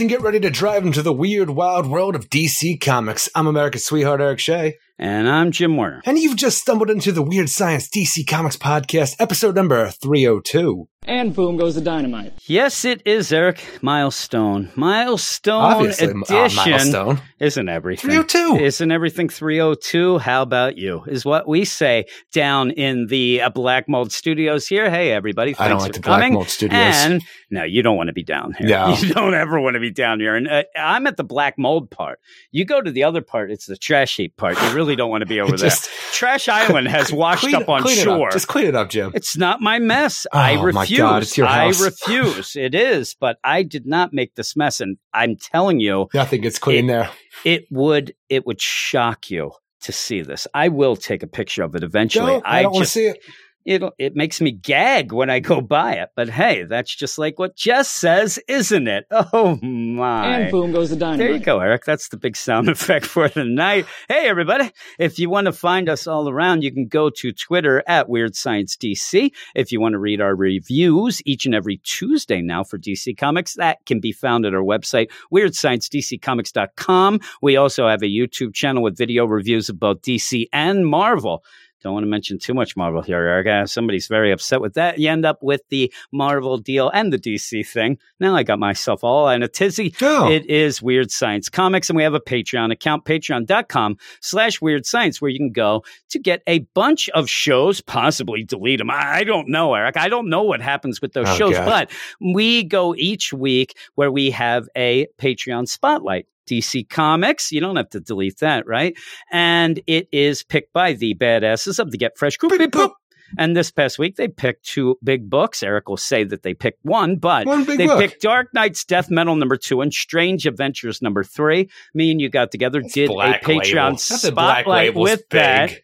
and get ready to drive into the weird, wild world of DC Comics. I'm America's sweetheart, Eric Shea. And I'm Jim Warner. And you've just stumbled into the Weird Science DC Comics podcast, episode number 302. And boom goes the dynamite. Yes, it is, Eric. Milestone. Milestone Obviously, uh, milestone. Isn't everything. 302. Isn't everything 302? How about you? Is what we say down in the uh, Black Mold Studios here. Hey, everybody. I don't thanks like for the Black coming. Mold Studios. And no, you don't want to be down here. No. You don't ever want to be down here. And uh, I'm at the Black Mold part. You go to the other part, it's the trash heap part. You really don't want to be over Just- there. Trash Island has washed Clean- up on clean shore. Just clean it up, Jim. It's not my mess. Oh, I refuse. God, it's your house. I refuse. It is, but I did not make this mess, and I'm telling you, Nothing gets clean It- there. it would it would shock you to see this. I will take a picture of it eventually. No, I don't want to see it. It it makes me gag when I go by it. But hey, that's just like what Jess says, isn't it? Oh my! And boom goes the dynamite. There you go, Eric. That's the big sound effect for the night. Hey, everybody. If you want to find us all around, you can go to Twitter at Weird Science DC. If you want to read our reviews each and every Tuesday now for DC Comics, that can be found at our website, weirdsciencedccomics.com. We also have a YouTube channel with video reviews of both DC and Marvel. Don't want to mention too much Marvel here, Eric. Uh, Somebody's very upset with that. You end up with the Marvel deal and the DC thing. Now I got myself all in a tizzy. Oh. It is Weird Science Comics, and we have a Patreon account, patreon.com slash Weird Science, where you can go to get a bunch of shows, possibly delete them. I I don't know, Eric. I don't know what happens with those Oh, shows, God. but we go each week where we have a Patreon spotlight. DC Comics. You don't have to delete that, right? And it is picked by the badasses of the Get Fresh group. Beep, boop. And this past week, they picked two big books. Eric will say that they picked one, but One they book. picked Dark Nights Death Metal number two and Strange Adventures number three. Me and you got together, did a Patreon label. That's a black spotlight with big. that.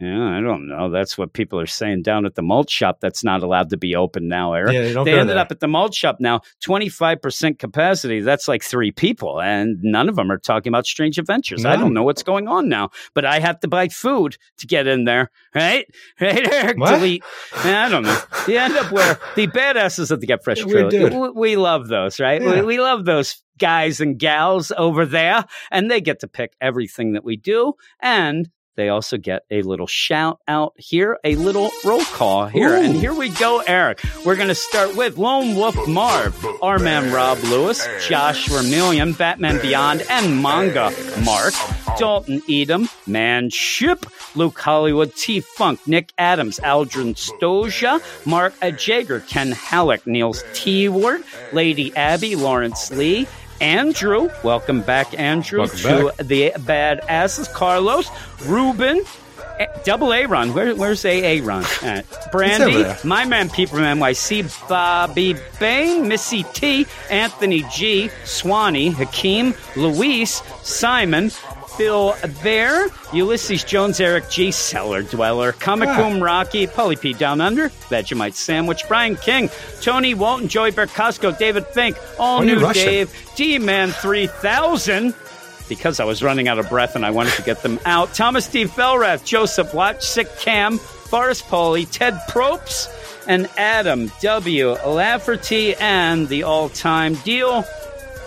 Yeah, I don't know. That's what people are saying down at the malt shop. That's not allowed to be open now, Eric. Yeah, don't they ended there. up at the malt shop now, 25% capacity. That's like three people, and none of them are talking about Strange Adventures. I don't know what's going on now, but I have to buy food to get in there, right? Right, Eric? What? Delete. I don't know. You end up where the badasses of the Get Fresh crew. We, we love those, right? Yeah. We, we love those guys and gals over there, and they get to pick everything that we do, and they also get a little shout out here, a little roll call here. Ooh. And here we go, Eric. We're going to start with Lone Wolf Marv, our man Rob Lewis, Josh Vermillion, Batman Beyond, and Manga Mark, Dalton Edom, Man Ship, Luke Hollywood, T Funk, Nick Adams, Aldrin Stoja, Mark Jager, Ken Halleck, Niels T Ward, Lady Abby, Lawrence Lee, Andrew, welcome back, Andrew, Welcome to the bad asses. Carlos, Ruben, A- double A run. Where, where's A A run? at? Uh, Brandy, my man Pete from NYC, Bobby Bain, Missy T, Anthony G, Swanee, Hakeem, Luis, Simon. Phil Bear, Ulysses Jones, Eric G, Cellar Dweller, Comic Ah. Boom Rocky, Polly P Down Under, Vegemite Sandwich, Brian King, Tony Walton, Joey Bercosco, David Fink, All Why are you New? Dave, D Man 3000, because I was running out of breath and I wanted to get them out. Thomas D. Felrath, Joseph Watch, Sick Cam, Forrest Pauly, Ted Propes, and Adam W. Lafferty, and the all time deal.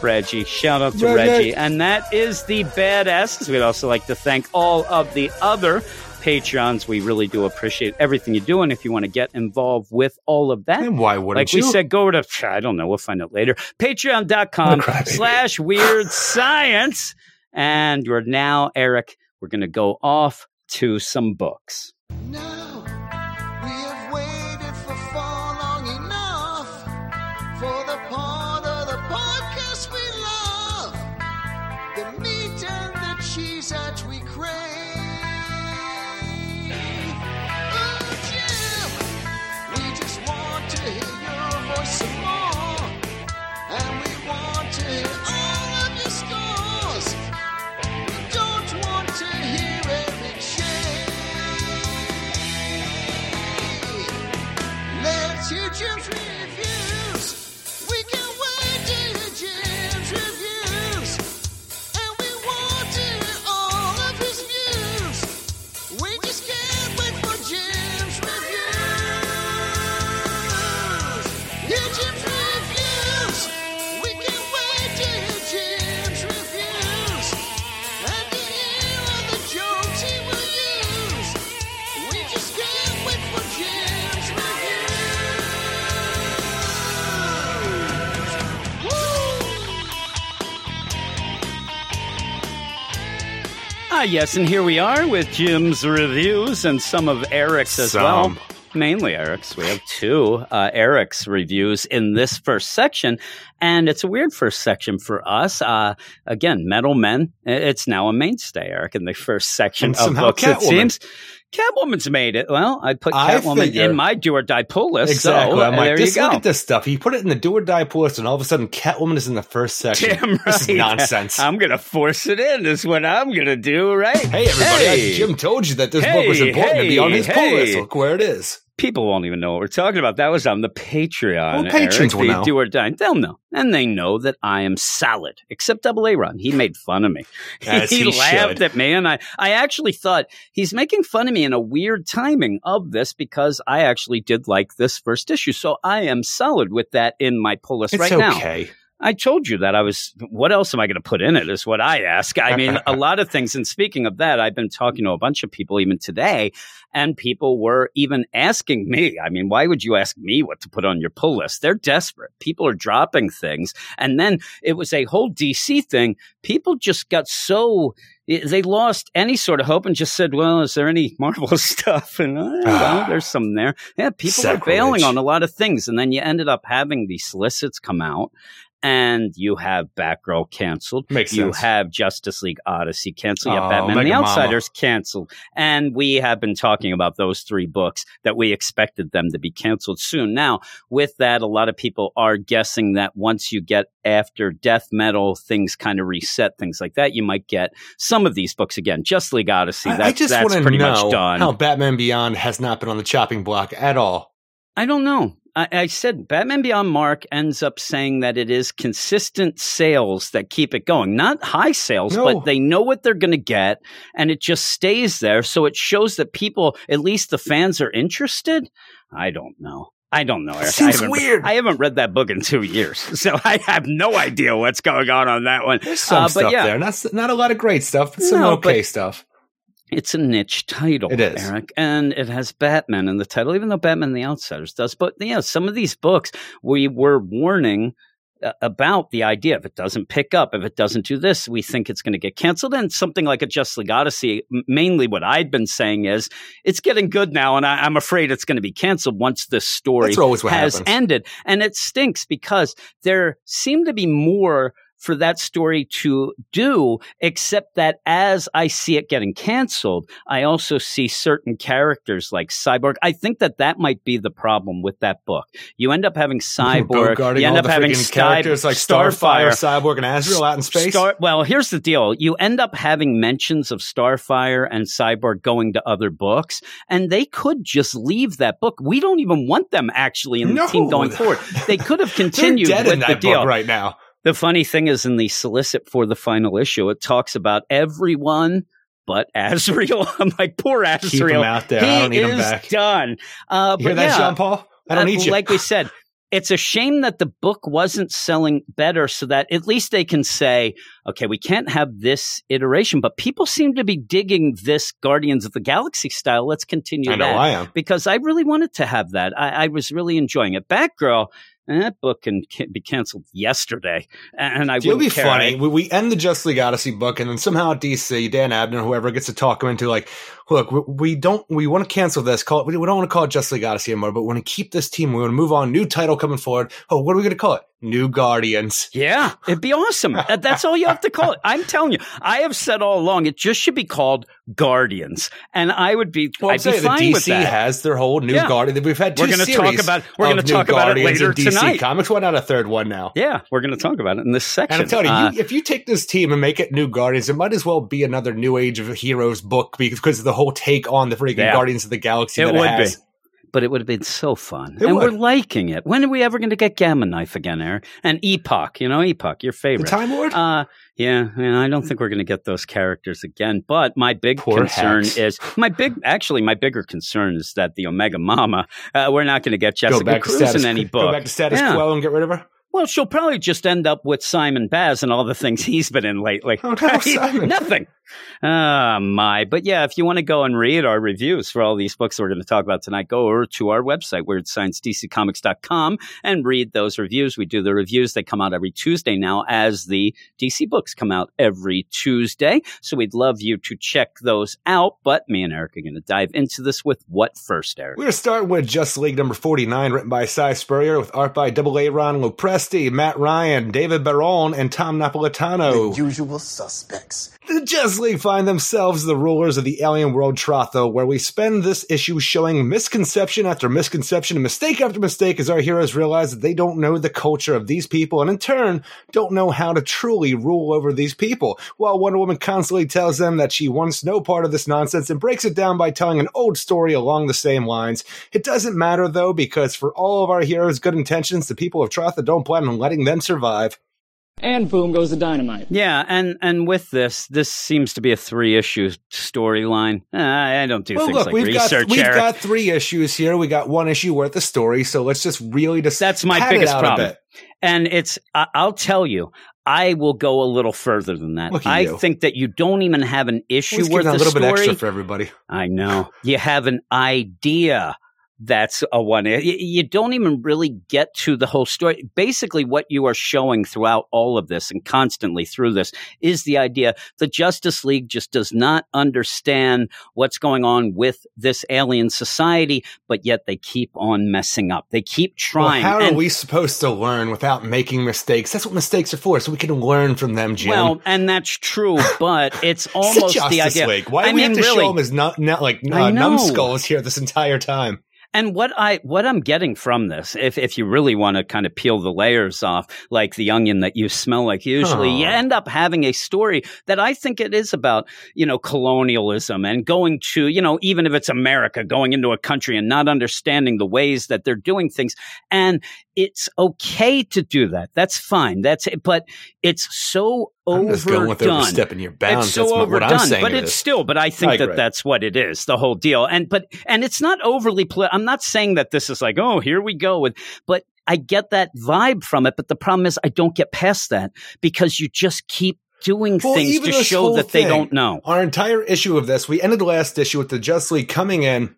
Reggie. Shout out to Reggie. Reggie. And that is the badasses. We'd also like to thank all of the other patrons. We really do appreciate everything you do. And if you want to get involved with all of that, And why wouldn't like you? we said, go to, I don't know, we'll find out later. Patreon.com oh, slash weird science. And we're now, Eric, we're going to go off to some books. Now Let's yes, and here we are with Jim's reviews and some of Eric's as Some. well. Mainly Eric's. We have two uh, Eric's reviews in this first section, and it's a weird first section for us. Uh, again, Metal Men. It's now a mainstay, Eric, in the first section And of books. It seems Catwoman's made it. Well, I put I Catwoman figure- in my do or die pull list. Exactly. So I'm like, there just you go. look at this stuff. He put it in the do or die pull list, and all of a sudden, Catwoman is in the first section. Damn right. This is nonsense. I'm gonna force it in. Is what I'm gonna do, right? hey, everybody! Hey. Jim told you that this book was Hey, important to be on hey, his pull list. Look where it is. People won't even know what we're talking about. That was on the Patreon. Well, patrons Eric, will know. Do or die. They'll know, and they know that I am solid. Except Double A Run, he made fun of me. He, he laughed should. at me, and I, I actually thought he's making fun of me in a weird timing of this because I actually did like this first issue. So I am solid with that in my pull list It's right now. I told you that I was. What else am I going to put in it? Is what I ask. I mean, a lot of things. And speaking of that, I've been talking to a bunch of people even today, and people were even asking me. I mean, why would you ask me what to put on your pull list? They're desperate. People are dropping things, and then it was a whole DC thing. People just got so. They lost any sort of hope and just said, "Well, is there any Marvel stuff?" And uh, well, there's some there. Yeah, people were bailing Sacrilege. on a lot of things, and then you ended up having these solicits come out, and you have Batgirl canceled. Makes you sense. have Justice League Odyssey canceled. You have Oh, Batman and the Mama. Outsiders canceled. And we have been talking about those three books that we expected them to be canceled soon. Now, with that, a lot of people are guessing that once you get after death metal, things kind of reset, things like that. You might get some of these books again. Just League Odyssey, I, that's, I just that's want to pretty know much done. how Batman Beyond has not been on the chopping block at all. I don't know. I, I said Batman Beyond Mark ends up saying that it is consistent sales that keep it going. Not high sales, No. but they know what they're going to get and it just stays there. So it shows that people, at least the fans, are interested. I don't know. I don't know. Eric. seems I haven't- weird. I haven't read that book in two years, so I have no idea what's going on on that one. There's some Uh, but stuff yeah, there. Not not a lot of great stuff, but some No, okay but- stuff. It's a niche title. It is. Eric, and it has Batman in the title, even though Batman the Outsiders does. But yeah, some of these books we were warning uh, about the idea if it doesn't pick up, if it doesn't do this, we think it's going to get canceled. And something like a Just League Odyssey, mainly what I'd been saying is it's getting good now, and I, I'm afraid it's going to be canceled once this story That's always what has happens. ended. And it stinks because there seem to be more for that story to do, except that as I see it getting canceled, I also see certain characters like Cyborg. I think that that might be the problem with that book. You end up having Cyborg, you end up having Sky, characters like Starfire, Cyborg, and Azrael out in space. Star- well, here's the deal. You end up having mentions of Starfire and Cyborg going to other books, and they could just leave that book. We don't even want them actually in the team going forward. They could have continued with the that deal. book right now. The funny thing is, in the solicit for the final issue, it talks about everyone but Azrael. I'm like, poor Keep Azrael. him out there. He I don't need him back. done. Uh, hear that, yeah, Jean Paul? I don't uh, need you. Like we said, it's a shame that the book wasn't selling better so that at least they can say, okay, we can't have this iteration, but people seem to be digging this Guardians of the Galaxy style. Let's continue I know that. I am. Because I really wanted to have that. I, I was really enjoying it. Batgirl, eh, that book can, can be canceled yesterday. And I wouldn't be care. funny. We, we end the Just League Odyssey book, and then somehow DC, Dan Abnett, whoever gets to talk him into like, look, we, we don't, we want to cancel this. Call it, we don't want to call it Just League Odyssey anymore, but we want to keep this team. We want to move on. New title coming forward. Oh, what are we going to call it? New Guardians. Yeah, it'd be awesome. That- That's all you have to call it. I'm telling you, I have said all along, it just should be called Guardians, and I would be, Well, I'm I'd be saying the fine with DC that. has their whole new Yeah. Guardian. We've had 2 We're gonna talk series about- we're gonna new talk about it Guardians later tonight. Comics. Why not a third one now? yeah, we're going to talk about it in this section. And I'm telling you, Uh, you, if you take this team and make it New Guardians, it might as well be another New Age of Heroes book because of the whole take on the freaking Yeah. Guardians of the Galaxy It that would it has. be. but it would have been so fun, It and would. we're liking it. When are we ever going to get Gamma Knife again, Eric? And Epoch, you know, Epoch, your The favorite. Time Lord? Uh, yeah, man, I don't think we're going to get those characters again. But my big Poor concern Hex. is my big, actually, my bigger concern is that the Omega Mama, uh, we're not going to get go Jessica back to Cruz status, in any book. Go back to status Yeah. quo and get rid of her. Well, she'll probably just end up with Simon Baz and all the things he's been in lately. Oh, no, Simon. Nothing. Ah, my. But yeah, if you want to go and read our reviews for all these books we're going to talk about tonight, go over to our website, weirdsciencedccomics.com, and read those reviews. We do the reviews. They come out every Tuesday now as the DC books come out every Tuesday. So we'd love you to check those out. But me and Eric are going to dive into this with what first, Eric? We're going to start with Just League number 49, written by Si Spurrier, with art by Double A Ron Lopresti, Matt Ryan, David Baron, and Tom Napolitano. The usual suspects. The Just Find themselves the rulers of the alien world Trotha, where we spend this issue showing misconception after misconception and mistake after mistake as our heroes realize that they don't know the culture of these people and in turn don't know how to truly rule over these people. While Wonder Woman constantly tells them that she wants no part of this nonsense and breaks it down by telling an old story along the same lines. It doesn't matter though, because for all of our heroes' good intentions, the people of Trotha don't plan on letting them survive. And boom goes the dynamite. Yeah, and and with this, this seems to be a three issue storyline. Uh, I don't do Well, things look, like we've research. got we've Eric. got three issues here. We got one issue worth of story, so let's just really just That's my pad it biggest problem. And it's, I- I'll tell you, I will go a little further than that. I you. think that you don't even have an issue worth a of little bit extra for everybody. I know. You have an idea. That's a one. You don't even really get to the whole story. Basically, what you are showing throughout all of this and constantly through this is the idea the Justice League just does not understand what's going on with this alien society, but yet they keep on messing up. They keep trying. Well, how And- are we supposed to learn without making mistakes? That's what mistakes are for, so we can learn from them, Jim. Well, and that's true, but it's It's almost Justice the idea. League. Why do I we mean, have to really, show them as not, not like uh, numbskulls here this entire time? And what I what I'm getting from this, if if you really want to kind of peel the layers off, like the onion that you smell like usually, you end up having a story that I think it is about, you know, colonialism and going to, you know, even if it's America going into a country and not understanding the ways that they're doing things. And it's okay to do that. That's fine. That's it. But it's so I'm just going with overdone overstepping your bounds. it's so That's my- what I'm overdone, saying but it it's is. still. But I think I that that's what it is, the whole deal. And but and it's not overly. Poli- I'm not saying that this is like, oh, here we go with. But I get that vibe from it. But the problem is, I don't get past that because you just keep doing Well, things to show whole that they don't know. Our entire issue of this, we ended the last issue with the Just League coming in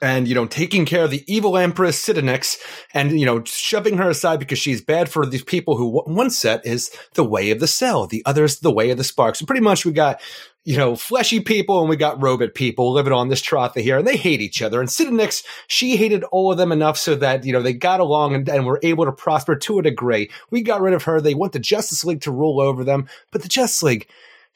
and, you know, taking care of the evil Empress Sidonix and, you know, shoving her aside because she's bad for these people who one set is the way of the cell. The other is the way of the spark. So pretty much we got, you know, fleshy people and we got robot people living on this Trotha here and they hate each other. And Sidonix, she hated all of them enough so that, you know, they got along and, and were able to prosper to a degree. We got rid of her. They want the Justice League to rule over them, but the Justice League,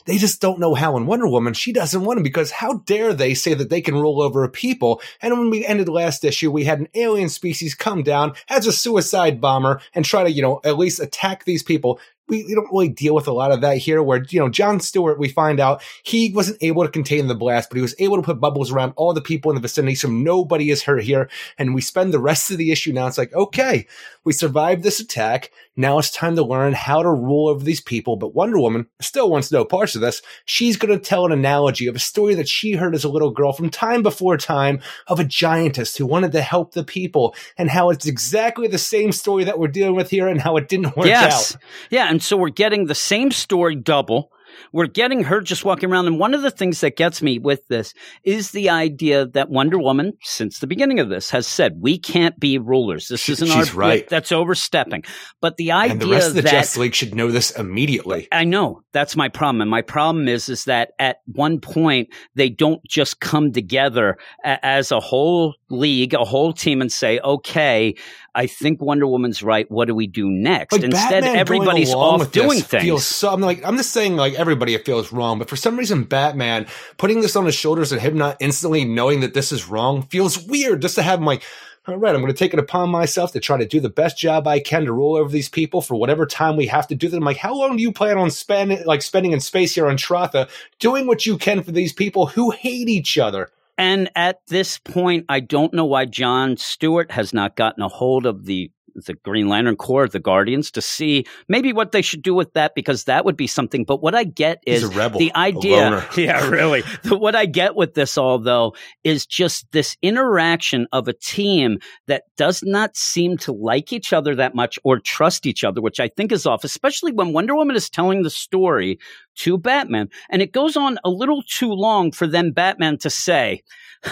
they just don't know how. And Wonder Woman, she doesn't want him because how dare they say that they can rule over a people? And when we ended last issue, we had an alien species come down as a suicide bomber and try to, you know, at least attack these people. We, we don't really deal with a lot of that here where, you know, John Stewart, we find out he wasn't able to contain the blast, but he was able to put bubbles around all the people in the vicinity so nobody is hurt here. And we spend the rest of the issue now. It's like, okay, we survived this attack. Now it's time to learn how to rule over these people. But Wonder Woman still wants no parts of this. She's going to tell an analogy of a story that she heard as a little girl from time before time of a giantess who wanted to help the people and how it's exactly the same story that we're dealing with here and how it didn't work yes. out. Yeah. And so we're getting the same story double. We're getting her just walking around. And one of the things that gets me with this is the idea that Wonder Woman, since the beginning of this, has said, we can't be rulers. This She- isn't she's our, right. that's overstepping. But the idea that. And the rest of the that Justice League should know this immediately. I know that's my problem, and my problem is is that at one point they don't just come together a- as a whole league, a whole team, and say, "Okay, I think Wonder Woman's right. What do we do next?" Instead, Batman everybody's off doing things. So, I'm like, I'm just saying, like everybody, it feels wrong. But for some reason, Batman putting this on his shoulders and him not instantly knowing that this is wrong feels weird. Just to have him like, all right, I'm going to take it upon myself to try to do the best job I can to rule over these people for whatever time we have to do them. Like, how long do you plan on spending, like spending in space here on Trotha, doing what you can for these people who hate each other? And at this point, I don't know why John Stewart has not gotten a hold of the the Green Lantern Corps, the Guardians, to see maybe what they should do with that because that would be something. But what I get is a rebel, the idea. yeah, really. What I get with this all though is just this interaction of a team that does not seem to like each other that much or trust each other, which I think is off, especially when Wonder Woman is telling the story to Batman. And it goes on a little too long for then Batman to say,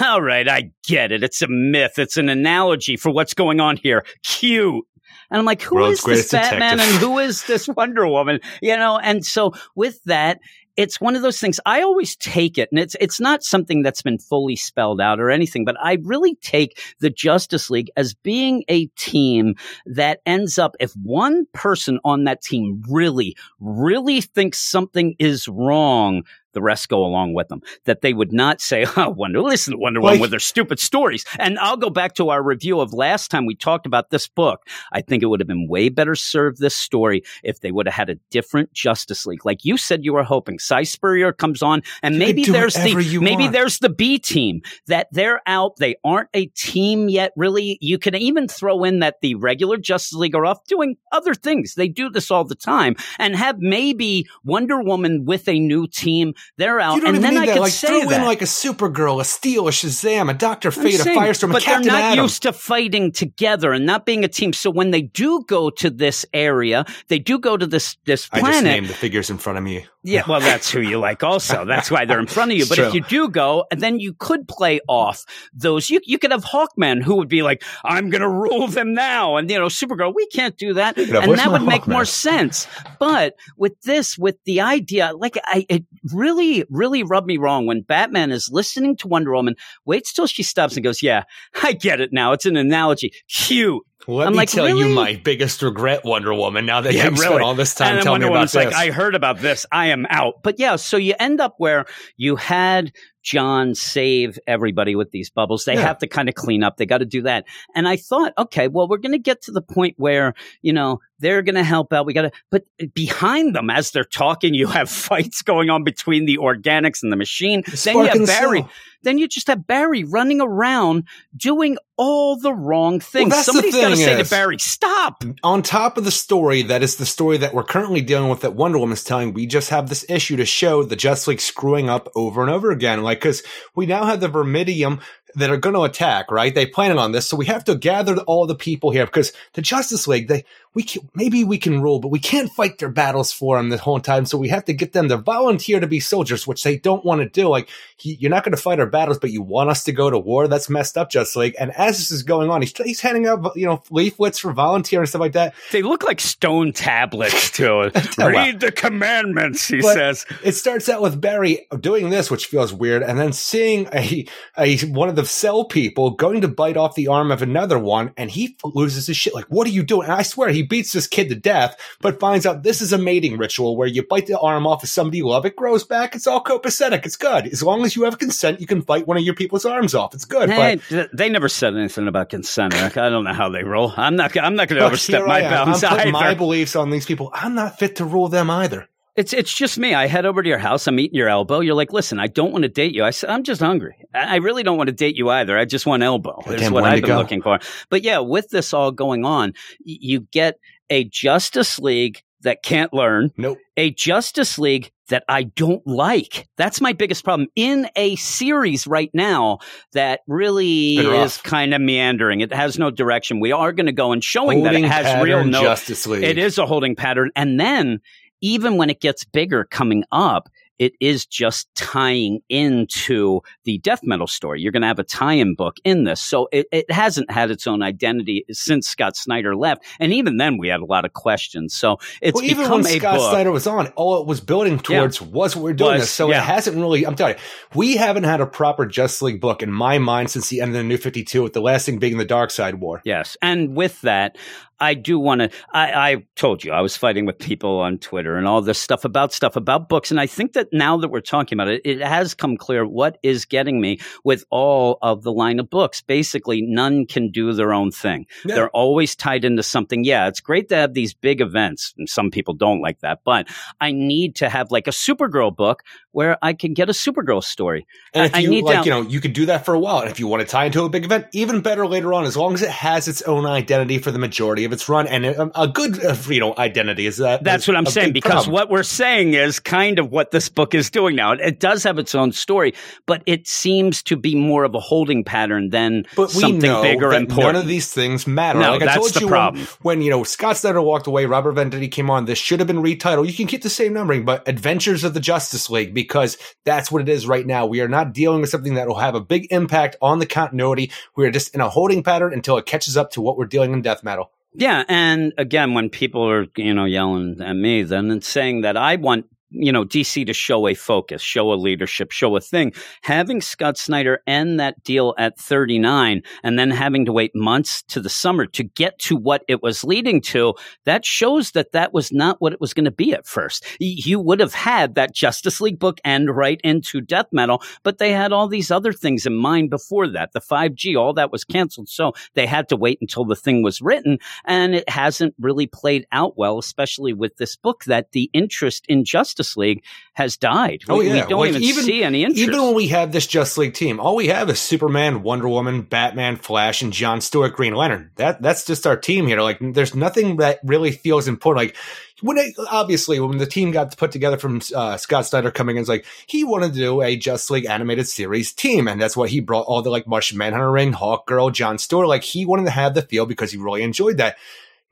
all right, I get it. It's a myth. It's an analogy for what's going on here. Cute. And I'm like, who World's is this Batman detective. and who is this Wonder Woman? You know, and so with that, it's one of those things I always take it, and it's it's not something that's been fully spelled out or anything, but I really take the Justice League as being a team that ends up if one person on that team really, really thinks something is wrong, the rest go along with them. That they would not say, "Oh, Wonder, listen to Wonder Woman with their stupid stories." And I'll go back to our review of last time we talked about this book. I think it would have been way better served this story if they would have had a different Justice League, like you said you were hoping. Si Spurrier comes on, and You maybe there's the maybe want. there's the B team that they're out. They aren't a team yet. Really, you can even throw in that the regular Justice League are off doing other things. They do this all the time, and have maybe Wonder Woman with a new team. They're out, and then I that. Like say throw that. in like a Supergirl, a Steel, a Shazam, a Doctor Fate, a saying, Firestorm, a but Captain they're not Atom. used to fighting together and not being a team. So when they do go to this area, they do go to this this planet. I just named the figures in front of me. Yeah, well, that's who you like. Also, that's why they're in front of you. But if you do go, and then you could play off those. You you could have Hawkman who would be like, "I'm going to rule them now," and you know, Supergirl, we can't do that, and that would make more sense. But with this, with the idea, like I, it really, really really rubbed me wrong when Batman is listening to Wonder Woman, waits till she stops and goes, "Yeah, I get it now. It's an analogy. Cute." Let I'm me like, tell you my biggest regret, Wonder Woman. Now that Yeah, you've spent all this time and telling Wonder me about Woman's this, like, I heard about this. I am out. But yeah, so you end up where you had John save everybody with these bubbles. They Yeah. have to kind of clean up. They got to do that. And I thought, okay, well, we're going to get to the point where, you know, they're going to help out. We got to, but behind them, as they're talking, you have fights going on between the organics and the machine. Then you have Barry. soul. Then you just have Barry running around doing all the wrong things. the Somebody's got to say to Barry, stop. on top of the story that is the story that we're currently dealing with that Wonder Woman's telling, we just have this issue to show the Justice League screwing up over and over again. Like, cause we now have the Vermidium that are going to attack, right? They planning on this. So we have to gather all the people here because the Justice League, they, we can, maybe we can rule, but we can't fight their battles for them the whole time. So we have to get them to volunteer to be soldiers, which they don't want to do. Like, he, you're not going to fight our battles, but you want us to go to war. That's messed up, Justice League. And as this is going on, he's, he's handing out, you know, leaflets for volunteer and stuff like that. They look like stone tablets to it. Read the commandments, he But says. It starts out with Barry doing this, which feels weird, and then seeing a, a one of the cell people going to bite off the arm of another one, and he loses his shit. Like, what are you doing? And I swear he beats this kid to death, but finds out this is a mating ritual where you bite the arm off of somebody you love, it grows back. It's all copacetic. It's good. As long as you have consent, you can bite one of your people's arms off. It's good. Hey, but they never said anything about consent. Rick. I don't know how they roll. I'm not. I'm not going to overstep my bounds I'm putting either. my beliefs on these people. I'm not fit to rule them either. It's it's just me. I head over to your house. I'm eating your elbow. You're like, listen, I don't want to date you. I said, I'm just hungry. I really don't want to date you either. I just want elbow. Damn, what I've been go. looking for. But yeah, with this all going on, you get a Justice League that can't learn, Nope. a Justice League that I don't like. That's my biggest problem in a series right now that really is kind of meandering. It has no direction. We are going to go and showing Holding that it has real no Justice League. it is a holding pattern. And then even when it gets bigger coming up, it is just tying into the death metal story. You're going to have a tie-in book in this. So it, it hasn't had its own identity since Scott Snyder left. And even then we had a lot of questions. So it's well, even when Scott book. Snyder was on, all it was building towards was we're doing Was, this. So yeah. it hasn't really. I'm telling you, we haven't had a proper Justice League book in my mind since the end of the New Fifty Two. With the last thing being the Darkseid War. Yes. And with that, I do want to. I, I told you I was fighting with people on Twitter and all this stuff about stuff about books. And I think that now that we're talking about it, it has come clear what is getting me with all of the line of books. Basically, none can do their own thing. Yeah. They're always tied into something. Yeah, it's great to have these big events. And some people don't like that, but I need to have like a Supergirl book where I can get a Supergirl story. And if I- I need like, you know, you could do that for a while. And if you want to tie into a big event, even better later on, as long as it has its own identity for the majority of its run and a, a good, uh, you know, identity is that. That's is what I'm saying because problem. what we're saying is kind of what this book is doing now. It, it does have its own story, but it seems to be more of a holding pattern than But something bigger and important. none of these things matter. No, like I that's told the you problem. When, when you know Scott Snyder walked away, Robert Venditti came on. This should have been retitled. You can keep the same numbering, but Adventures of the Justice League because that's what it is right now. We are not dealing with something that will have a big impact on the continuity. We are just in a holding pattern until it catches up to what we're dealing in death metal. Yeah, and again, when people are you know yelling at me, then it's saying that I want you know DC to show a focus, show a leadership, show a thing. Having Scott Snyder end that deal at 39, and then having to wait months to the summer to get to what it was leading to, that shows that that was not what it was going to be at first. You would have had that Justice League book end right into death metal, but they had all these other things in mind before that. The 5G, all that was canceled, so they had to wait until the thing was written and it hasn't really played out well, especially with this book that the interest in Justice League has died. Oh we, yeah, we don't Like, even, see any interest. Even when we have this Justice League team, all we have is Superman, Wonder Woman, Batman, Flash, and John Stewart, Green Lantern. That that's just our team here. Like, there's nothing that really feels important. Like when it, obviously when the team got put together from uh, Scott Snyder coming in, it's like he wanted to do a Justice League animated series team, and that's what he brought all the like Martian Manhunter in, Hawk Girl, John Stewart. Like he wanted to have the feel because he really enjoyed that.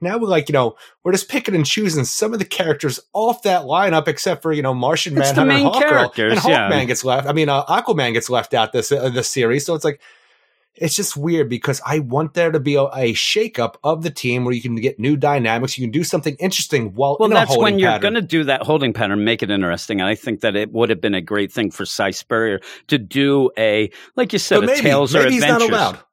Now we're like, you know, we're just picking and choosing some of the characters off that lineup, except for you know Martian It's Manhunter, main and Hawk Girl, characters, and yeah. Hawkman gets left. I mean, uh, Aquaman gets left out this uh, this series, so it's like it's just weird because I want there to be a, a shakeup of the team where you can get new dynamics, you can do something interesting while well, in that's when you're going to do that holding pattern, make it interesting. And I think that it would have been a great thing for Si Spurrier to do a, like you said, But a maybe, Tales or maybe he's Adventures. not allowed.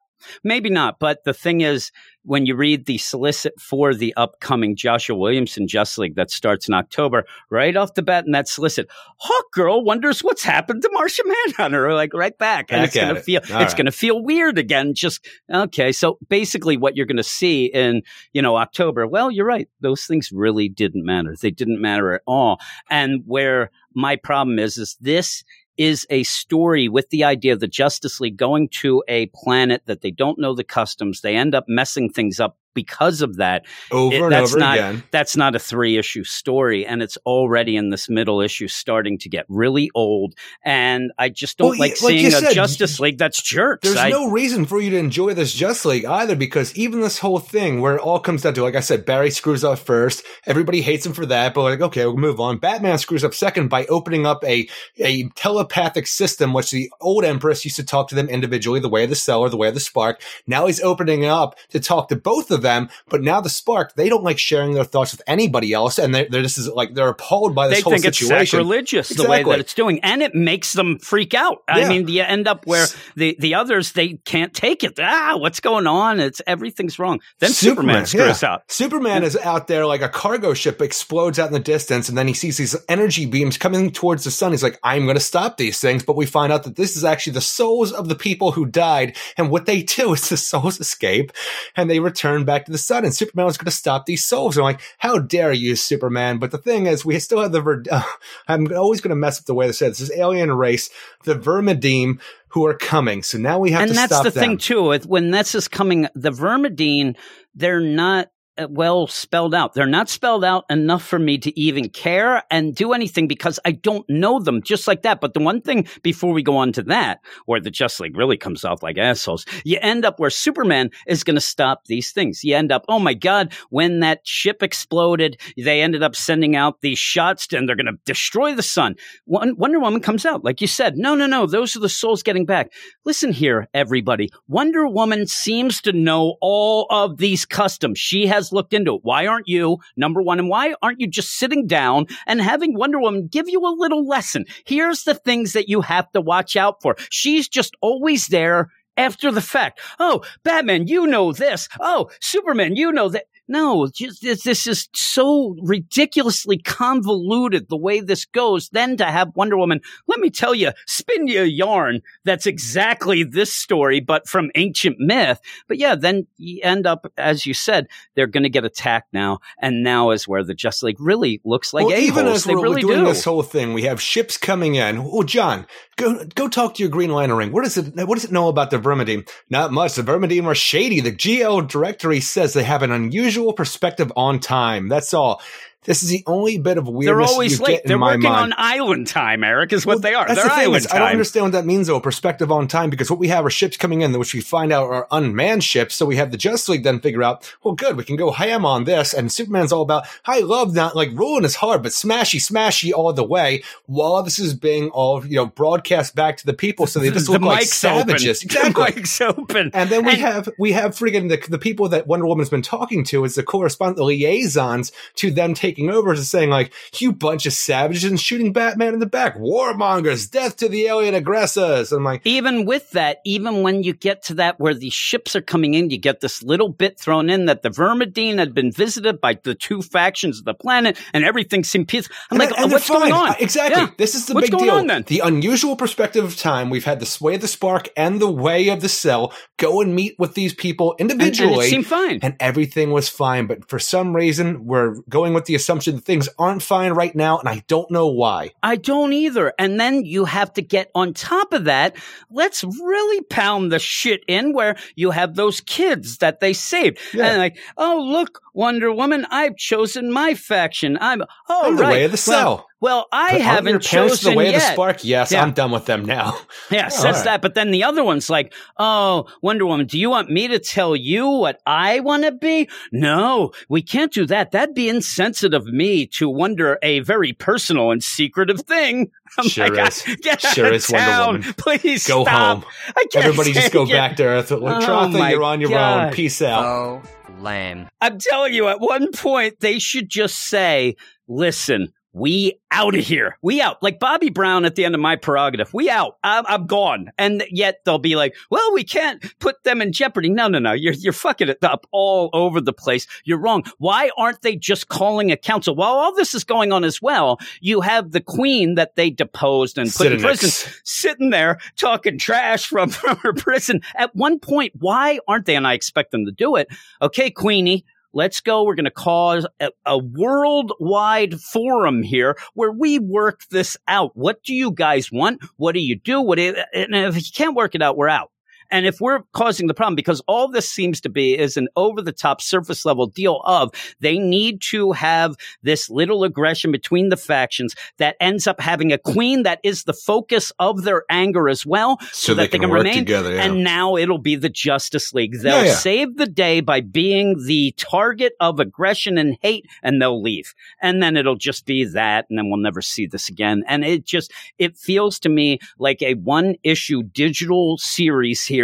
Maybe not, but the thing is, when you read the solicit for the upcoming Joshua Williamson Just League that starts in October, right off the bat in that solicit, Hawk Girl wonders what's happened to Martian Manhunter, like right back, and Back it's gonna it. feel All it's right. going to feel weird again. Just okay, so basically, what you're going to see in you know October, well, you're right; those things really didn't matter. They didn't matter at all. And where my problem is, is this is a story with the idea of the Justice League going to a planet that they don't know the customs. They end up messing things up because of that. Over It- and that's over not again. that's not a three issue story, and it's already in this middle issue starting to get really old. And I just don't Well, like y- like seeing you a said, Justice League that's jerks. There's I- no reason for you to enjoy this Just League either, because even this whole thing where it all comes down to, like I said, Barry screws up first. Everybody hates him for that, but like, okay, we'll move on. Batman screws up second by opening up a a telepathic system, which the old Empress used to talk to them individually, the way of the Seller, the way of the Spark. Now he's opening it up to talk to both of them, but now the Spark, they don't like sharing their thoughts with anybody else, and they're, they're just like they're appalled by this they whole think it's situation. sacrilegious the way Exactly. that it's doing, and it makes them freak out. I Yeah. mean, you end up where the the others they can't take it. Ah, what's going on? It's everything's wrong. Then Superman, screws yeah. out. Superman is out there like a cargo ship explodes out in the distance, and then he sees these energy beams coming towards the sun. He's like, I'm going to stop these things. But we find out that this is actually the souls of the people who died. And what they do is the souls escape and they return back to the sun. And Superman was going to stop these souls. And I'm like, how dare you, Superman? But the thing is, we still have the, uh, I'm always going to mess up the way they said this. This alien race, the Vermidine, who are coming. So now we have and to stop them. And that's the them. thing too. When this is coming, the Vermidine, they're not Uh, well spelled out. They're not spelled out enough for me to even care and do anything because I don't know them just like that. But the one thing before we go on to that, where the Just League really comes off like assholes, you end up where Superman is going to stop these things. You end up, oh my God, when that ship exploded, they ended up sending out these shots and they're going to destroy the sun. Wonder Woman comes out, like you said, no, no, no, those are the souls getting back. Listen here, everybody. Wonder Woman seems to know all of these customs. She has looked into it. Why aren't you, number one, and why aren't you just sitting down and having Wonder Woman give you a little lesson? Here's the things that you have to watch out for. She's just always there after the fact. Oh, Batman, you know this. Oh, Superman, you know that. No, just this, this is so ridiculously convoluted the way this goes. Then to have Wonder Woman, let me tell you, spin you a yarn that's exactly this story, but from ancient myth. But yeah, then you end up, as you said, they're going to get attacked now, and now is where the Just League really looks like well, even a-holes. as They we're really doing do. this whole thing, we have ships coming in. Oh, John, go go talk to your Green Lantern ring. What does it What does it know about the Vermidine? Not much. The Vermidine are shady. The GL directory says they have an unusual perspective on time. That's all. This is the only bit of weirdness They're always you late. get in They're working mind. on island time, Eric, is what Well, they are. That's They're the thing island is, I don't understand what that means though. Perspective on time, because what we have are ships coming in, which we find out are unmanned ships. So we have the Justice League then figure out, well, good, we can go ham on this. And Superman's all about, I love not like ruling is hard, but smashy, smashy all the way. While this is being all you know broadcast back to the people, so they just the look like savages. open. Exactly. The mic's open. And then we have we have friggin' the, the people that Wonder Woman's been talking to is the correspondent, the liaisons to them taking over, to saying like, "You bunch of savages," and shooting Batman in the back, warmongers, death to the alien aggressors. I'm like, even with that, even when you get to that where the ships are coming in, you get this little bit thrown in that the Vermidine had been visited by the two factions of the planet and everything seemed peaceful. I'm And like, and oh, what's they're going on? Uh, exactly. Yeah. This is the What's big going deal. on then? The unusual perspective of time. We've had the sway of the spark and the way of the cell go and meet with these people And, and individually. it seemed fine. and everything was fine. But for some reason, we're going with the assumption that things aren't fine right now, and I don't know why. I don't either. And then you have to get on top of that. Let's really pound the shit in where you have those kids that they saved. Yeah. And like, oh, look, Wonder Woman, I've chosen my faction. I'm, oh, I'm the right. way of the Well- cell. Well, I But aren't haven't your parents chosen the way yet. of the spark. Yes, Yeah. I'm done with them now. Yeah, Oh, says all right. that. But then the other one's like, oh, Wonder Woman, do you want me to tell you what I want to be? No, we can't do that. That'd be insensitive of me to wonder a very personal and secretive thing. Oh I'm Sure like, is. Get Sure out of is, Wonder town. Woman. Please Go stop. home. I can't Everybody just go it. back to Earth. Like, Oh Trotha, you're on your God. own. Peace out. Oh, lame. I'm telling you, at one point, they should just say, listen, we out of here. We out. Like Bobby Brown at the end of my prerogative. We out. I'm, I'm gone. And yet they'll be like, well, we can't put them in jeopardy. No, no, no. You're, you're fucking it up all over the place. You're wrong. Why aren't they just calling a council? While all this is going on as well, you have the queen that they deposed and put in prison sitting there talking trash from, from her prison. At one point, why aren't they? And I expect them to do it. Okay, Queenie, let's go. We're going to cause a, a worldwide forum here where we work this out. What do you guys want? What do you do? What do you, and if you can't work it out, we're out. And if we're causing the problem, because all this seems to be is an over the top surface level deal of they need to have this little aggression between the factions that ends up having a queen that is the focus of their anger as well, so, that they can, work remain. together. Yeah. And now it'll be the Justice League. They'll Yeah, yeah. save the day by being the target of aggression and hate, and they'll leave. And then it'll just be that, and then we'll never see this again. And it just it feels to me like a one issue digital series here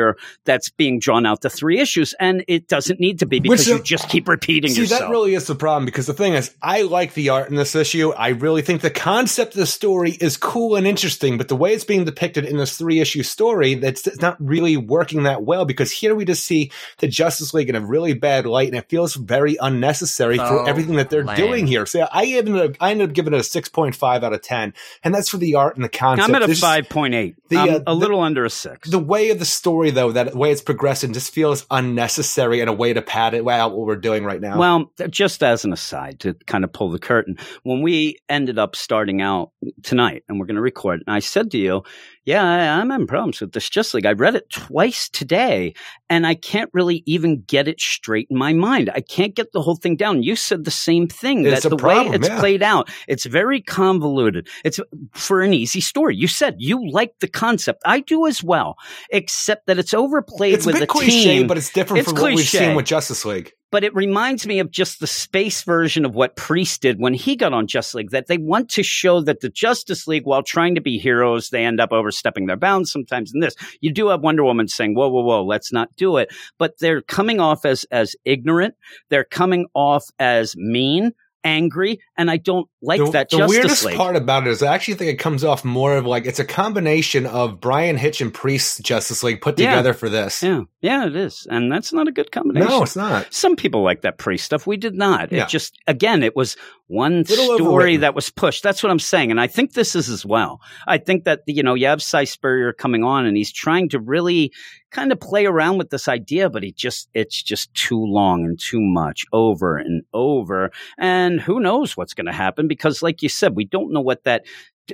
that's being drawn out to three issues, and it doesn't need to be because Which, you just keep repeating See, yourself. that really is the problem because the thing is, I like the art in this issue. I really think the concept of the story is cool and interesting, but the way it's being depicted in this three issue story, that's it's not really working that well because here we just see the Justice League in a really bad light and it feels very unnecessary for Oh, everything that they're lame. doing here. So I ended up, I ended up giving it a 6.5 out of 10, and that's for the art and the concept. I'm at a five point eight. The, I'm uh, a the- little under a six. The way of the story, though, that way it's progressing just feels unnecessary and a way to pad it out what we're doing right now. Well, just as an aside to kind of pull the curtain, when we ended up starting out tonight and we're going to record, and I said to you, yeah, I, I'm having problems with this Just League. I read it twice today and I can't really even get it straight in my mind. I can't get the whole thing down. You said the same thing It's that a the problem, way it's yeah. played out, it's very convoluted. It's for an easy story. You said you like the concept. I do as well, except that it's overplayed it's a with bit the cliche, team but it's different It's from what we've seen with Justice League. But it reminds me of just the space version of what Priest did when he got on Justice League. That they want to show that the Justice League, while trying to be heroes, they end up overstepping their bounds sometimes in this. You do have Wonder Woman saying, whoa, whoa, whoa, let's not do it. But they're coming off as, as ignorant. They're coming off as mean, angry, and I don't like the, that the Justice weirdest League. part about it is I actually think it comes off more of like it's a combination of Bryan Hitch and Priest's Justice League put Yeah. together for this. yeah, yeah, it is. And that's not a good combination. No, it's not. Some people like that Priest stuff. We did not. Yeah. It just again, it was one story overwritten. that was pushed. That's what I'm saying, and I think this is as well. I think that you know you have Si Spurrier coming on, and he's trying to really kind of play around with this idea, but he just it's just too long and too much over and over, and who knows what's going to happen because, like you said, we don't know what that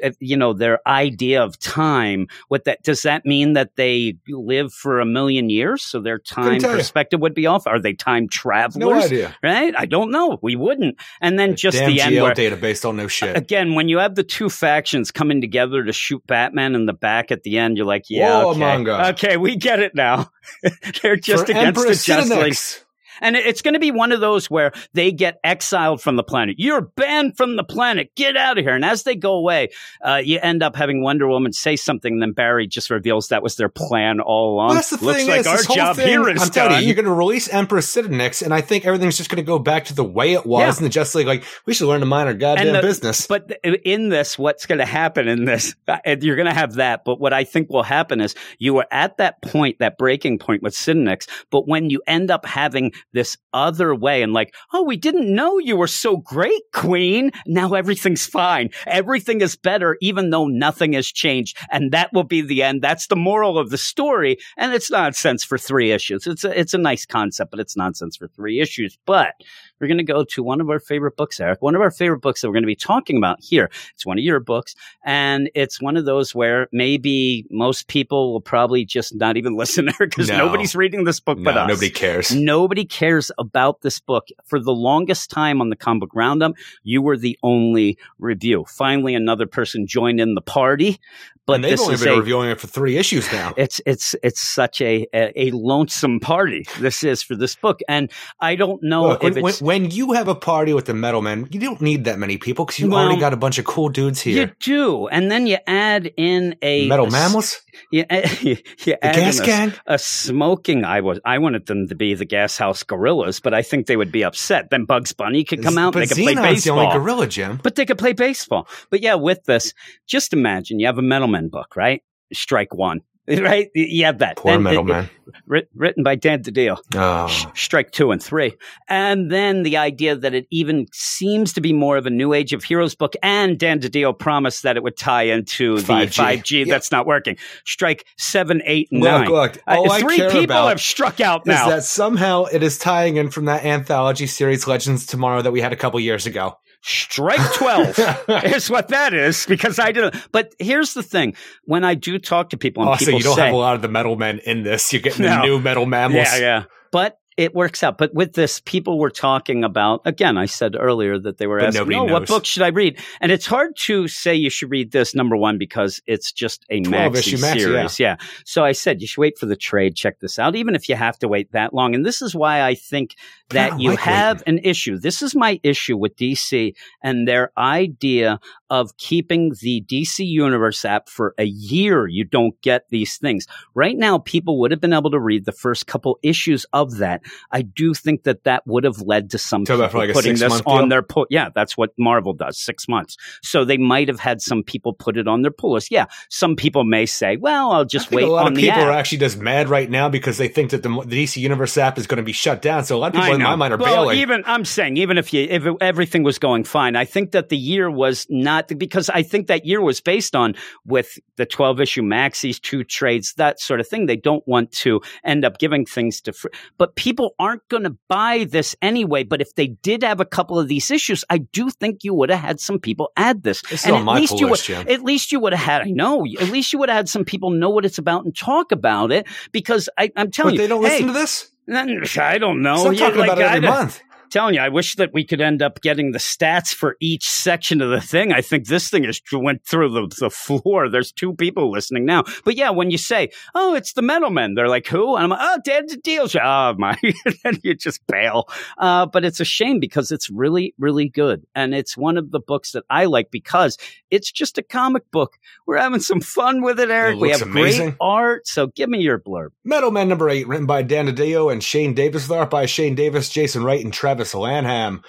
Uh, you know their idea of time what that does that mean that they live for a million years? So their time you. perspective would be off? Are they time travelers? No idea. right? I don't know. We wouldn't. And then just Damn the end GL where database don't know shit. again when you have the two factions coming together to shoot batman in the back at the end you're like yeah Whoa, okay, okay we get it now. They're just For against Empress the Justice. And it's going to be one of those where they get exiled from the planet. You're banned from the planet. Get out of here. And as they go away, uh, you end up having Wonder Woman say something. And then Barry just reveals that was their plan all along. Well, that's the Looks thing like is, our job thing, here is I'm done. you, you're going to release Empress Cinenex, and I think everything's just going to go back to the way it was Yeah. in the Justice League. Like, we should learn to mind our goddamn the- business. But in this, what's going to happen in this, uh, you're going to have that. But what I think will happen is you are at that point, that breaking point with Cinex. But when you end up having this other way and like, oh, we didn't know you were so great, Queen. Now everything's fine. Everything is better, even though nothing has changed. And that will be the end. That's the moral of the story. And it's nonsense for three issues. It's a, it's a nice concept, but it's nonsense for three issues. But we're going to go to one of our favorite books, Eric. One of our favorite books that we're going to be talking about here. It's one of your books, and it's one of those where maybe most people will probably just not even listen there because No. nobody's reading this book but us. nobody cares. Nobody cares about this book. For the longest time on the comic book roundup, you were the only review. Finally, another person joined in the party, but and they've only been a reviewing it for three issues now. it's it's it's such a, a a lonesome party. This is for this book, and I don't know Look, if when, when, it's when you have a party with the Metal Men, you don't need that many people because you Well, already got a bunch of cool dudes here. you do, and then you add in a Metal a Mammals, You, you add in Gas a, Gang. a smoking. I was I wanted them to be the Gas House Gorillas, but I think they would be upset. Then Bugs Bunny could come out. But They could play Xenon's the only baseball. gorilla, Jim. But they could play baseball. But yeah, with this, just imagine you have a Metal Men book, right? Strike one, right? You have that. Poor Then Metal it- Man. writ- written by Dan DiDio. Oh. Sh- strike two and three. And then the idea that it even seems to be more of a new age of heroes book. And Dan DiDio promised that it would tie into the 5G. 5G. Yep. That's not working. Strike seven, eight, and Look, nine. look, Uh, all I care people about have struck out Is that somehow it is tying in from that anthology series Legends Tomorrow that we had a couple years ago? Strike 12 is what that is because I didn't. But here's the thing when I do talk to people and oh, Also, people you don't say, have a lot of the metal men in this. You're getting No. the new metal mammals. Yeah, yeah. But it works out. But with this, people were talking about again. I said earlier that they were But asking, "Oh, what book should I read?" And it's hard to say you should read this number one because it's just a 12 maxi series. Yeah. So I said you should wait for the trade. Check this out, even if you have to wait that long. And this is why I think that you like have an issue. This is my issue with DC and their idea of keeping the DC Universe app for a year. You don't get these things. Right now, people would have been able to read the first couple issues of that. I do think that that would have led to some people like putting this on deal? their pull. Yeah, that's what Marvel does, six months. So they might have had some people put it on their pull list. Yeah, some people may say, well, I'll just wait a lot of people are actually just mad right now because they think that the, the DC Universe app is going to be shut down. So a lot of people I in know. my mind are well, bailing. even I'm saying, even if you if everything was going fine, I think that the year was not because I think that year was based on with the 12 issue maxis, two trades, that sort of thing. They don't want to end up giving things to, fr- but people aren't going to buy this anyway. But if they did have a couple of these issues, I do think you would have had some people add this. Is and at my least you would, Jim. at least you would have had. I know. At least you would have had some people know what it's about and talk about it because I, I'm telling but you, they don't hey, listen to this. I don't know. Stop Yeah, talking like, about it every month. Telling you, I wish that we could end up getting the stats for each section of the thing. I think this thing has went through the, the floor. There's two people listening now. But yeah, when you say, "Oh, it's the Metal Men," they're like, "Who?" And I'm like, "Oh, Dead to Deals." Oh my, and you just bail. Uh, but it's a shame because it's really, really good, and it's one of the books that I like because it's just a comic book. We're having some fun with it, Eric. we looks have amazing. great art. So give me your blurb. Metal Man number eight, written by Dan DiDio and Shane Davis, with art by Shane Davis, Jason Wright, and Travis Lanham.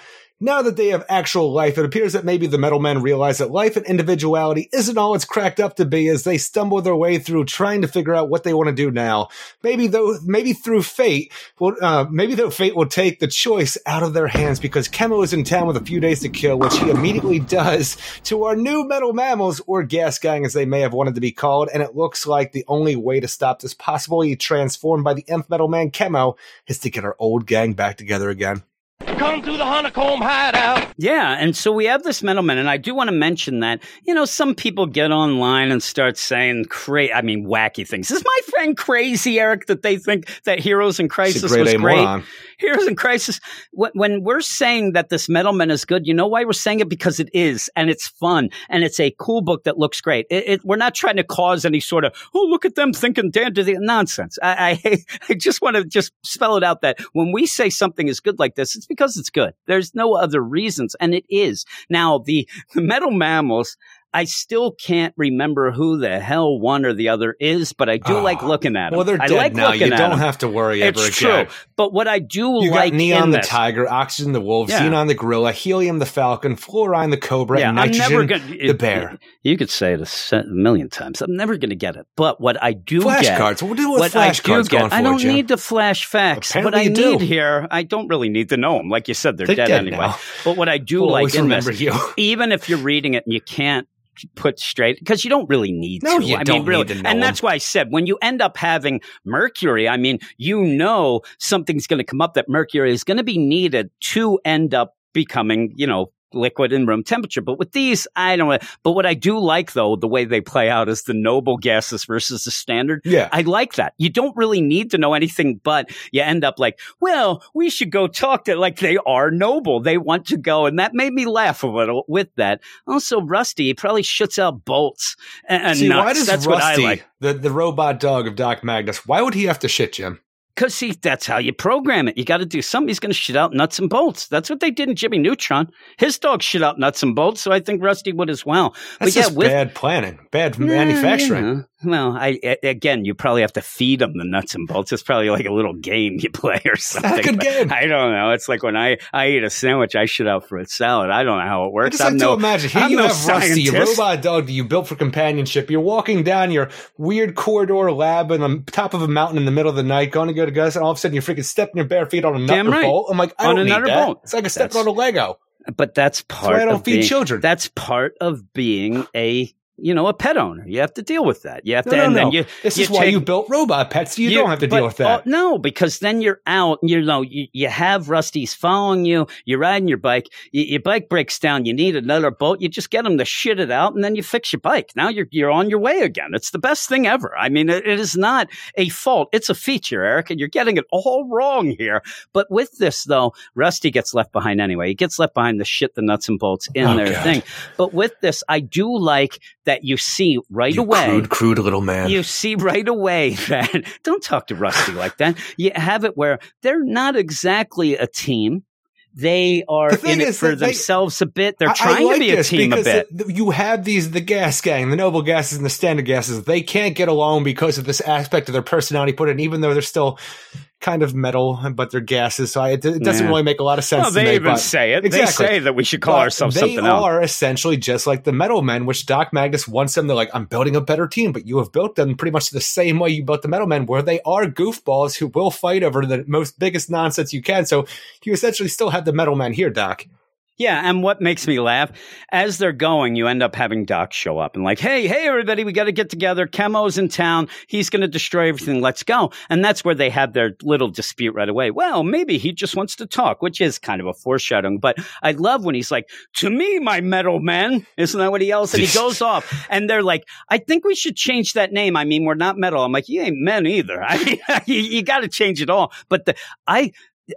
Now that they have actual life, it appears that maybe the Metal Men realize that life and individuality isn't all it's cracked up to be as they stumble their way through trying to figure out what they want to do now. Maybe though, maybe through fate, well, uh, maybe though fate will take the choice out of their hands because Chemo is in town with a few days to kill, which he immediately does to our new Metal Mammals, or Gas Gang as they may have wanted to be called, and it looks like the only way to stop this possibly transformed by the Nth Metal Man Chemo is to get our old gang back together again. Come through the honeycomb hideout. Yeah, and so we have this middleman, and I do want to mention that you know some people get online and start saying cra- I mean wacky things. Is my friend crazy, Eric, that they think that Heroes in Crisis great was great? moron. Heroes in Crisis. When, when we're saying that this Metalman is good, you know why we're saying it because it is, and it's fun, and it's a cool book that looks great. It, it, we're not trying to cause any sort of oh look at them thinking Dan did the nonsense. I, I I just want to just spell it out that when we say something is good like this, it's because it's good. There's no other reasons, and it is. Now the the Metal Mammals. I still can't remember who the hell one or the other is, but I do Oh. like ah. looking at them. Well, they're I dead like now. You don't have to worry It's ever true. again. But what I do You like got Neon the this, Tiger, Oxygen the Wolf, Yeah. Xenon the Gorilla, Helium the Falcon, Fluorine the Cobra, yeah, Nitrogen never gonna, the Bear. You could say it a million times. I'm never going to get it. But what I do get, Flashcards. What do what I flashcards do going get, for, I don't Jim? need the flash facts. what I you do. need here, I don't really need to know them. Like you said, they're, They're dead, dead anyway. now. But what I do We'll like in this, you. even if you're reading it and you can't put straight because you don't really need No, to. you I don't mean, really, need to know and that's why I said when you end up having Mercury, I mean, you know something's going to come up that Mercury is going to be needed to end up becoming, you know. Liquid in room temperature, but with these, I don't. know. But what I do like, though, the way they play out is the noble gases versus the standard. Yeah. I like that. You don't really need to know anything, but you end up like, well, we should go talk to, like, they are noble. They want to go. And that made me laugh a little with that. Also, Rusty, he probably shoots out bolts and, and See, nuts. why does That's Rusty, what I like. the, the robot dog of Doc Magnus, why would he have to shit, Jim? Because see, that's how you program it. You got to do something. He's going to shit out nuts and bolts. That's what they did in Jimmy Neutron. His dog shit out nuts and bolts, so I think Rusty would as well. That's but yeah, just with bad planning, bad Yeah, manufacturing. Well, I again, you probably have to feed them the nuts and bolts. It's probably like a little game you play or something. a good game. I don't know. It's like when I I eat a sandwich, I shit out for a salad. I don't know how it works. I just like I'm to no, imagine here I'm you no have Rusty, a robot dog that you built for companionship. You're walking down your weird corridor lab on the top of a mountain in the middle of the night, going to go to Gus, and all of a sudden you're freaking stepping your bare feet on a nut Damn right. bolt. I'm like, I On don't need that. bolt. It's like a step on a Lego. But that's part why I don't of feed being, children. That's part of being a you know a pet owner. You have to deal with that. You have No, to, no, and no. then you. this you is why you built robot pets. So you, You- don't have to but- deal with that. oh, no, because then you're out. You know, you, you have Rusty's following you. You're riding your bike. You, your bike breaks down. You need another boat. You just get them to shit it out, and then you fix your bike. Now you're you're on your way again. It's the best thing ever. I mean, it, it is not a fault. It's a feature, Eric, and you're getting it all wrong here. But with this though, Rusty gets left behind anyway. He gets left behind the shit, the nuts and bolts in Oh, their God. thing. But with this, I do like that you see right you away. crude, crude little man. You see right away that don't talk to Rusty like that. You have it where they're not exactly a team. They are The in it for that they- themselves a bit. They're I- I trying like to be a team a bit. the- you have these the gas gang, the noble gases and the standard gases. They can't get along because of this aspect of their personality put in, even though they're still kind of metal, but they're gases. So I, it, it doesn't Yeah. really make a lot of sense. they me, even say it. Exactly. They say that we should call But ourselves they something else. are essentially just like the metal men, which Doc Magnus wants them. They're like, I'm building a better team, but you have built them pretty much the same way you built the metal men, where they are goofballs who will fight over the most biggest nonsense you can. So you essentially still have the metal men here, Doc. Yeah, and what makes me laugh, as they're going, you end up having Doc show up and like, hey, hey, everybody, we got to get together. Chemo's in town. He's going to destroy everything. Let's go. And that's where they have their little dispute right away. Well, maybe he just wants to talk, which is kind of a foreshadowing. But I love when he's like, to me, my metal men. Isn't that what he yells? And he goes off and they're like, I think we should change that name. I mean, we're not metal. I'm like, you ain't men either. I mean, you, you got to change it all. But the, I,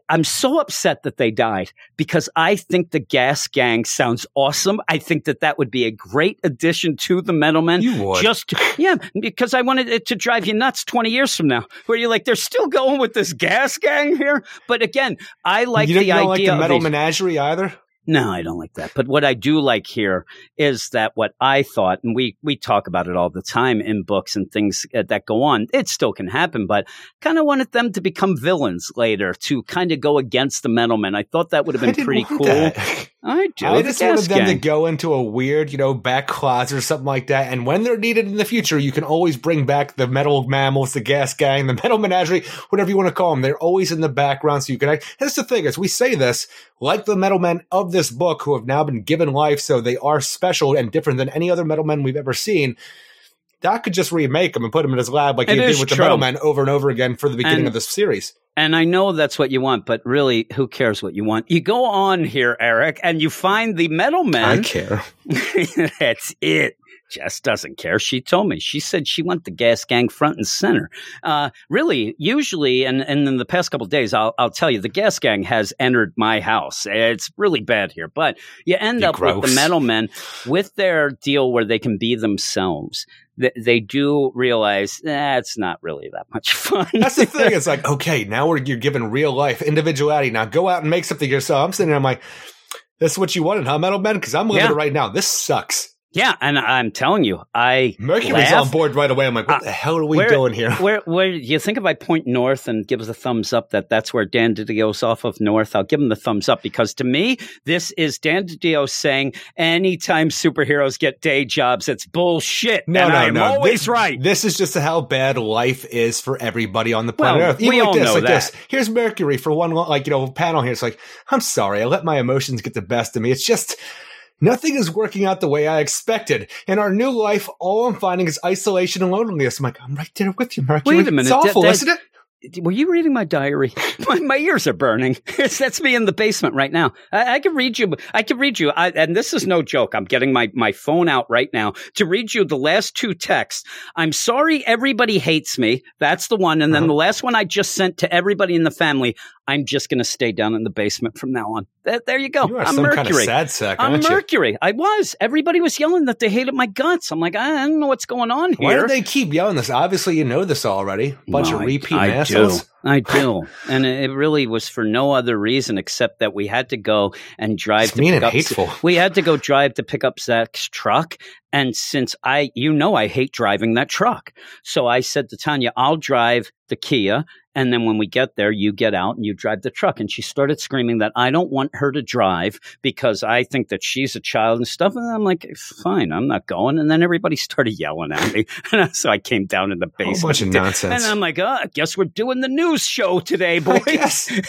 I'm so upset that they died because I think the Gas Gang sounds awesome. I think that that would be a great addition to the Metal Men. You would. Just, yeah, because I wanted it to drive you nuts 20 years from now, where you're like, they're still going with this Gas Gang here. But again, I like you the you don't like the metal menagerie either. No, I don't like that. But what I do like here is that what I thought, and we we talk about it all the time in books and things uh, that go on. It still can happen, but kind of wanted them to become villains later to kind of go against the Metal Men. I thought that would have been pretty cool. that. I do. I just wanted them to go into a weird, you know, back closet or something like that. And when they're needed in the future, you can always bring back the metal mammals, the gas gang, the metal menagerie, whatever you want to call them. They're always in the background, so you can. Act. That's the thing as we say this, like the metal men of this book, who have now been given life, so they are special and different than any other metal men we've ever seen. Doc could just remake them and put them in his lab like It he did with the metal men over and over again for the beginning And- of this series. And I know that's what you want, but really, who cares what you want? You go on here, Eric, and you find the metal man. I care. That's it. Jess doesn't care. She told me. She said she went the gas gang front and center. Uh, really, usually, and, and in the past couple of days, I'll, I'll tell you, the gas gang has entered my house. It's really bad here, but you end You up with the gross. metal men with their deal where they can be themselves. They, they do realize eh, not really that much fun. That's the thing. It's like, okay, now we're you're given real life individuality. Now go out and make something yourself. I'm sitting there, I'm like, this is what you wanted, huh, Metal Men? Because I'm living Yeah. it right now. This sucks. Yeah, and I'm telling you, I Mercury's on board right away. I'm like, what Uh, the hell are we where- doing here? Where, where you think if I point north and give us a thumbs up that that's where Dan DiDio's off of north, I'll give him the thumbs up because to me, this is Dan DiDio saying anytime superheroes get day jobs, it's bullshit. No, and no, I am no. always this, right. This is just how bad life is for everybody on the planet Well, Earth. Even we like all this, know like that. this. Here's Mercury for one, like you know, panel here. It's like, I'm sorry, I let my emotions get the best of me. It's just nothing is working out the way I expected. In our new life, all I'm finding is isolation and loneliness. I'm like, I'm right there with you, Mercury. Wait a minute, It's awful, that- isn't it? Were you reading my diary? My, my ears are burning. That's me in the basement right now. I, I can read you. I can read you. I, and this is no joke. I'm getting my, my phone out right now to read you the last two texts. I'm sorry everybody hates me. That's the one. And then Uh-huh. the last one I just sent to everybody in the family. I'm just going to stay down in the basement from now on. There, there you go. You are I'm some Mercury. kind of sad sack, I'm aren't you? Mercury. I was. Everybody was yelling that they hated my guts. I'm like, I don't know what's going on here. Why do they keep yelling this? Obviously, you know this already. Bunch No, of I- repeat I, assholes. Do. I do. And it really was for no other reason except that we had to go and drive It's to mean pick and up hateful. we had to go drive to pick up Zach's truck. And since I you know I hate driving that truck. So I said to Tanya, I'll drive the Kia and then when we get there, you get out and you drive the truck. And she started screaming that I don't want her to drive because I think that she's a child and stuff. And I'm like, fine, I'm not going. And then everybody started yelling at me. And so I came down in the basement. A bunch of and nonsense. and I'm like, oh, I guess we're doing the news show today, boys.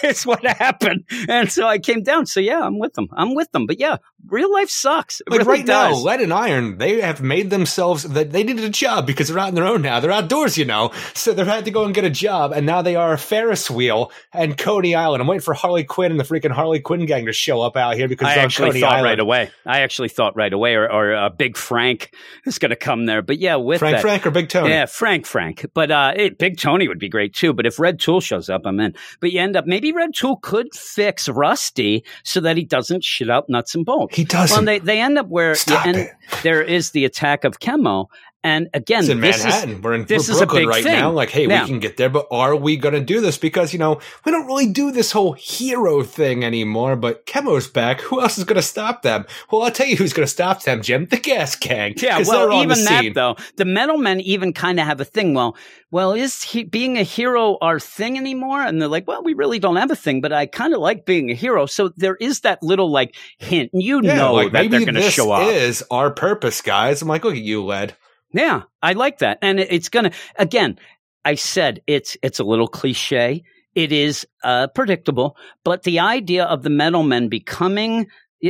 it's what happened. And so I came down. So yeah, I'm with them. I'm with them. But yeah, real life sucks. It Like really right does. now, Lead and Iron, they have made themselves that they needed a job because they're out on their own now. They're outdoors, you know. So they've had to go and get a job, and now they are a Ferris wheel and Coney Island. I'm waiting for Harley Quinn and the freaking Harley Quinn gang to show up out here because I actually Coney thought Island. right away. I actually thought right away, or, or uh, Big Frank is going to come there. But yeah, with Frank that, Frank or Big Tony? Yeah, Frank, Frank. But uh, it, Big Tony would be great too. But if Red Tool shows up, I'm in. But you end up maybe Red Tool could fix Rusty so that he doesn't shit out nuts and bolts. He doesn't. Well, they they end up where Stop you end, it. there is the attack of Chemo, and again, It's in this Manhattan. is we're in this we're Brooklyn right thing. now. Like, hey, Yeah. we can get there, but are we going to do this? Because you know we don't really do this whole hero thing anymore. But Chemo's back. Who else is going to stop them? Well, I'll tell you who's going to stop them, Jim. The Gas Gang. Yeah, well, even that though, the metal men even kind of have a thing. Well, well, is he, being a hero our thing anymore? And they're like, well, we really don't have a thing, but I kind of like being a hero. So there is that little like hint. You Yeah, know like that they're going to show up. is our purpose, guys. I'm like, look at you, Lead. Yeah, I like that, and it's gonna. Again, I said it's it's a little cliche. It is uh, predictable, but the idea of the metal men becoming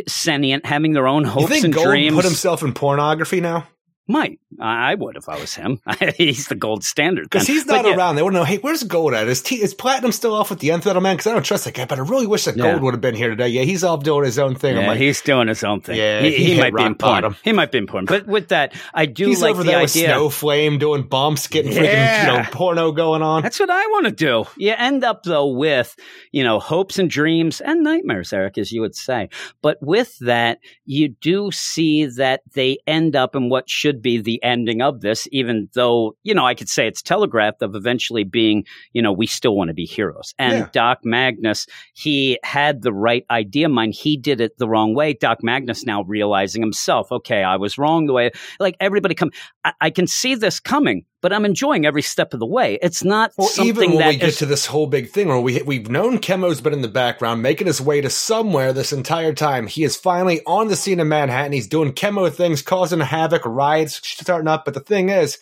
sentient, having their own You hopes think and Gold dreams, put himself in pornography now? might I would if I was him. He's the gold standard Because he's not But yeah, around. They want to know, hey, where's Gold at? Is, T- is Platinum still off with the Nth Metal Man? Because I don't trust that guy, but I really wish that Yeah. Gold would have been here today. Yeah, he's off doing his own thing. Yeah, like, he's doing his own thing. Yeah, he, he he might be important. bottom. He might be important. But with that, I do he's like over the there with idea. Snowflame doing bumps, getting freaking you know porno going on. That's what I want to do. You end up though with, you know, hopes and dreams and nightmares, Eric, as you would say. But with that, you do see that they end up in what should be the ending of this, even though, you know, I could say it's telegraphed of eventually being, you know, we still want to be heroes. And Yeah. Doc Magnus, he had the right idea in mind. He did it the wrong way. Doc Magnus now realizing himself, okay, I was wrong the way, like everybody come, I, I can see this coming. But I'm enjoying every step of the way. It's not Well, something even when that we get is- to this whole big thing where we we've known Chemo's been in the background making his way to somewhere this entire time. He is finally on the scene in Manhattan. He's doing Chemo things, causing havoc, riots starting up. But the thing is,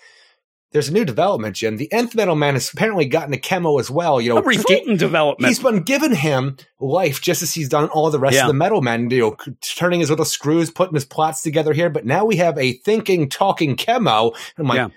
there's a new development, Jim. The Nth Metal Man has apparently gotten a Chemo as well. You know, a revolting development. He's been giving him life just as he's done all the rest Yeah. of the metal men, you know, turning his little screws, putting his plots together here. But now we have a thinking, talking chemo. I'm like, Yeah.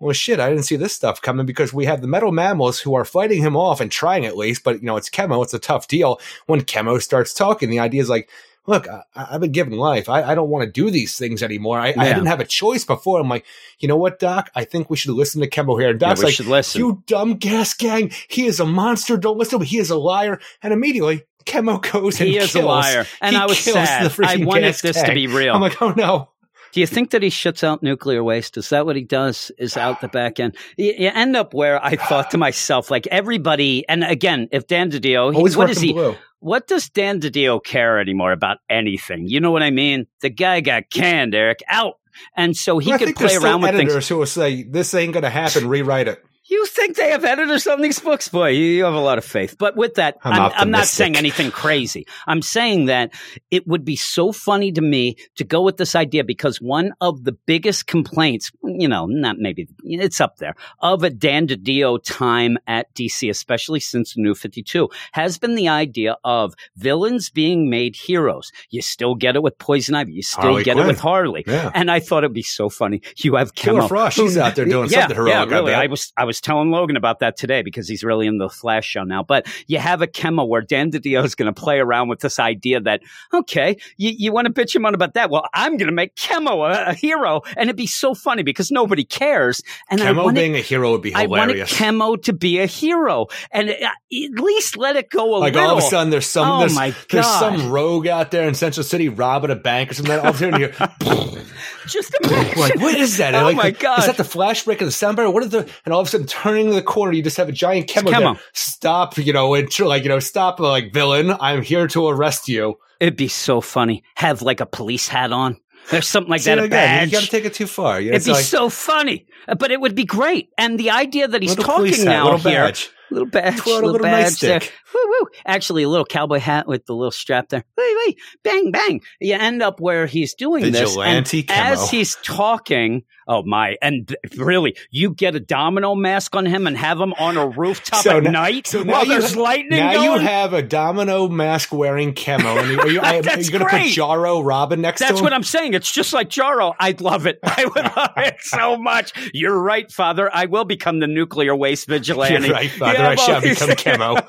Well, shit, I didn't see this stuff coming because we have the metal mammals who are fighting him off and trying at least, but you know, it's Chemo. It's a tough deal. When Chemo starts talking, the idea is like, look, I, I've been given life. I, I don't want to do these things anymore. I, I didn't have a choice before. I'm like, you know what, Doc? I think we should listen to Chemo here. And Yeah, Doc's we like, should listen. you dumb gas gang. He is a monster. Don't listen to him. He is a liar. And immediately, Chemo goes and He is kills. a liar. And He I was sad. I wanted this to be real. I'm like, oh no. Do you think that he shuts out nuclear waste? Is that what he does? Is out the back end? You, you end up where I thought to myself, like everybody, and again, if Dan DiDio, he, what he? blue. What does Dan DiDio care anymore about anything? You know what I mean? The guy got canned, Eric, out. And so he I could play around with things. editors who will say this ain't going to happen. Rewrite it. You think they have editors on these books? Boy, you, have a lot of faith. But with that, I'm I'm, I'm not saying anything crazy. I'm saying that it would be so funny to me to go with this idea because one of the biggest complaints, you know, not maybe, it's up there, of a Dan DiDio time at DC, especially since the New 52, has been the idea of villains being made heroes. You still get it with Poison Ivy. You still Harley get Quinn. it with Harley. Yeah. And I thought it'd be so funny. You have Killer Frost, she's out there doing yeah, something heroic, Yeah, really. bet. I was I was telling Logan about that today because he's really in the Flash show now. But you have a chemo where Dan DiDio is going to play around with this idea that okay, you, you want to bitch him on about that? Well, I'm going to make Chemo a, a hero, and it'd be so funny because nobody cares. And I Chemo wanted, being a hero would be hilarious. I wanted. Chemo to be a hero, and uh, at least let it go a like little. all of a sudden, there's some Oh there's, my there's some rogue out there in Central City robbing a bank or something. All of a sudden, you're just imagine. like, what is that? Oh like, my God. Is that the flash break of the sound bar? What is the? And all of a sudden, turning the corner, you just have a giant chemo. Chemo. Stop! You know, and like you know, stop! Like villain, I'm here to arrest you. It'd be so funny. Have like a police hat on. There's something like See, that. A again, badge. you got to take it too far. Yeah, It'd be like, so funny, Uh, but it would be great. And the idea that he's talking hat, now little here, badge. little badge, Twirl little, little badge there. Woo woo! Actually, a little cowboy hat with the little strap there. Wait, wait, bang, bang. You end up where he's doing Vigilante this, and camo. as he's talking, oh my! And really, you get a domino mask on him and have him on a rooftop at n- night so now while there's lightning Now going. you have a domino mask wearing camo, and you, are you, are That's you going to put. Jarro Robin next to That's him? what I'm saying. It's just like Jarro. I'd love it. I would love it so much. You're right, Father. I will become the nuclear waste vigilante. You're right, Father. Yeah, I shall become camo.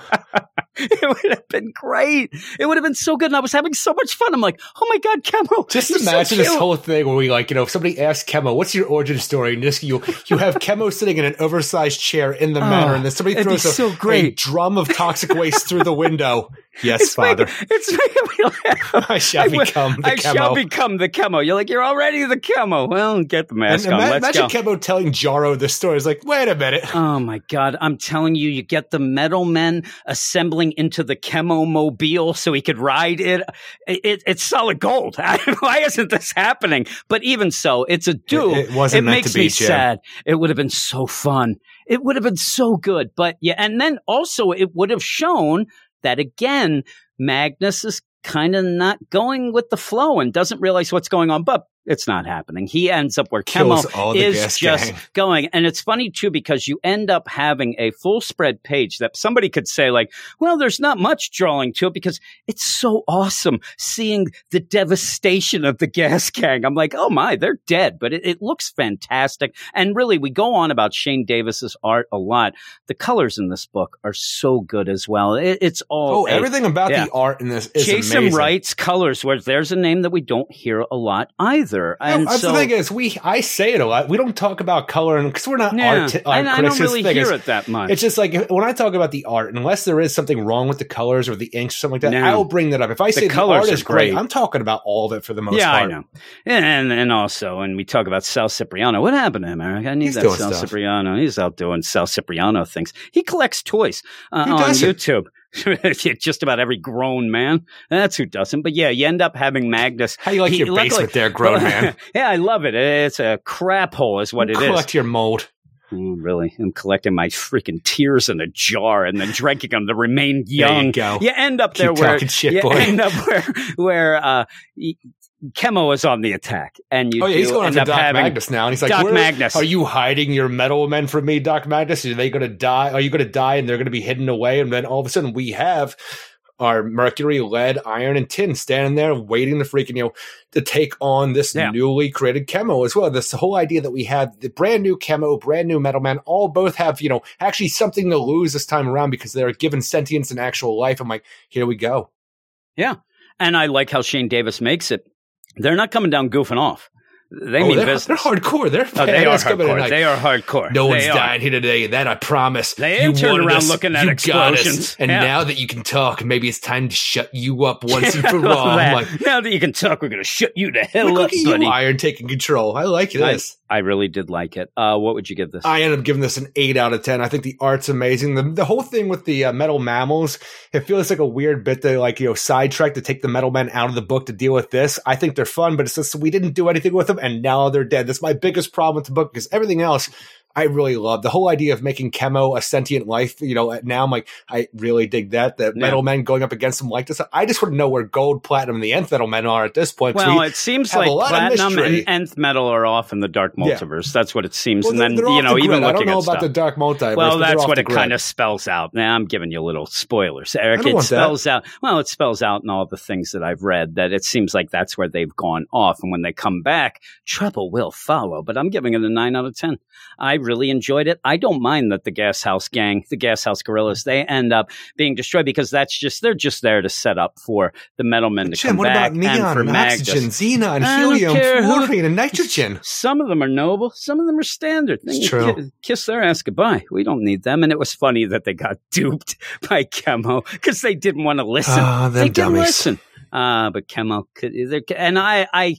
it would have been great. It would have been so good. And I was having so much fun. I'm like, oh my God, Camo. Just you're so imagine this whole thing where we like, you know, if somebody asks Chemo, "What's your origin story?" and just you, you have Chemo sitting in an oversized chair in the manor, oh, and then somebody Oh, throws a, so a drum of toxic waste through the window. Yes, It's Father. making- it's making me laugh. I shall will- become the I shall become the Camo. You're like, you're already the Camo. Well, get the And mask on. ima- imagine go. Chemo telling Jarro this story. It's like, wait a minute. Oh my God. I'm telling you, you get the metal men assembling into the chemo mobile so he could ride it. It- it's solid gold. Why isn't this happening? But even so, it's a do. It- it wasn't meant makes to be, me Jim. sad. It would have been so fun. It would have been so good. But yeah, and then also it would have shown that again, Magnus is kind of not going with the flow and doesn't realize what's going on. But it's not happening. He ends up where Kills Chemo is just gang. going. And it's funny too because you end up having a full spread page that somebody could say like, well, there's not much drawing to it because it's so awesome seeing the devastation of the gas gang. I'm like, oh my, they're dead, but it, it looks fantastic. And really, we go on about Shane Davis's art a lot. The colors in this book are so good as well. It, it's all Oh, a- everything about yeah. the art in this is Jason amazing. Wright's colors, where there's a name that we don't hear a lot either. And That's so, the thing is, we I say it a lot. We don't talk about color because we're not yeah, art, art and I don't really hear is- it that much. It's just like when I talk about the art, unless there is something wrong with the colors or the inks or something like that, No. I will bring that up. If I say the, colors art is great, great. I'm talking about all of it for the most yeah, part. I know. And and also when we talk about Sal Cipriano, what happened to him, Eric? I need He's that Sal stuff. Cipriano. He's out doing Sal Cipriano things. He collects toys uh, on? YouTube. Just about every grown man. That's who doesn't. But yeah, you end up having Magnus. How you like He- your luckily- basement there, grown man? yeah, I love it. It's a crap hole, is what it is. Collect your mold. Really? I'm collecting my freaking tears in a jar and then drinking them to remain young. There you go. You end up Keep there where shit, you boy. end up where where uh, Chemo is on the attack, and you Oh yeah, he's going after up Doc Magnus now, and he's like, Doc Magnus. Are you hiding your metal men from me, Doc Magnus? Are they going to die? Are you going to die, and they're going to be hidden away? And then all of a sudden, we have our Mercury, Lead, Iron, and Tin standing there waiting to freaking, you know, to take on this Yeah. newly created Chemo as well. This whole idea that we have the brand new Chemo, brand new Metal Man, all both have, you know, actually something to lose this time around because they're given sentience and actual life. I'm like, here we go. Yeah, and I like how Shane Davis makes it. They're not coming down goofing off. They Oh, mean they're, business. they're hardcore. They're Oh, they are hardcore. They are hardcore. No They one's are. dying here today. That I promise. They ain't turned around us. looking at you explosions. And Yeah. now that you can talk, maybe it's time to shut you up once and for All that. like, now that you can talk, we're going to shut you the hell look, up, at you. Iron taking control. I like this. I really did like it. Uh, what would you give this? I ended up giving this an eight out of ten. I think the art's amazing. The, the whole thing with the uh, metal mammals, it feels like a weird bit to like you know sidetrack to take the metal men out of the book to deal with this. I think they're fun, but it's just we didn't do anything with them, and now they're dead. That's my biggest problem with the book because everything else. I really love the whole idea of making Chemo a sentient life. You know, now I'm like, I really dig that. That Yeah. metal men going up against them like this. I just want to know where gold, platinum, and the nth metal men are at this point. well, we it seems like a lot of platinum and nth metal are off in the dark Yeah. multiverse. That's what it seems. Well, and then you know, the even looking don't know at about stuff. the dark multiverse. Well, that's what it grid. kind of spells out. Now I'm giving you little spoilers, Eric. It want that. spells out. Well, it spells out in all the things that I've read that it seems like that's where they've gone off, and when they come back, trouble will follow. But I'm giving it a nine out of ten. I really enjoyed it. I don't mind that the Gas House Gang, the Gas House Gorillas, they end up being destroyed because that's just they're just there to set up for the Metal Men to Jim, come what back about neon and for oxygen, xenon, helium, fluorine, and nitrogen? Some of them are noble, some of them are standard. It's true. ki- Kiss their ass goodbye. We don't need them. And it was funny that they got duped by Chemo because they didn't want to listen. Ah, them they didn't dummies. listen. Uh, but Chemo could, and I, I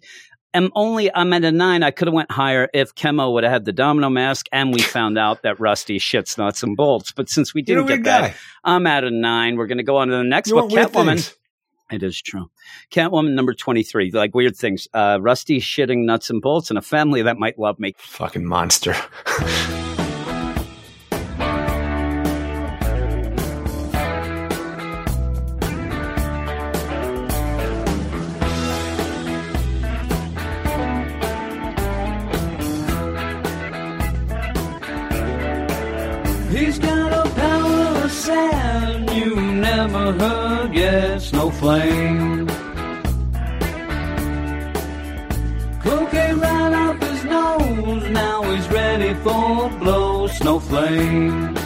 am only, I'm at a nine. I could have went higher if Chemo would have had the domino mask and we found out that Rusty shits nuts and bolts. But since we didn't get that, guy. I'm at a nine. We're going to go on to the next You book, Catwoman. It is true. Catwoman number 23, like weird things. Uh, Rusty shitting nuts and bolts and a family that might love me. Fucking monster. never heard yet, Snowflake. Cocaine right up his nose, now he's ready for blow, Snowflake.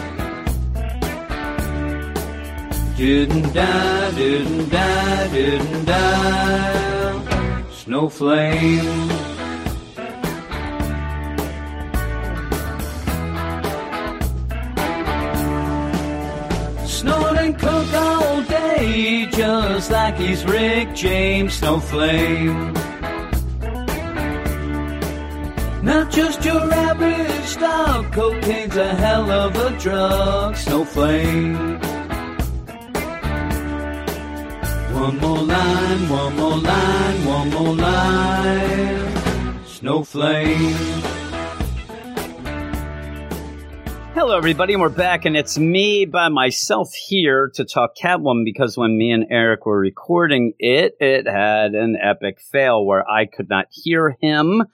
Didn't die, didn't die, didn't die, Snowflake. Coke all day, just like he's Rick James Snowflake. Not just your average stuff, cocaine's a hell of a drug, Snowflake. One more line, one more line, one more line, Snowflake. Hello, everybody, and we're back, and it's me by myself here to talk Catwoman because when me and Eric were recording it, it had an epic fail where I could not hear him.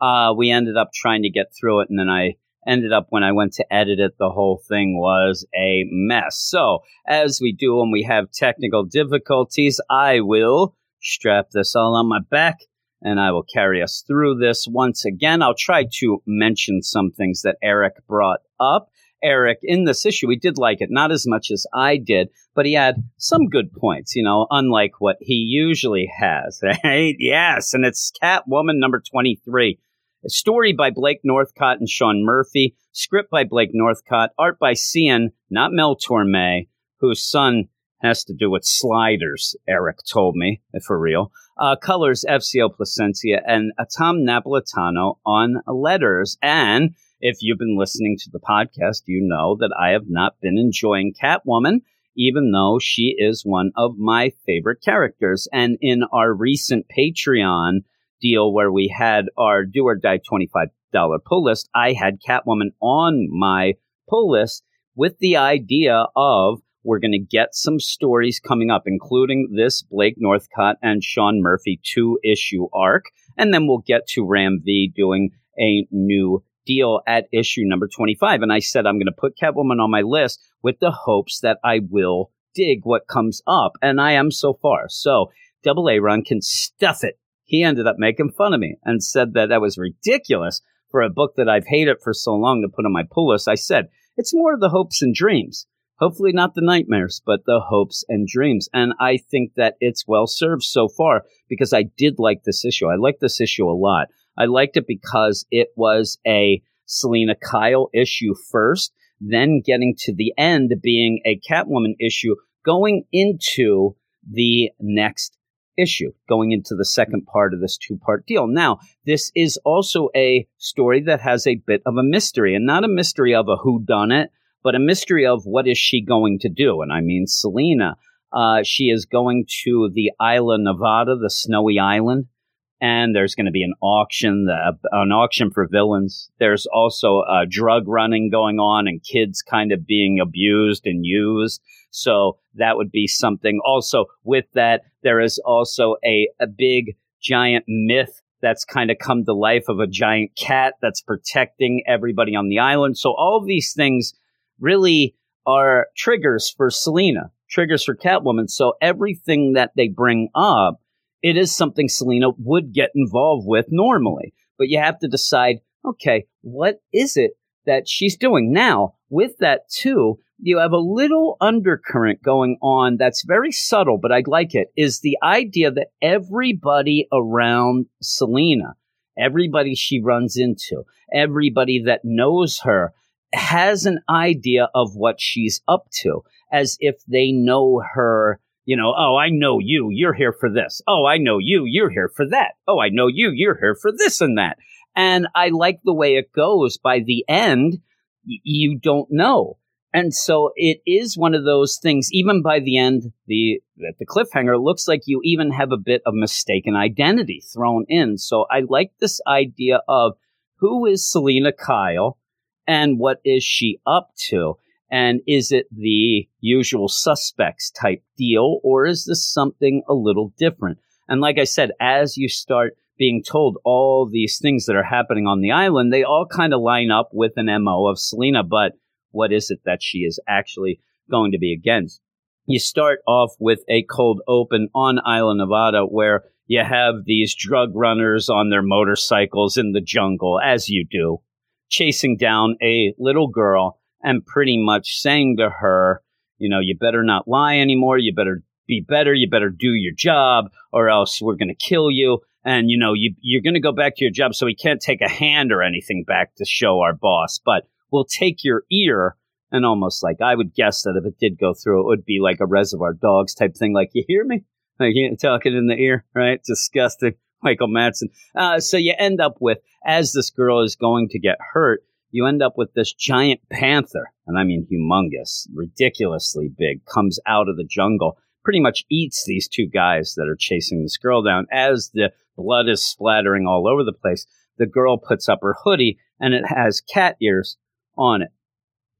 Uh, we ended up trying to get through it, and then I ended up when I went to edit it, the whole thing was a mess. So, as we do when we have technical difficulties, I will strap this all on my back and I will carry us through this once again. I'll try to mention some things that Eric brought up. Eric, in this issue, he did like it, not as much as I did, but he had some good points, you know, unlike what he usually has, right? Yes, and it's Catwoman number 23. A story by Blake Northcott and Sean Murphy, script by Blake Northcott, art by Cian, not Mel Torme, whose son has to do with sliders, Eric told me, for real. Uh, colors FCO Plascencia and Tom Napolitano on letters. And if you've been listening to the podcast, you know that I have not been enjoying Catwoman, even though she is one of my favorite characters. And in our recent Patreon deal where we had our do or die $25 pull list, I had Catwoman on my pull list with the idea of we're going to get some stories coming up, including this Blake Northcott and Sean Murphy two issue arc. And then we'll get to Ram V doing a new deal at issue number 25. And I said, I'm going to put Catwoman on my list with the hopes that I will dig what comes up, and I am so far. So Double A Run can stuff it. He ended up making fun of me and said that that was ridiculous for a book that I've hated for so long to put on my pull list. I said it's more of the hopes and dreams. Hopefully not the nightmares, but the hopes and dreams. And I think that it's well served so far because I did like this issue. I like this issue a lot. I liked it because it was a Selina Kyle issue first, then getting to the end being a Catwoman issue, going into the next issue, going into the second part of this two part deal. Now, this is also a story that has a bit of a mystery, and not a mystery of a who done it, but a mystery of what is she going to do. And I mean, Selina, uh, she is going to the Isla Nevada, the snowy island and there's going to be an auction, the, an auction for villains. There's also a drug running going on and kids kind of being abused and used. So that would be something. Also, with that, there is also a, a big giant myth that's kind of come to life of a giant cat that's protecting everybody on the island. So all of these things really are triggers for Selina, triggers for Catwoman. So everything that they bring up it is something Selina would get involved with normally. But you have to decide, okay, what is it that she's doing? Now, with that too, you have a little undercurrent going on that's very subtle, but I like it, is the idea that everybody around Selina, everybody she runs into, everybody that knows her, has an idea of what she's up to, as if they know her you know, oh, I know you, you're here for this. Oh, I know you, you're here for that. Oh, I know you, you're here for this and that. And I like the way it goes. By the end, y- you don't know. And so it is one of those things, even by the end, the, at the cliffhanger, looks like you even have a bit of mistaken identity thrown in. So I like this idea of who is Selina Kyle and what is she up to? And is it the usual suspects type deal, or is this something a little different? And like I said, as you start being told all these things that are happening on the island, they all kind of line up with an MO of Selina, but what is it that she is actually going to be against? You start off with a cold open on Isla Nevada where you have these drug runners on their motorcycles in the jungle, as you do, chasing down a little girl and pretty much saying to her, you know, you better not lie anymore. You better be better. You better do your job or else we're going to kill you. And, you know, you, you're going to go back to your job. So we can't take a hand or anything back to show our boss, but we'll take your ear. And almost like I would guess that if it did go through, it would be like a reservoir dogs type thing. Like, you hear me? Like, you talking in the ear, right? Disgusting. Michael Madsen. Uh, so you end up with, as this girl is going to get hurt, you end up with this giant panther, and I mean humongous, ridiculously big, comes out of the jungle, pretty much eats these two guys that are chasing this girl down. As the blood is splattering all over the place, the girl puts up her hoodie and it has cat ears on it.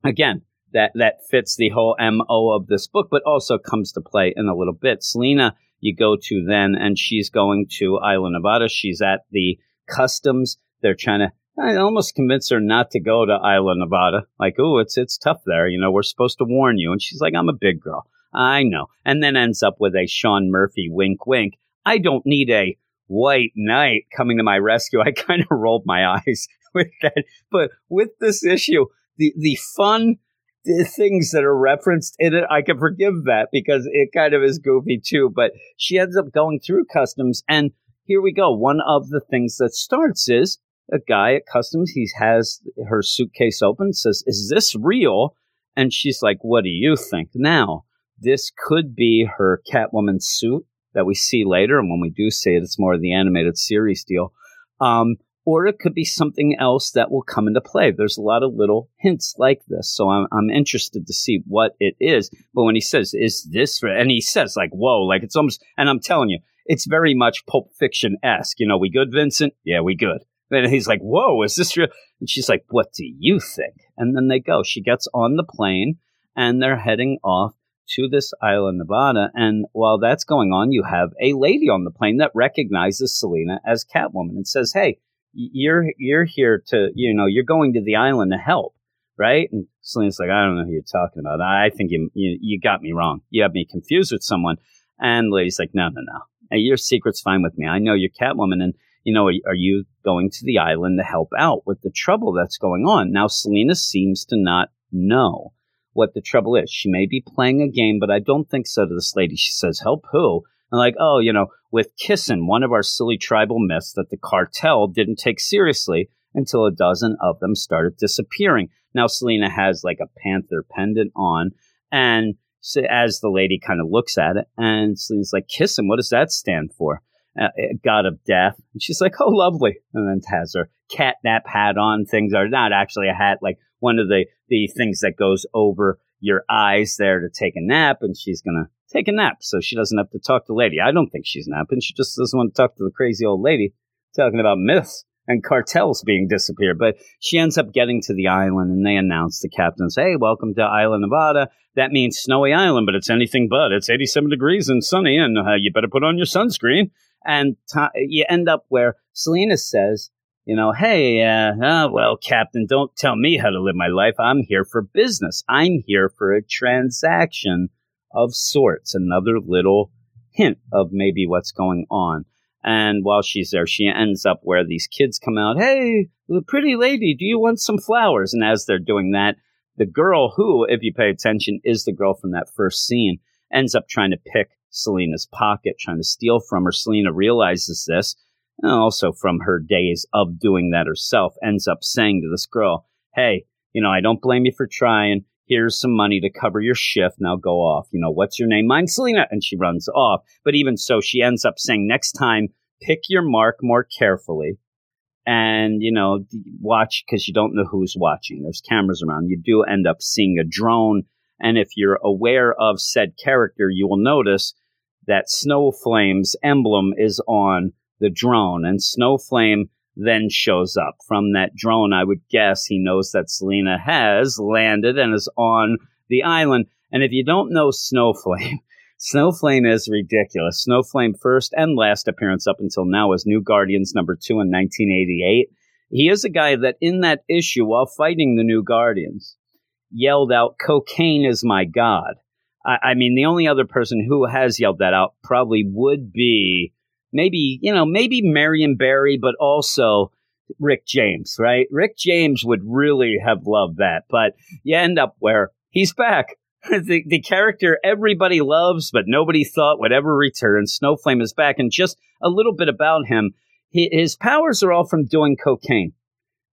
Again, that, that fits the whole MO of this book, but also comes to play in a little bit. Selina, you go to then, and she's going to Isla Nevada. She's at the customs. They're trying to I almost convinced her not to go to Isla Nevada. Like, oh, it's it's tough there. You know, we're supposed to warn you. And she's like, I'm a big girl. I know. And then ends up with a Sean Murphy wink wink. I don't need a white knight coming to my rescue. I kind of rolled my eyes with that. But with this issue, the the fun the things that are referenced in it, I can forgive that because it kind of is goofy too. But she ends up going through customs, and here we go. One of the things that starts is a guy at customs. He has her suitcase open, says, Is this real? And she's like, What do you think? Now, this could be her Catwoman suit that we see later. And when we do see it, it's more of the animated series deal. Um, or it could be something else that will come into play. There's a lot of little hints like this. So I'm, I'm interested to see what it is. But when he says, is this, and he says like, whoa, like it's almost, and I'm telling you, it's very much Pulp Fiction esque. You know, we good, Vincent? Yeah, we good. And he's like, whoa, is this real? And she's like, what do you think? And then they go. She gets on the plane and they're heading off to this island, Nevada. And while that's going on, you have a lady on the plane that recognizes Selina as Catwoman and says, hey, you're you're here to you know you're going to the island to help right? And Selina's like, I don't know who you're talking about. I think you, you, you got me wrong. You have me confused with someone. And the lady's like, no, no, no. Your secret's fine with me. I know you're Catwoman. And, you know, are, you going to the island to help out with the trouble that's going on? Now, Selina seems to not know what the trouble is. She may be playing a game, but I don't think so to this lady. She says, help who? And like, oh, you know, with Kissin, one of our silly tribal myths that the cartel didn't take seriously until a dozen of them started disappearing. Now Selina has like a panther pendant on, and so as the lady kind of looks at it, and Selina's like, Kissin, what does that stand for? Uh, God of death. And she's like, oh, lovely. And then has her catnap hat on. Things are not actually a hat, like one of the, the things that goes over your eyes there to take a nap. And she's going to take a nap so she doesn't have to talk to the lady. I don't think she's napping. She just doesn't want to talk to the crazy old lady talking about myths and cartels being disappeared. But she ends up getting to the island and they announce the captains, hey, welcome to Island Nevada. That means snowy island, but it's anything but. It's 87 degrees and sunny, and uh, you better put on your sunscreen. And you end up where Selina says, you know, hey, uh, uh, well, Captain, don't tell me how to live my life. I'm here for business. I'm here for a transaction of sorts. Another little hint of maybe what's going on. And while she's there, she ends up where these kids come out. Hey, pretty lady, do you want some flowers? And as they're doing that, the girl who, if you pay attention, is the girl from that first scene, ends up trying to pick Selina's pocket, trying to steal from her. Selina realizes this, and also from her days of doing that herself, ends up saying to this girl, Hey, you know, I don't blame you for trying. Here's some money to cover your shift. Now go off. You know, what's your name? Mine's Selina. And she runs off. But even so, she ends up saying, Next time, pick your mark more carefully and you know watch because you don't know who's watching there's cameras around you do end up seeing a drone and if you're aware of said character you will notice that snowflame's emblem is on the drone and snowflame then shows up from that drone i would guess he knows that selina has landed and is on the island and if you don't know snowflame Snowflame is ridiculous. Snowflame first and last appearance up until now was New Guardians number two in 1988. He is a guy that in that issue, while fighting the New Guardians, yelled out, cocaine is my God. I, I mean, the only other person who has yelled that out probably would be maybe, you know, maybe Marion Barry, but also Rick James, right? Rick James would really have loved that, but you end up where he's back. the, the character everybody loves, but nobody thought would ever return. Snowflame is back, and just a little bit about him. He, his powers are all from doing cocaine.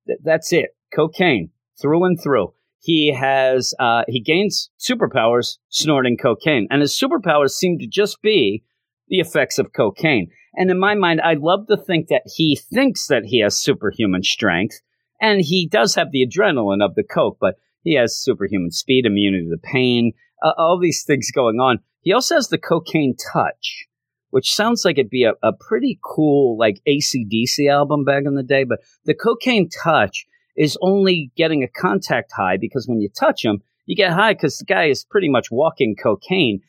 Th- that's it, cocaine through and through. He has uh, he gains superpowers snorting cocaine, and his superpowers seem to just be the effects of cocaine. And in my mind, I love to think that he thinks that he has superhuman strength, and he does have the adrenaline of the coke, but he has superhuman speed, immunity to pain, uh, all these things going on. He also has the cocaine touch, which sounds like it'd be a, a pretty cool, like ACDC album back in the day. But the cocaine touch is only getting a contact high because when you touch him, you get high because the guy is pretty much walking cocaine.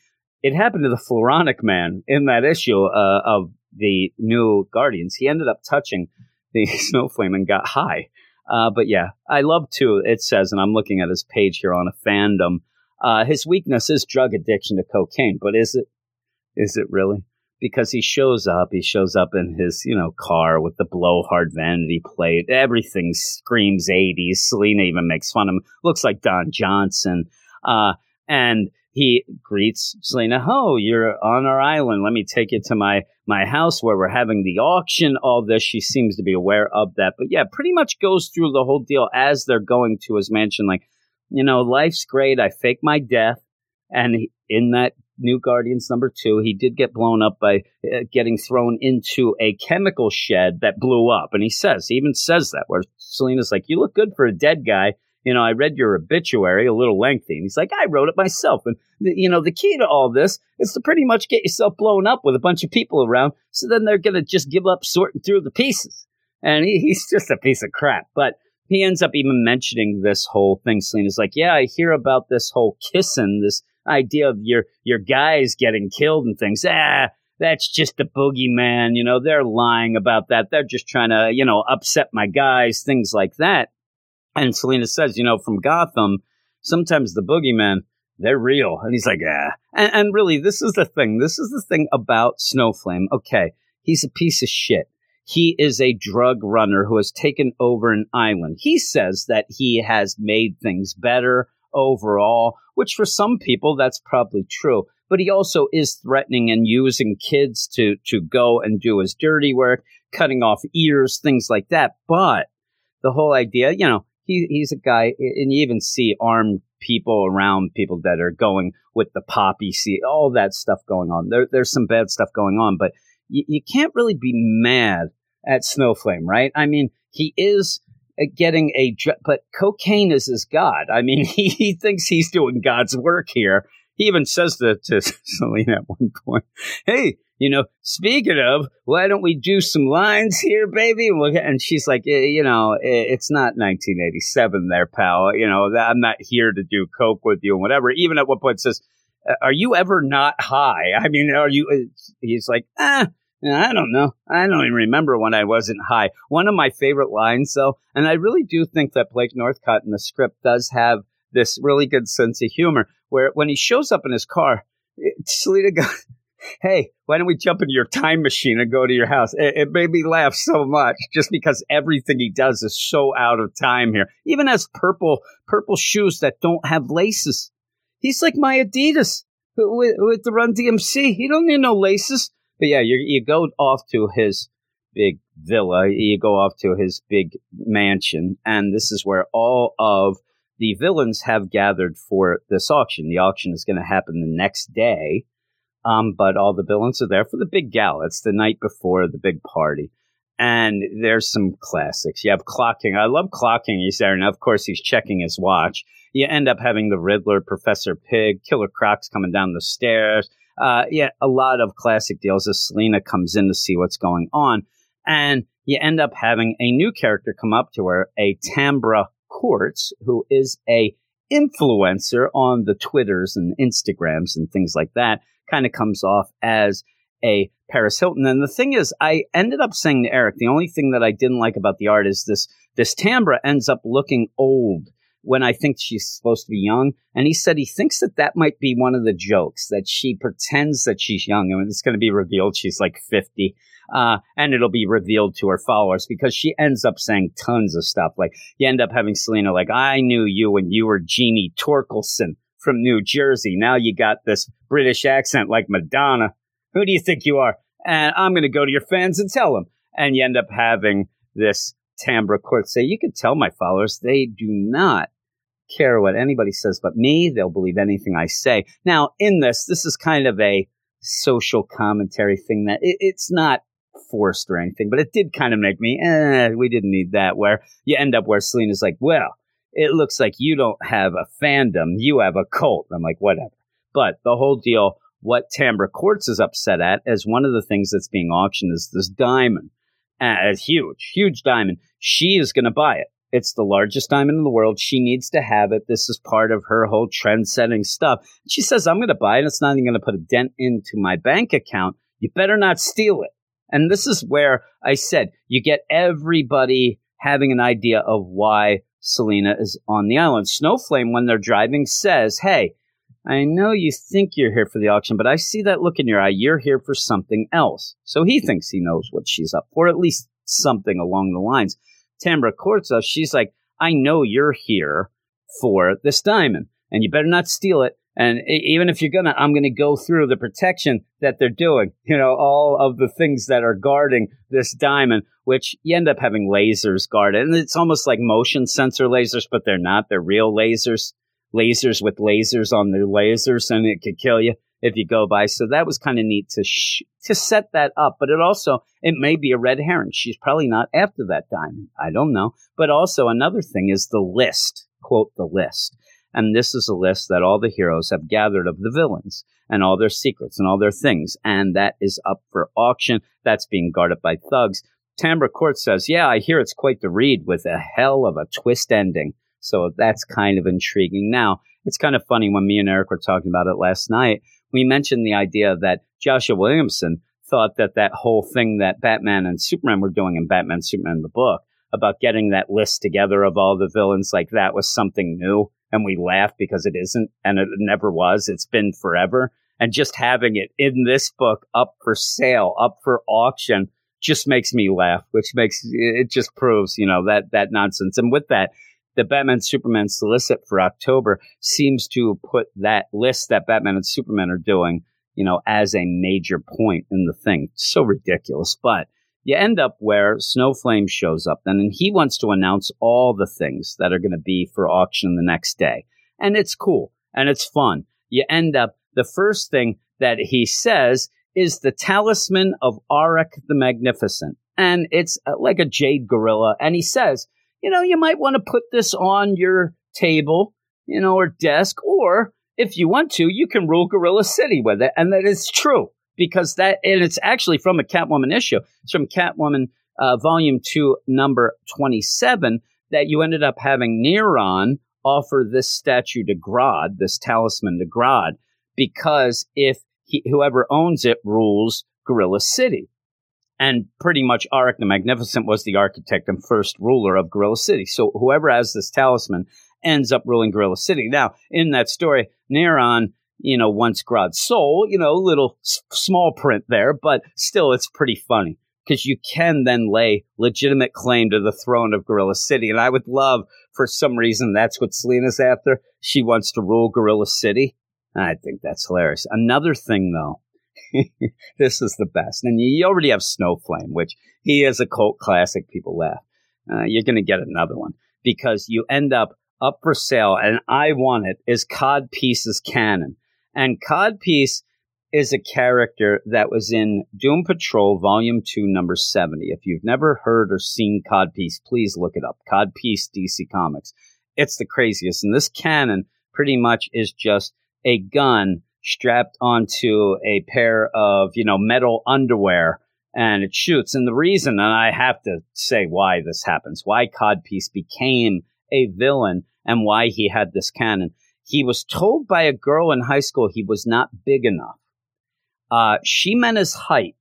It happened to the Floronic Man in that issue uh, of the new Guardians. He ended up touching the Snowflame and got high. Uh, but yeah, I love too. It says, and I'm looking at his page here on a fandom. Uh, his weakness is drug addiction to cocaine, but is it? Is it really? Because he shows up, he shows up in his, you know, car with the blowhard vanity plate. Everything screams 80s. Selina even makes fun of him. Looks like Don Johnson. Uh, and he greets Selina. Oh, you're on our island. Let me take you to my my house where we're having the auction. All this, she seems to be aware of that. But yeah, pretty much goes through the whole deal as they're going to his mansion. Like, you know, life's great. I fake my death, and in that New Guardians number two, he did get blown up by uh, getting thrown into a chemical shed that blew up. And he says, he even says that, where Selina's like, "You look good for a dead guy." you know, I read your obituary, a little lengthy. And he's like, I wrote it myself. And, you know, the key to all this is to pretty much get yourself blown up with a bunch of people around. So then they're going to just give up sorting through the pieces. And he, he's just a piece of crap. But he ends up even mentioning this whole thing. Selina's like, yeah, I hear about this whole kissing, this idea of your, your guys getting killed and things. Ah, that's just the boogeyman. You know, they're lying about that. They're just trying to, you know, upset my guys, things like that. And Selina says, you know, from Gotham, sometimes the boogeyman, they're real. And he's like, ah. And, and really, this is the thing. This is the thing about Snowflame. Okay, he's a piece of shit. He is a drug runner who has taken over an island. He says that he has made things better overall, which for some people, that's probably true. But he also is threatening and using kids to, to go and do his dirty work, cutting off ears, things like that. But the whole idea, you know, he, he's a guy, and you even see armed people around people that are going with the poppy see all that stuff going on. There, there's some bad stuff going on, but you, you can't really be mad at Snowflame, right? I mean, he is getting a, but cocaine is his god. I mean, he, he thinks he's doing God's work here. He even says to, to Selina at one point, "Hey, you know, speaking of, why don't we do some lines here, baby?" And she's like, "Eh, "You know, eh, it's not 1987, there, pal. You know, I'm not here to do coke with you and whatever." Even at one point says, "Uh, "Are you ever not high?" I mean, are you? He's like, "Ah." I don't know. I don't even remember when I wasn't high. One of my favorite lines, though, and I really do think that Blake Northcott in the script does have this really good sense of humor, where when he shows up in his car, it- Selina goes, "Hey, why don't we jump into your time machine and go to your house?" It, it made me laugh so much, just because everything he does is so out of time here. Even has purple purple shoes that don't have laces. He's like my Adidas with, with the Run DMC. He don't need no laces. But yeah, you you go off to his big villa. You go off to his big mansion, and this is where all of the villains have gathered for this auction. The auction is going to happen the next day, um, but all the villains are there for the big gala. It's the night before the big party. And there's some classics. You have Clock King. I love Clock King. He's there, and of course he's checking his watch. You end up having the Riddler, Professor Pig, Killer Croc's coming down the stairs. Uh, yeah, a lot of classic deals as Selina comes in to see what's going on. And you end up having a new character come up to her, a Tambra Courts, who is a influencer on the Twitters and Instagrams and things like that, kind of comes off as a Paris Hilton. And the thing is, I ended up saying to Eric, the only thing that I didn't like about the art is this this Tambra ends up looking old when I think she's supposed to be young. And he said he thinks that that might be one of the jokes that she pretends that she's young. Mean, it's going to be revealed she's like 50. Uh, and it'll be revealed to her followers because she ends up saying tons of stuff. Like you end up having Selina like, I knew you when you were Jeannie Torkelson from New Jersey. Now you got this British accent like Madonna. Who do you think you are? And I'm going to go to your fans and tell them. And you end up having this Tambra court say, you can tell my followers they do not care what anybody says but me. They'll believe anything I say. Now, in this, this is kind of a social commentary thing that it, it's not forced or anything, but it did kind of make me, eh, we didn't need that. Where you end up where Selina's like, well, it looks like you don't have a fandom, you have a cult. I'm like, whatever. But the whole deal, what Tambra Courts is upset at, as one of the things that's being auctioned is this diamond. Uh, huge, huge diamond. She is going to buy it. It's the largest diamond in the world. She needs to have it. This is part of her whole trend setting stuff. She says, I'm going to buy it. It's not even going to put a dent into my bank account. You better not steal it. And this is where I said, you get everybody having an idea of why Selina is on the island. Snowflame, when they're driving, says, Hey, I know you think you're here for the auction, but I see that look in your eye. You're here for something else. So he thinks he knows what she's up for, at least something along the lines. Tambra Corza, she's like, I know you're here for this diamond, and you better not steal it. And even if you're gonna, I'm gonna go through the protection that they're doing. You know, all of the things that are guarding this diamond, which you end up having lasers guarded, and it's almost like motion sensor lasers, but they're not. They're real lasers, lasers with lasers on their lasers, and it could kill you if you go by. So that was kind of neat to sh- to set that up. But it also it may be a red herring. She's probably not after that diamond. I don't know. But also another thing is the list. Quote the list. And this is a list that all the heroes have gathered of the villains and all their secrets and all their things. And that is up for auction. That's being guarded by thugs. Tambra Court says, Yeah, I hear it's quite the read with a hell of a twist ending. So that's kind of intriguing. Now, it's kind of funny when me and Eric were talking about it last night. We mentioned the idea that Joshua Williamson thought that that whole thing that Batman and Superman were doing in Batman Superman the book about getting that list together of all the villains like that was something new. And we laugh because it isn't and it never was. It's been forever. And just having it in this book up for sale, up for auction, just makes me laugh, which makes it just proves, you know, that, that nonsense. And with that, the Batman Superman solicit for October seems to put that list that Batman and Superman are doing, you know, as a major point in the thing. So ridiculous. But you end up where Snowflame shows up then, and he wants to announce all the things that are going to be for auction the next day. And it's cool and it's fun. You end up, the first thing that he says is the talisman of Arak the Magnificent. And it's uh, like a jade gorilla. And he says, you know, you might want to put this on your table, you know, or desk, or if you want to, you can rule Gorilla City with it. And that is true because that, and it's actually from a Catwoman issue. It's from Catwoman, uh, volume two, number 27, that you ended up having Neron offer this statue to Grodd, this talisman to Grodd, because if he, whoever owns it rules Gorilla City. And pretty much Arak the Magnificent was the architect and first ruler of Gorilla City. So whoever has this talisman ends up ruling Gorilla City. Now, in that story, Neron, you know, wants Grodd's soul, you know, little s- small print there, but still it's pretty funny because you can then lay legitimate claim to the throne of Gorilla City. And I would love, for some reason, that's what Selina's after. She wants to rule Gorilla City. I think that's hilarious. Another thing, though, this is the best. And you already have Snowflame, which he is a cult classic. People laugh. Uh, you're going to get another one because you end up up for sale, and I want it, is Codpiece's cannon. And Codpiece is a character that was in Doom Patrol Volume 2, number 70. If you've never heard or seen Codpiece, please look it up. Codpiece DC Comics. It's the craziest. And this cannon pretty much is just a gun strapped onto a pair of, you know, metal underwear and it shoots. And the reason, and I have to say why this happens, why Codpiece became a villain and why he had this cannon. He was told by a girl in high school he was not big enough. Uh, she meant his height.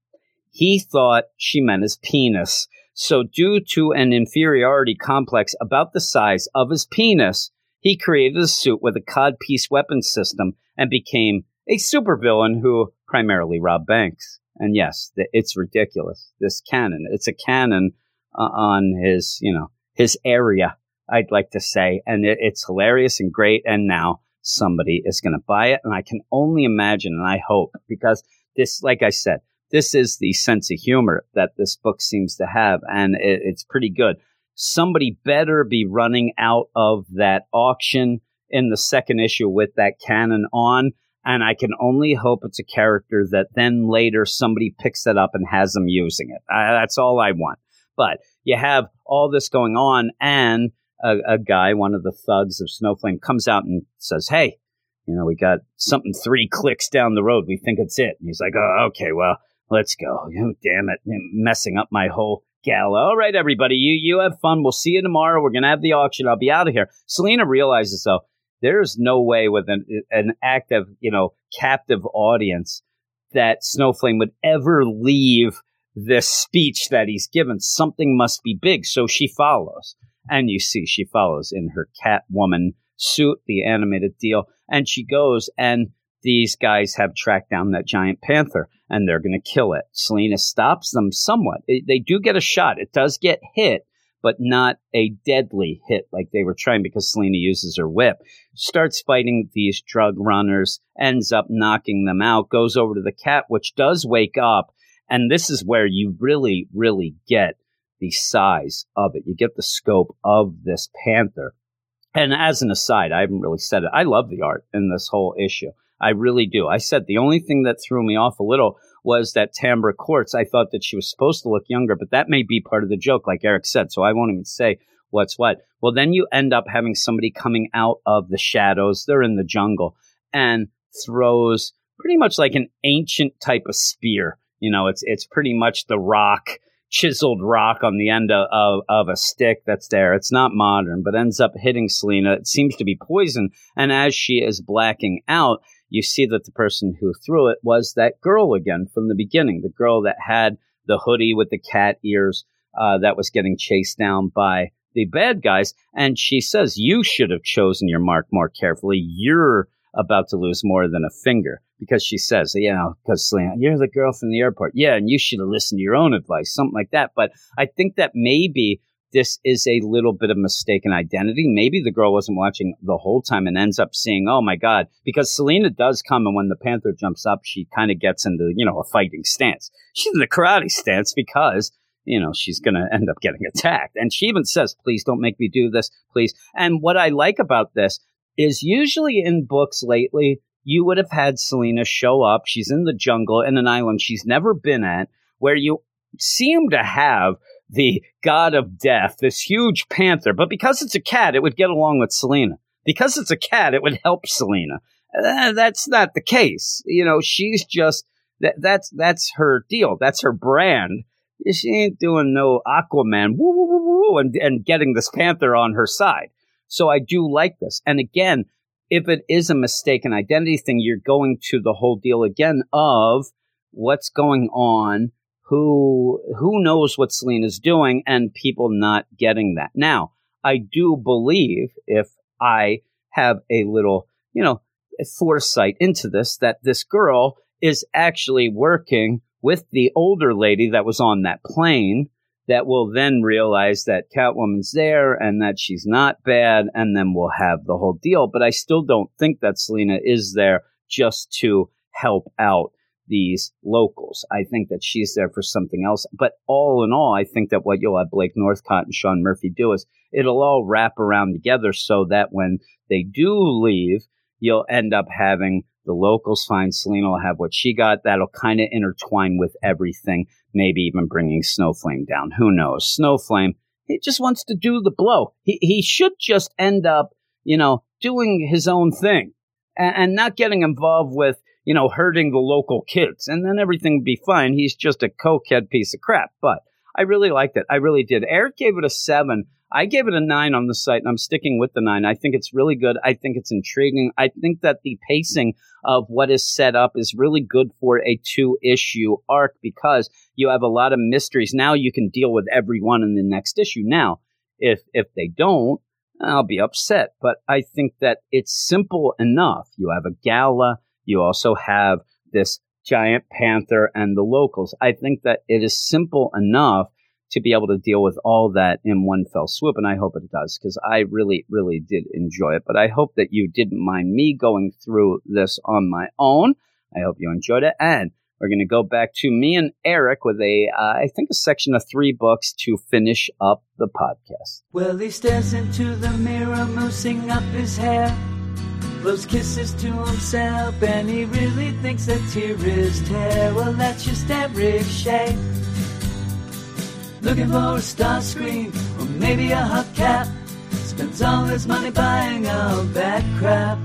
He thought she meant his penis. So, due to an inferiority complex about the size of his penis, he created a suit with a codpiece weapon system and became a supervillain who primarily robbed banks. And yes, it's ridiculous. This cannon, it's a cannon uh, on his, you know, his area, I'd like to say. And it, it's hilarious and great. And now somebody is going to buy it. And I can only imagine and I hope because this, like I said, this is the sense of humor that this book seems to have. And it, it's pretty good. Somebody better be running out of that auction in the second issue with that cannon on. And I can only hope it's a character that then later somebody picks it up and has them using it. Uh, that's all I want. But you have all this going on, and a, a guy, one of the thugs of Snowflame, comes out and says, Hey, you know, we got something three clicks down the road. We think it's it. And he's like, Oh, okay, well, let's go. Oh, damn it. Messing up my whole gala. All right, everybody, you, you have fun. We'll see you tomorrow. We're to have the auction. I'll be out of here. Selena realizes, though, there's no way with an, an active, you know, captive audience that Snowflame would ever leave this speech that he's given. Something must be big. So she follows. And you see, she follows in her Catwoman suit, the animated deal. And she goes, and these guys have tracked down that giant panther and they're going to kill it. Selina stops them somewhat. They do get a shot. It does get hit, but not a deadly hit like they were trying because Selina uses her whip. Starts fighting these drug runners, ends up knocking them out, goes over to the cat, which does wake up. And this is where you really, really get the size of it. You get the scope of this panther. And as an aside, I haven't really said it. I love the art in this whole issue. I really do. I said the only thing that threw me off a little was that Tambra Courts. I thought that she was supposed to look younger, but that may be part of the joke, like Eric said. So I won't even say what's what. Well, then you end up having somebody coming out of the shadows. They're in the jungle and throws pretty much like an ancient type of spear. You know, it's it's pretty much the rock, chiseled rock on the end of, of, of a stick that's there. It's not modern, but ends up hitting Selina. It seems to be poison. And as she is blacking out, you see that the person who threw it was that girl again from the beginning, the girl that had the hoodie with the cat ears. uh, that was getting chased down by the bad guys. And she says, You should have chosen your mark more carefully. You're about to lose more than a finger. Because she says, You know, because you're the girl from the airport. Yeah, and you should have listened to your own advice, something like that. But I think that maybe this is a little bit of mistaken identity. Maybe the girl wasn't watching the whole time and ends up seeing, oh my God, because Selina does come and when the Panther jumps up, she kind of gets into, you know, a fighting stance. She's in the karate stance because, you know, she's going to end up getting attacked. And she even says, please don't make me do this, please. And what I like about this is usually in books lately, you would have had Selina show up. She's in the jungle in an island she's never been at where you seem to have the god of death, this huge panther. But because it's a cat, it would get along with Selina. Because it's a cat, it would help Selina. Uh, that's not the case. You know, she's just that. That's that's her deal. That's her brand. She ain't doing no Aquaman woo woo woo woo and and getting this panther on her side. So I do like this. And again, if it is a mistaken identity thing, you're going to the whole deal again of what's going on who who knows what Selina's doing and people not getting that. Now, I do believe if I have a little, you know, foresight into this that this girl is actually working with the older lady that was on that plane that will then realize that Catwoman's there and that she's not bad and then we'll have the whole deal, but I still don't think that Selina is there just to help out these locals. I think that she's there for something else. But all in all, I think that what you'll have Blake Northcott and Sean Murphy do is it'll all wrap around together so that when they do leave, you'll end up having the locals find Selina will have what she got. That'll kind of intertwine with everything, maybe even bringing Snowflame down. Who knows? Snowflame, he just wants to do the blow. He, he should just end up, you know, doing his own thing and, and not getting involved with, you know, hurting the local kids. And then everything would be fine. He's just a cokehead piece of crap. But I really liked it. I really did. Eric gave it a seven. I gave it a nine on the site, and I'm sticking with the nine. I think it's really good. I think it's intriguing. I think that the pacing of what is set up is really good for a two issue arc because you have a lot of mysteries. Now you can deal with every one in the next issue. Now, if if they don't, I'll be upset. But I think that it's simple enough. You have a gala. You also have this giant panther and the locals. I think that it is simple enough to be able to deal with all that in one fell swoop. And I hope it does because I really, really did enjoy it. But I hope that you didn't mind me going through this on my own. I hope you enjoyed it. And we're going to go back to me and Eric with a, uh, I think, a section of three books to finish up the podcast. Well, he stares into the mirror, moosing up his hair. Blows kisses to himself, and he really thinks that tear is tear. Well, that's just Eric Shea. Looking for a star screen, or maybe a hubcap. Spends all his money buying all that crap.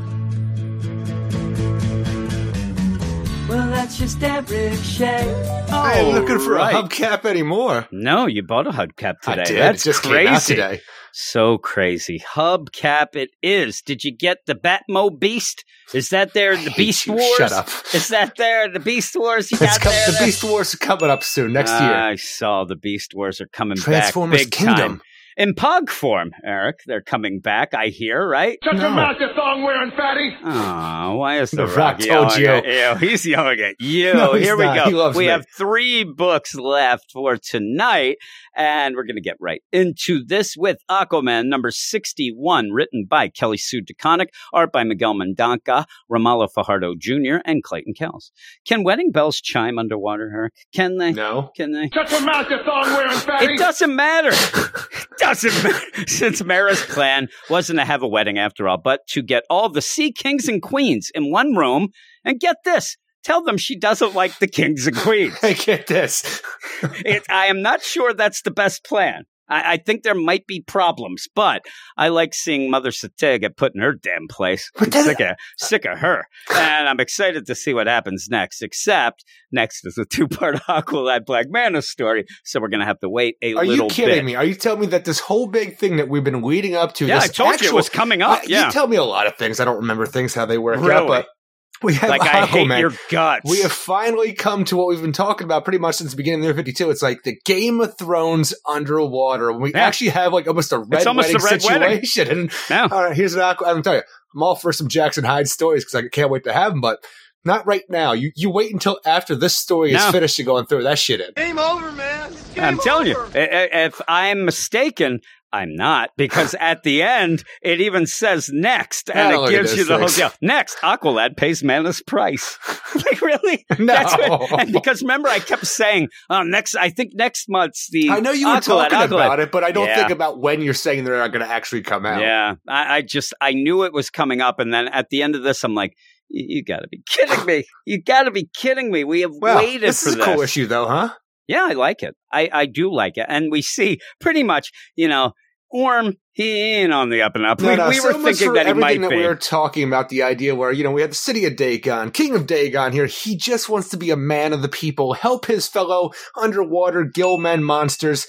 Well, that's just Eric Shea. I ain't looking for right. a hubcap anymore. No, you bought a hubcap today. I did. That's it just crazy. Came out today. So crazy. Hubcap it is. Did you get the Batmo Beast? Is that there in the Beast you. Wars? Shut up. Is that there in the Beast Wars you got com- there? the Beast Wars are coming up soon next year. I saw the Beast Wars are coming Transformers back big Kingdom. time. In pug form, Eric. They're coming back, I hear, right? Shut No. your mouth, you thong wearing fatty. Oh, why is the, The Rock Rock told yelling you. at you? He's yelling at you. No, he's Here we not. go. He loves we me. have three books left for tonight, and we're going to get right into this with Aquaman number 61, written by Kelly Sue DeConnick, art by Miguel Mendonca, Romulo Fajardo Jr., and Clayton Cowles. Can wedding bells chime underwater, Eric? Can they? No. Can they? Shut your mouth, you thong wearing fatty. It doesn't matter. It doesn't matter. Since Mera's plan wasn't to have a wedding after all, but to get all the sea kings and queens in one room and get this. Tell them she doesn't like the kings and queens. Hey, get this. It, I am not sure that's the best plan. I, I think there might be problems, but I like seeing Mother Cetea get put in her damn place. I'm sick of, sick of her. And I'm excited to see what happens next, except next is a two part Aqualad Black Manta story. So we're going to have to wait a Are little you kidding bit. me? Are you telling me that this whole big thing that we've been leading up to? Yeah, this I told you it was coming up. I- yeah. You tell me a lot of things. I don't remember things how they work Really? out, but We have Like I hate your guts. We have finally come to what we've been talking about pretty much since the beginning of the year 52. It's like the Game of Thrones underwater. We Yeah. actually have like almost a red almost wedding a red wedding. situation. And Yeah. all right, here's an aqua. I'm telling you, I'm all for some Jackson Hyde stories because I can't wait to have them, but not right now. You you wait until after this story is finished to go and throw that shit in. Game over, man. Game I'm telling you, over. i- i- if I'm mistaken, I'm not because at the end it even says next, and it gives you the whole things. deal. Next, Aqualad pays Manta's price. like really? No. what- and because remember, I kept saying, "Oh, next. I think next month's the." I know you were Aqualad, talking Aqualad. about it, but I don't Yeah. think about when you're saying they're not going to actually come out. Yeah, I, I just I knew it was coming up, and then at the end of this, I'm like, "You, you got to be kidding me! You got to be kidding me! We have Well, waited this for is a this." cool issue, though, huh? Yeah, I like it. I, I do like it. And we see pretty much, you know, Orm, he ain't on the up and up. No, we no, we so were thinking that he might that be. we were talking about the idea where you know we had the city of Dagon, king of Dagon here. He just wants to be a man of the people, help his fellow underwater gill men monsters.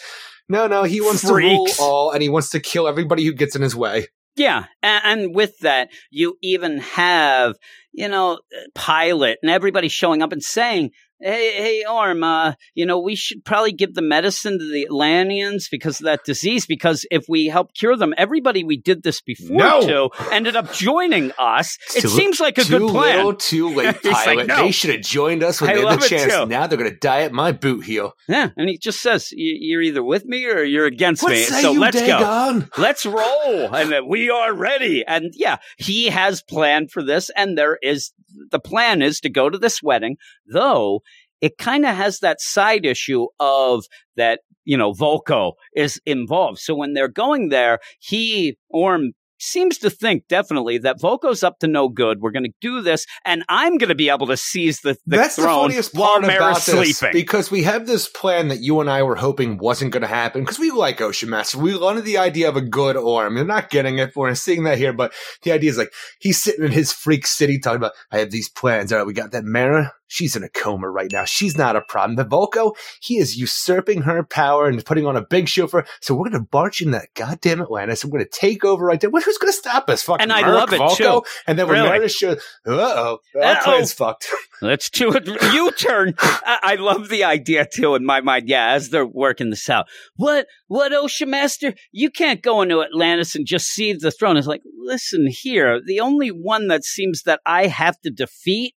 No, no, he wants Freaks. to rule all, and he wants to kill everybody who gets in his way. Yeah, and with that, you even have you know Pilot and everybody showing up and saying, "Hey, hey, Orm, uh, you know we should probably give the medicine to the Atlanteans because of that disease. Because if we help cure them, everybody we did this before No. to ended up joining us. It Too- seems like a good plan. little, too late, He's like, pilot. no. They should have joined us when I they had the chance. too. Now they're going to die at my boot heel. Yeah, and he just says, "Y- "You're either with me or you're against What me." so you, let's go. Let's roll, and we are ready. And yeah, he has planned for this, and there is the plan is to go to this wedding, though it kind of has that side issue of that you know Vulko is involved. So when they're going there, he Orm seems to think definitely that Vulko's up to no good. We're going to do this, and I'm going to be able to seize the, the That's the throne funniest while part about Mera's this sleeping. because we have this plan that you and I were hoping wasn't going to happen because we like Ocean Master. We wanted the idea of a good Orm. They're not getting it. We're seeing that here, but the idea is like he's sitting in his freak city talking about, I have these plans. All right, we got that Mera. She's in a coma right now. She's not a problem. The Vulko, he is usurping her power and putting on a big show for. So we're going to march in that goddamn Atlantis. and We're going to take over right there. What, who's going to stop us? Fucking And I Merc, love it, Vulko? too. And then when Really. Mera shows, uh oh, our Uh-oh. plan's fucked. Let's do it. U turn. I, I love the idea too in my mind. Yeah, as they're working this out. What, what, Ocean Master? You can't go into Atlantis and just seize the throne. It's like, listen here. The only one that seems that I have to defeat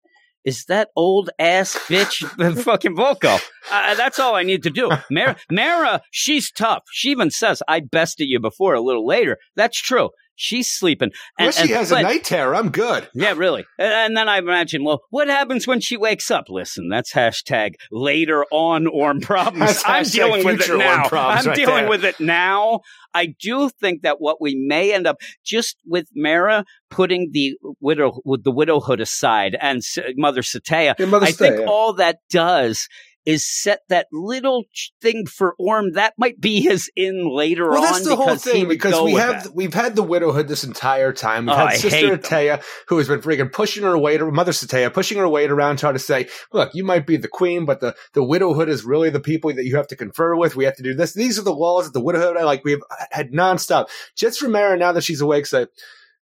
is that old ass bitch, the fucking Vulko. Uh, that's all I need to do. Mera, Mera, she's tough. She even says, I bested you before a little later. That's true. She's sleeping. Unless she and- has but- a night terror, I'm good. yeah, really. And, and then I imagine, well, what happens when she wakes up? Listen, that's hashtag later on Orm problems. I'm dealing with it now. I'm right dealing there. with it now. I do think that what we may end up just with Mera putting the widow with the widowhood aside and S- Mother Cetea, Yeah, Mother I think Cetea, all that does is set that little thing for Orm that might be his in later Well, on that's the whole thing because we have that. we've had the widowhood this entire time. We've Oh, had I Sister. Atea who has been freaking pushing her weight, Mother Cetea pushing her weight around, trying to say, "Look, you might be the queen, but the the widowhood is really the people that you have to confer with. We have to do this. These are the laws of the widowhood I like we've uh, had nonstop. Just for Mera, now that she's awake, say." "Well,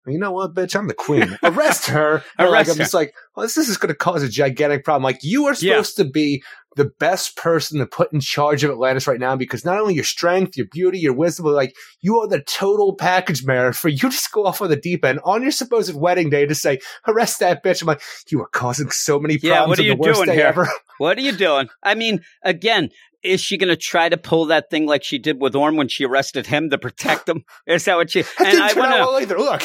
You know what, bitch? I'm the queen. Arrest her. And, like, Arrest I'm just like, well, this, this is going to cause a gigantic problem. Like, you are Yeah. supposed to be the best person to put in charge of Atlantis right now because not only your strength, your beauty, your wisdom, but like you are the total package, Mera. For you to just go off on the deep end on your supposed wedding day to say, arrest that bitch. I'm like, you are causing so many problems. Yeah, what are you doing here? ever. What are you doing? I mean, again, is she going to try to pull that thing like she did with Orm when she arrested him to protect him? Is that what she? That And didn't I turn want out well either. Look,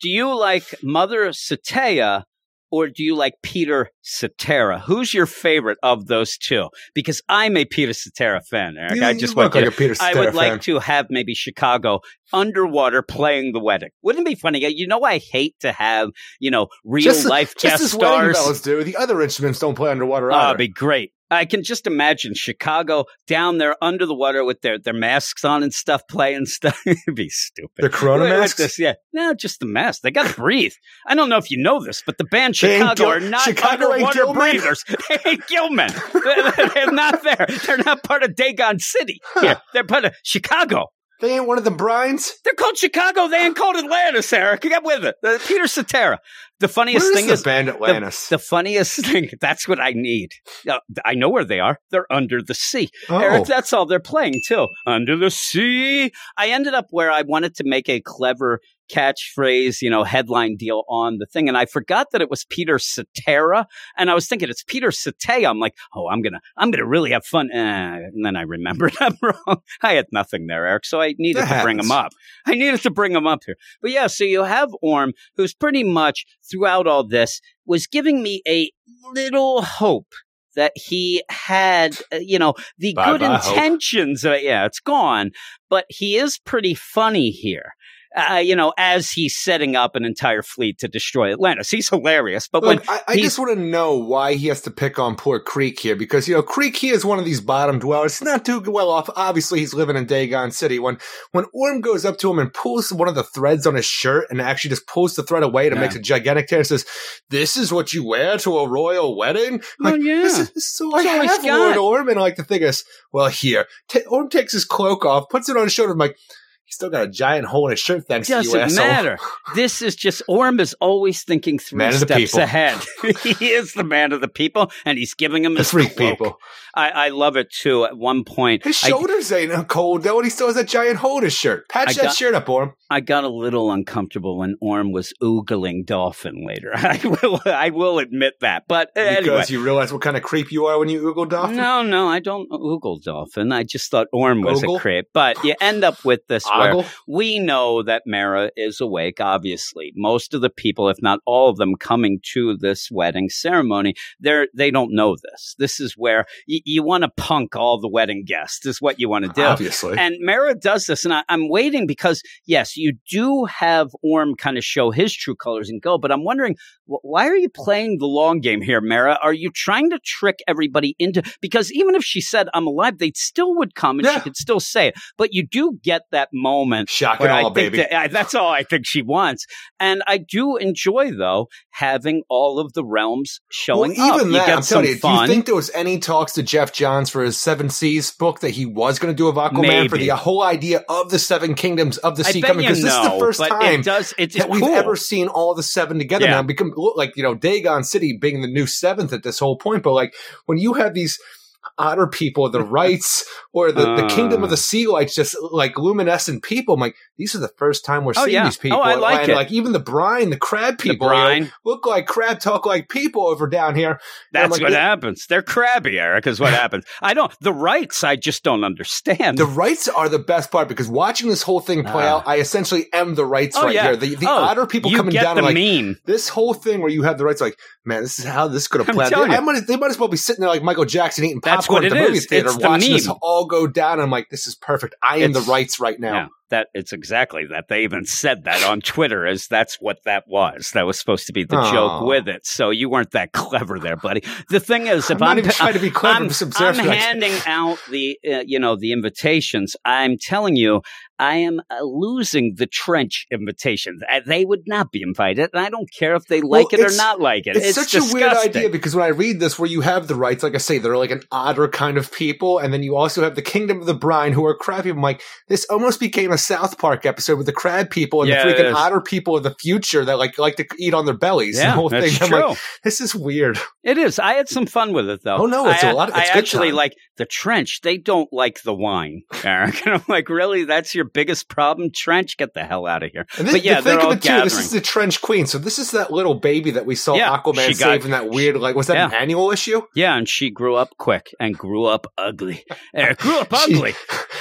Do you like Mother Cetea or do you like Peter Cetera? Who's your favorite of those two? Because I'm a Peter Cetera fan, Eric. you, I just want like Peter I would like to have maybe Chicago underwater playing the wedding. Wouldn't it be funny? You know, I hate to have you know real Just, life just guest wedding stars. bells do. The other instruments don't play underwater Oh, either. it'd be great. I can just imagine Chicago down there under the water with their, their masks on and stuff, playing stuff. It'd be stupid. the Corona Wait, masks. this- yeah, no, just the mask. They got to breathe. I don't know if you know this, but the band Chicago Gil- are not Chicago underwater breathers. They ain't Gilman. They're, they're not there. They're not part of Dagon City. Here, they're part of Chicago. They ain't one of the brines. They're called Chicago. They ain't called Atlantis, Eric. Get with it. Uh, Peter Cetera. The funniest is thing the is band the- Atlantis? The, funniest thing. That's what I need. Uh, I know where they are. They're under the sea. Oh. Eric, that's all they're playing too. Under the sea. I ended up where I wanted to make a clever catchphrase, you know, headline deal on the thing. And I forgot that it was Peter Cetera. And I was thinking it's Peter Cetera. I'm like, oh, I'm going to, I'm going to really have fun. Eh, and then I remembered I'm wrong. I had nothing there, Eric. So I needed That to bring him up. I needed to bring him up here. But yeah, so you have Orm, who's pretty much throughout all this was giving me a little hope that he had, uh, you know, the Bye good bye, intentions. Yeah, it's gone, but he is pretty funny here. Uh, you know, as he's setting up an entire fleet to destroy Atlantis, he's hilarious. But when I, I just want to know why he has to pick on poor Creek here because you know Creek he is one of these bottom dwellers. He's not too well off. Obviously, he's living in Dagon City. When when Orm goes up to him and pulls one of the threads on his shirt and actually just pulls the thread away and Yeah. makes a gigantic tear and says, "This is what you wear to a royal wedding." Well, like, yeah. this is, this is all I have. Lord Orm. And like the thing is, well, here Ta Orm takes his cloak off, puts it on his shoulder. I'm like. He's still got a giant hole in his shirt. Thanks to you, doesn't asshole. matter. This is just Orm is always thinking three Man steps ahead. he is the man of the people, and he's giving him The his freak cloak. people. I, I love it too. At one point, His I- shoulders ain't cold though, and he still has that giant hole in his shirt. Patch I that got- shirt up, Orm. I got a little uncomfortable when Orm was oogling Dolphin later. I will, I will admit that. But uh, Because anyway, you realize what kind of creep you are when you oogle dolphin. no, no, I don't oogle Dolphin. I just thought Orm was Ogle? a creep. But you end up with this where we know that Mera is awake. Obviously, most of the people, if not all of them, coming to this wedding ceremony, they're they don't know this. This is where you want to punk all the wedding guests. Is what you want to do. Obviously. And Mera does this, and I, I'm waiting because yes, you do have Orm kind of show his true colors and go. But I'm wondering, wh- why are you playing the long game here, Mera? Are you trying to trick everybody into? Because even if she said I'm alive, they still would come and she could still say it. But you do get that moment. Shock and I all, think baby. that- that's all I think she wants, and I do enjoy though having all of the realms showing well, up. even you that, get I'm some telling you, do you think there was any talks to Geoff Johns for his Seven Seas book that he was going to do of Aquaman for the whole idea of the Seven Kingdoms of the sea coming? Because this is the first time it does. It's, that it's we've cool. ever seen all the seven together Yeah. now. Become like you know Dagon City being the new seventh at this whole point, but like when you have these otter people, the rights or the, the Uh. kingdom of the sea lights, just like luminescent people. I'm like, these are the first time we're Oh, seeing yeah. these people. Oh, I like and it. like even the brine, the crab The people, you know, brine. look like crab, talk like people over down here. That's like, what "Yeah, happens. They're crabby, Eric, is what happens. I don't, the rights, I just don't understand. The rights are the best part because watching this whole thing play Ah. out, I essentially am the rights oh, right yeah. here. The, the Oh, otter people coming down the like, meme. this whole thing where you have the rights, like, man, this is how this could have I'm played. telling They, might, they might as well be sitting there like Michael Jackson eating popcorn at the it movie is. theater, It's the watching this all go down. I'm like, this is perfect. I am the rights right now. Yeah, that it's exactly that. They even said that on Twitter as that's what that was. That was supposed to be the Aw. joke with it. So you weren't that clever there, buddy. The thing is, if I'm I'm, even trying to be clever, I'm, I'm I'm handing out the uh, you know the invitations. I'm telling you, I am uh, losing the trench invitations. Uh, They would not be invited, and I don't care if they like it or not like it. It's, It's, such disgusting. a weird idea because when I read this, where you have the rights, like I say, they're like an odder kind of people, and then you also have the kingdom of the brine, who are crappy. I'm like, this almost became a South Park episode with the crab people and Yeah, the freaking otter people of the future that like like to eat on their bellies. Yeah, the whole that's thing. I'm true. like, this is weird. It is. I had some fun with it though. Oh, no, it's I, a lot- I it's good actually time. like the trench. They don't like the wine, Eric. And I'm like, really? That's your biggest problem, trench? Get the hell out of here. And this, but yeah, think they're of all it too. This is the trench queen. So this is that little baby that we saw Yeah, Aquaman got- save in that weird like was that an annual issue? yeah, and she grew up quick and grew up ugly. Eric grew up ugly.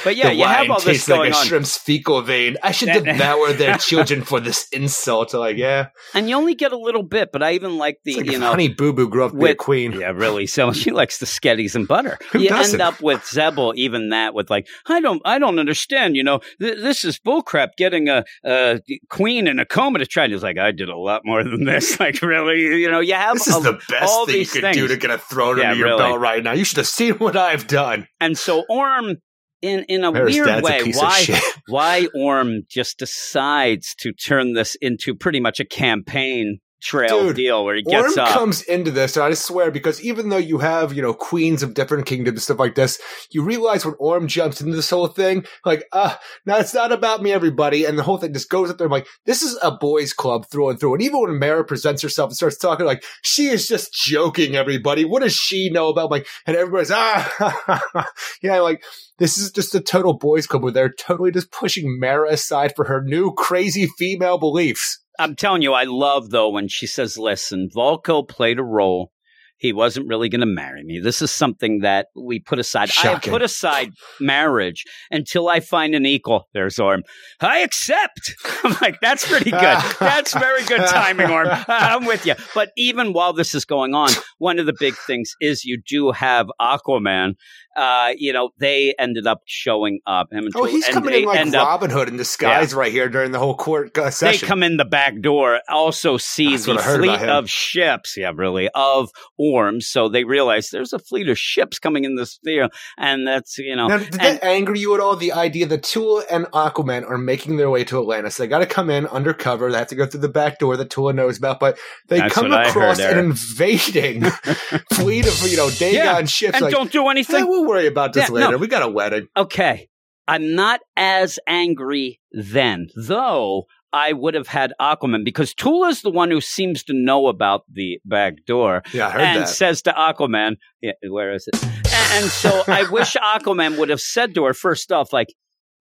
But yeah, the you have all this tastes going like a on. shrimp's fecal vein. I should devour their children for this insult. Like, yeah, And you only get a little bit, but I even like the, it's like you know, Honey Boo Boo grew up to be a with- queen. Yeah, really. So she likes the sketties and butter. Who you doesn't? end up with Xebel, even that with like, I don't, I don't understand. You know, th- this is bullcrap. Getting a, a queen in a coma to try. And He's like, I did a lot more than this. Like, really? You know, you have This is a- the best thing you could things. do to get a throne Yeah, under your really. belt right now. You should have seen what I've done. And so Orm, in in a weird Dad's a way, why why Orm just decides to turn this into pretty much a campaign trail Dude, deal where he Orm up. comes into this, and I swear, because even though you have, you know, queens of different kingdoms, and stuff like this, you realize when Orm jumps into this whole thing, like, uh, now it's not about me, everybody, and the whole thing just goes up there, I'm like, this is a boys' club through and through. And even when Mera presents herself and starts talking, like, she is just joking, everybody. What does she know about, like, and everybody's, ah, yeah, like, this is just a total boys' club where they're totally just pushing Mera aside for her new crazy female beliefs. I'm telling you, I love though when she says, "Listen, Vulko played a role. He wasn't really going to marry me. This is something that we put aside. I have put aside marriage until I find an equal." There's Orm. I accept. I'm like, that's pretty good. That's very good timing, Orm. I'm with you. But even while this is going on, one of the big things is you do have Aquaman. Uh, you know, they ended up showing up. Him and Oh, he's coming in like Robin Hood in disguise right here during the whole court uh, they come in the back door, also see That's the what I heard fleet of ships, yeah, really, of Orms. So they realize there's a fleet of ships coming in this sphere, and that's, you know. now, did and- that anger you at all? The idea that Tula and Aquaman are making their way to Atlantis. They got to come in undercover. They have to go through the back door that Tula knows about, but they That's come across an invading fleet of you know Dagon Yeah, ships. and like, don't do "Eh, anything. we'll worry about this Yeah, later. no. We got a wedding. Okay. I'm not as angry then, though I would have had Aquaman because Tula's the one who seems to know about the back door. Yeah, I heard and that. says to Aquaman, yeah, where is it? And, and so I wish Aquaman would have said to her first off, like,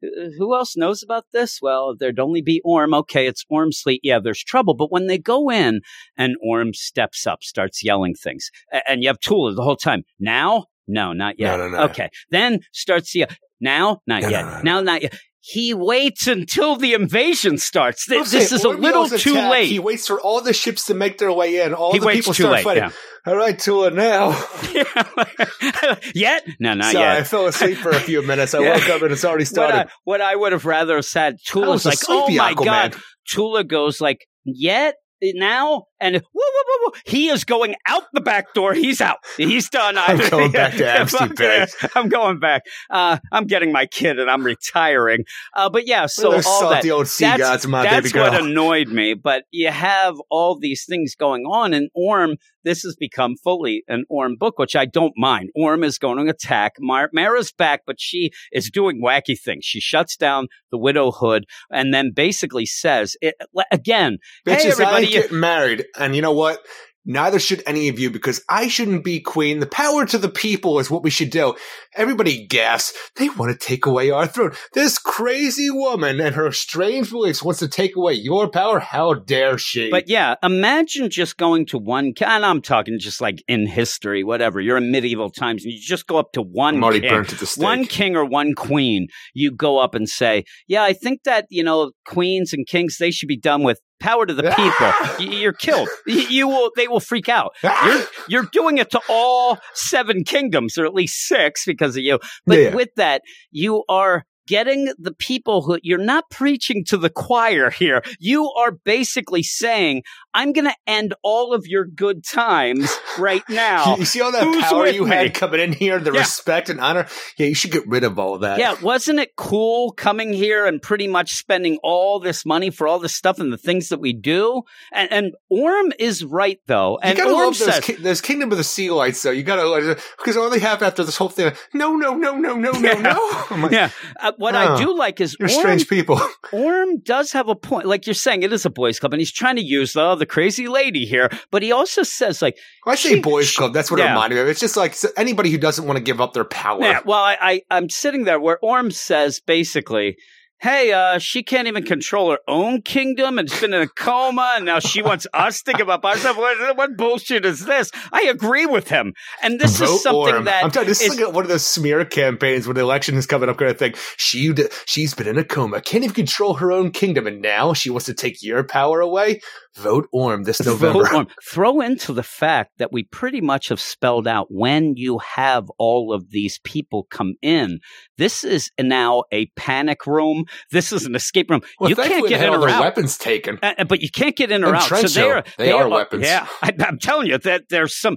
"Uh, who else knows about this? Well, there'd only be Orm. Okay, it's Orm's fleet. Yeah, there's trouble. But when they go in and Orm steps up, starts yelling things, and you have Tula the whole time. Now? No, not yet. No, no, no. Okay. Then starts the now? Not No, yet. no, no, no. Now, not yet. He waits until the invasion starts. This say, is a little too attack. late. He waits for all the ships to make their way in. All He the people start late, fighting. yeah. All right, Tula, now. yet? No, not Sorry, yet. I fell asleep for a few minutes. I Yeah. woke up and it's already what started. I, what I would have rather said, Tula's like, oh my Aquaman. god. Tula goes like, yet? Now and woo, woo, woo, he is going out the back door. He's out. He's done. I'm going back to Bay. yeah. I'm going back. Uh, I'm getting my kid and I'm retiring. Uh, but yeah, so those all that. old sea that's gods, my that's baby what annoyed me. But you have all these things going on, and Orm. This has become fully an Orm book, which I don't mind. Orm is going to attack. Mar- Mera's back, but she is doing wacky things. She shuts down the widowhood and then basically says, it, again, hey, Bitches, I everybody, ain't getting married. And you know what? Neither should any of you because I shouldn't be queen. The power to the people is what we should do. Everybody gasps. They want to take away our throne. This crazy woman and her strange beliefs wants to take away your power. How dare she? But yeah, imagine just going to one, and I'm talking just like in history, whatever. You're in medieval times, and you just go up to one I'm king, burnt at the stake. one king or one queen. You go up and say, "Yeah, I think that you know queens and kings they should be done with power to the people." You're killed. You will. They will freak out. You're you're doing it to all seven kingdoms, or at least six, because of you. But Yeah. with that, you are getting the people who you're not preaching to the choir here. You are basically saying, I'm going to end all of your good times right now. you see all that Who's power you me? had coming in here, the Yeah. respect and honor. Yeah, you should get rid of all of that. Yeah, wasn't it cool coming here and pretty much spending all this money for all this stuff and the things that we do? And, and Orm is right though, You gotta Orm love those, ki- those Kingdom of the Sea Lights, though. You gotta, because all they have after this whole thing, no, no, no, no, no, no, no. Like, "Yeah." Uh, what I do like is you're Orm strange people. Orm does have a point. Like you're saying, it is a boys' club, and he's trying to use the the crazy lady here. But he also says, like, I say She- boys she- club. That's what it yeah. reminded me of. It's just like anybody who doesn't want to give up their power. yeah, well, I, I I'm sitting there where Orm says basically. Hey, uh, she can't even control her own kingdom and has been in a coma, and now she wants us to give up our stuff. What, what bullshit is this? I agree with him, and this Vote is something Orm. that I'm telling you, this is is- like one of those smear campaigns when the election is coming up, kind of thing. She she's been in a coma, can't even control her own kingdom, and now she wants to take your power away. Vote Orm this November. On- throw into the fact that we pretty much have spelled out when you have all of these people come in. This is now a panic room. This is an escape room. Well, you can't get in or out. weapons taken. Uh, uh, but you can't get in or And out. So they're coat. They are uh, weapons. Yeah, I, I'm telling you that there's some.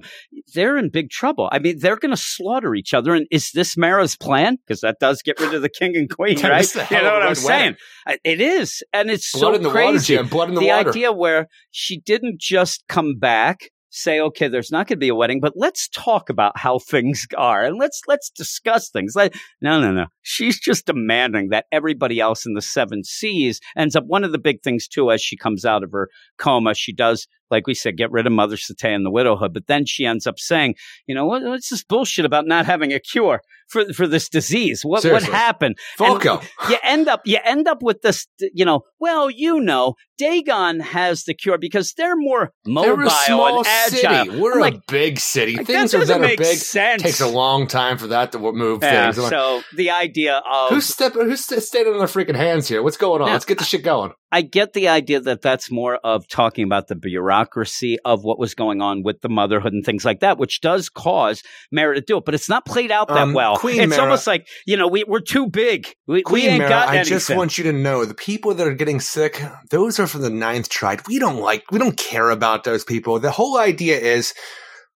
They're in big trouble. I mean, they're going to slaughter each other. And is this Mera's plan? Because that does get rid of the king and queen, right? You know what I'm red saying? It is, and it's Blood so in the crazy. water, Jim. Blood in the, the water. idea where she didn't just come back say okay there's not going to be a wedding but let's talk about how things are and let's let's discuss things. Like no no no. She's just demanding that everybody else in the seven seas ends up one of the big things too as she comes out of her coma she does like we said get rid of mother Cetea and the widowhood but then she ends up saying you know what, what's this bullshit about not having a cure for for this disease what Seriously. what happened And you end up you end up with this you know well you know Dagon has the cure because they're more mobile They're a small and agile city. We're I'm a like, big city. like, Things that are doesn't that are make big. sense Takes a long time for that to move yeah, things. I'm like, so the idea of who's stepping? Who's st- standing on their freaking hands here? What's going on? Yeah. Let's get the shit going. I get the idea that that's more of talking about the bureaucracy of what was going on with the motherhood and things like that, which does cause Mera to do it. But it's not played out that Um, well. Queen it's Mera- almost like you know we we're too big. We, we Queen ain't Mera, got I anything. just want you to know the people that are getting sick, those are from the ninth tribe. We don't like, we don't care about those people. The whole idea is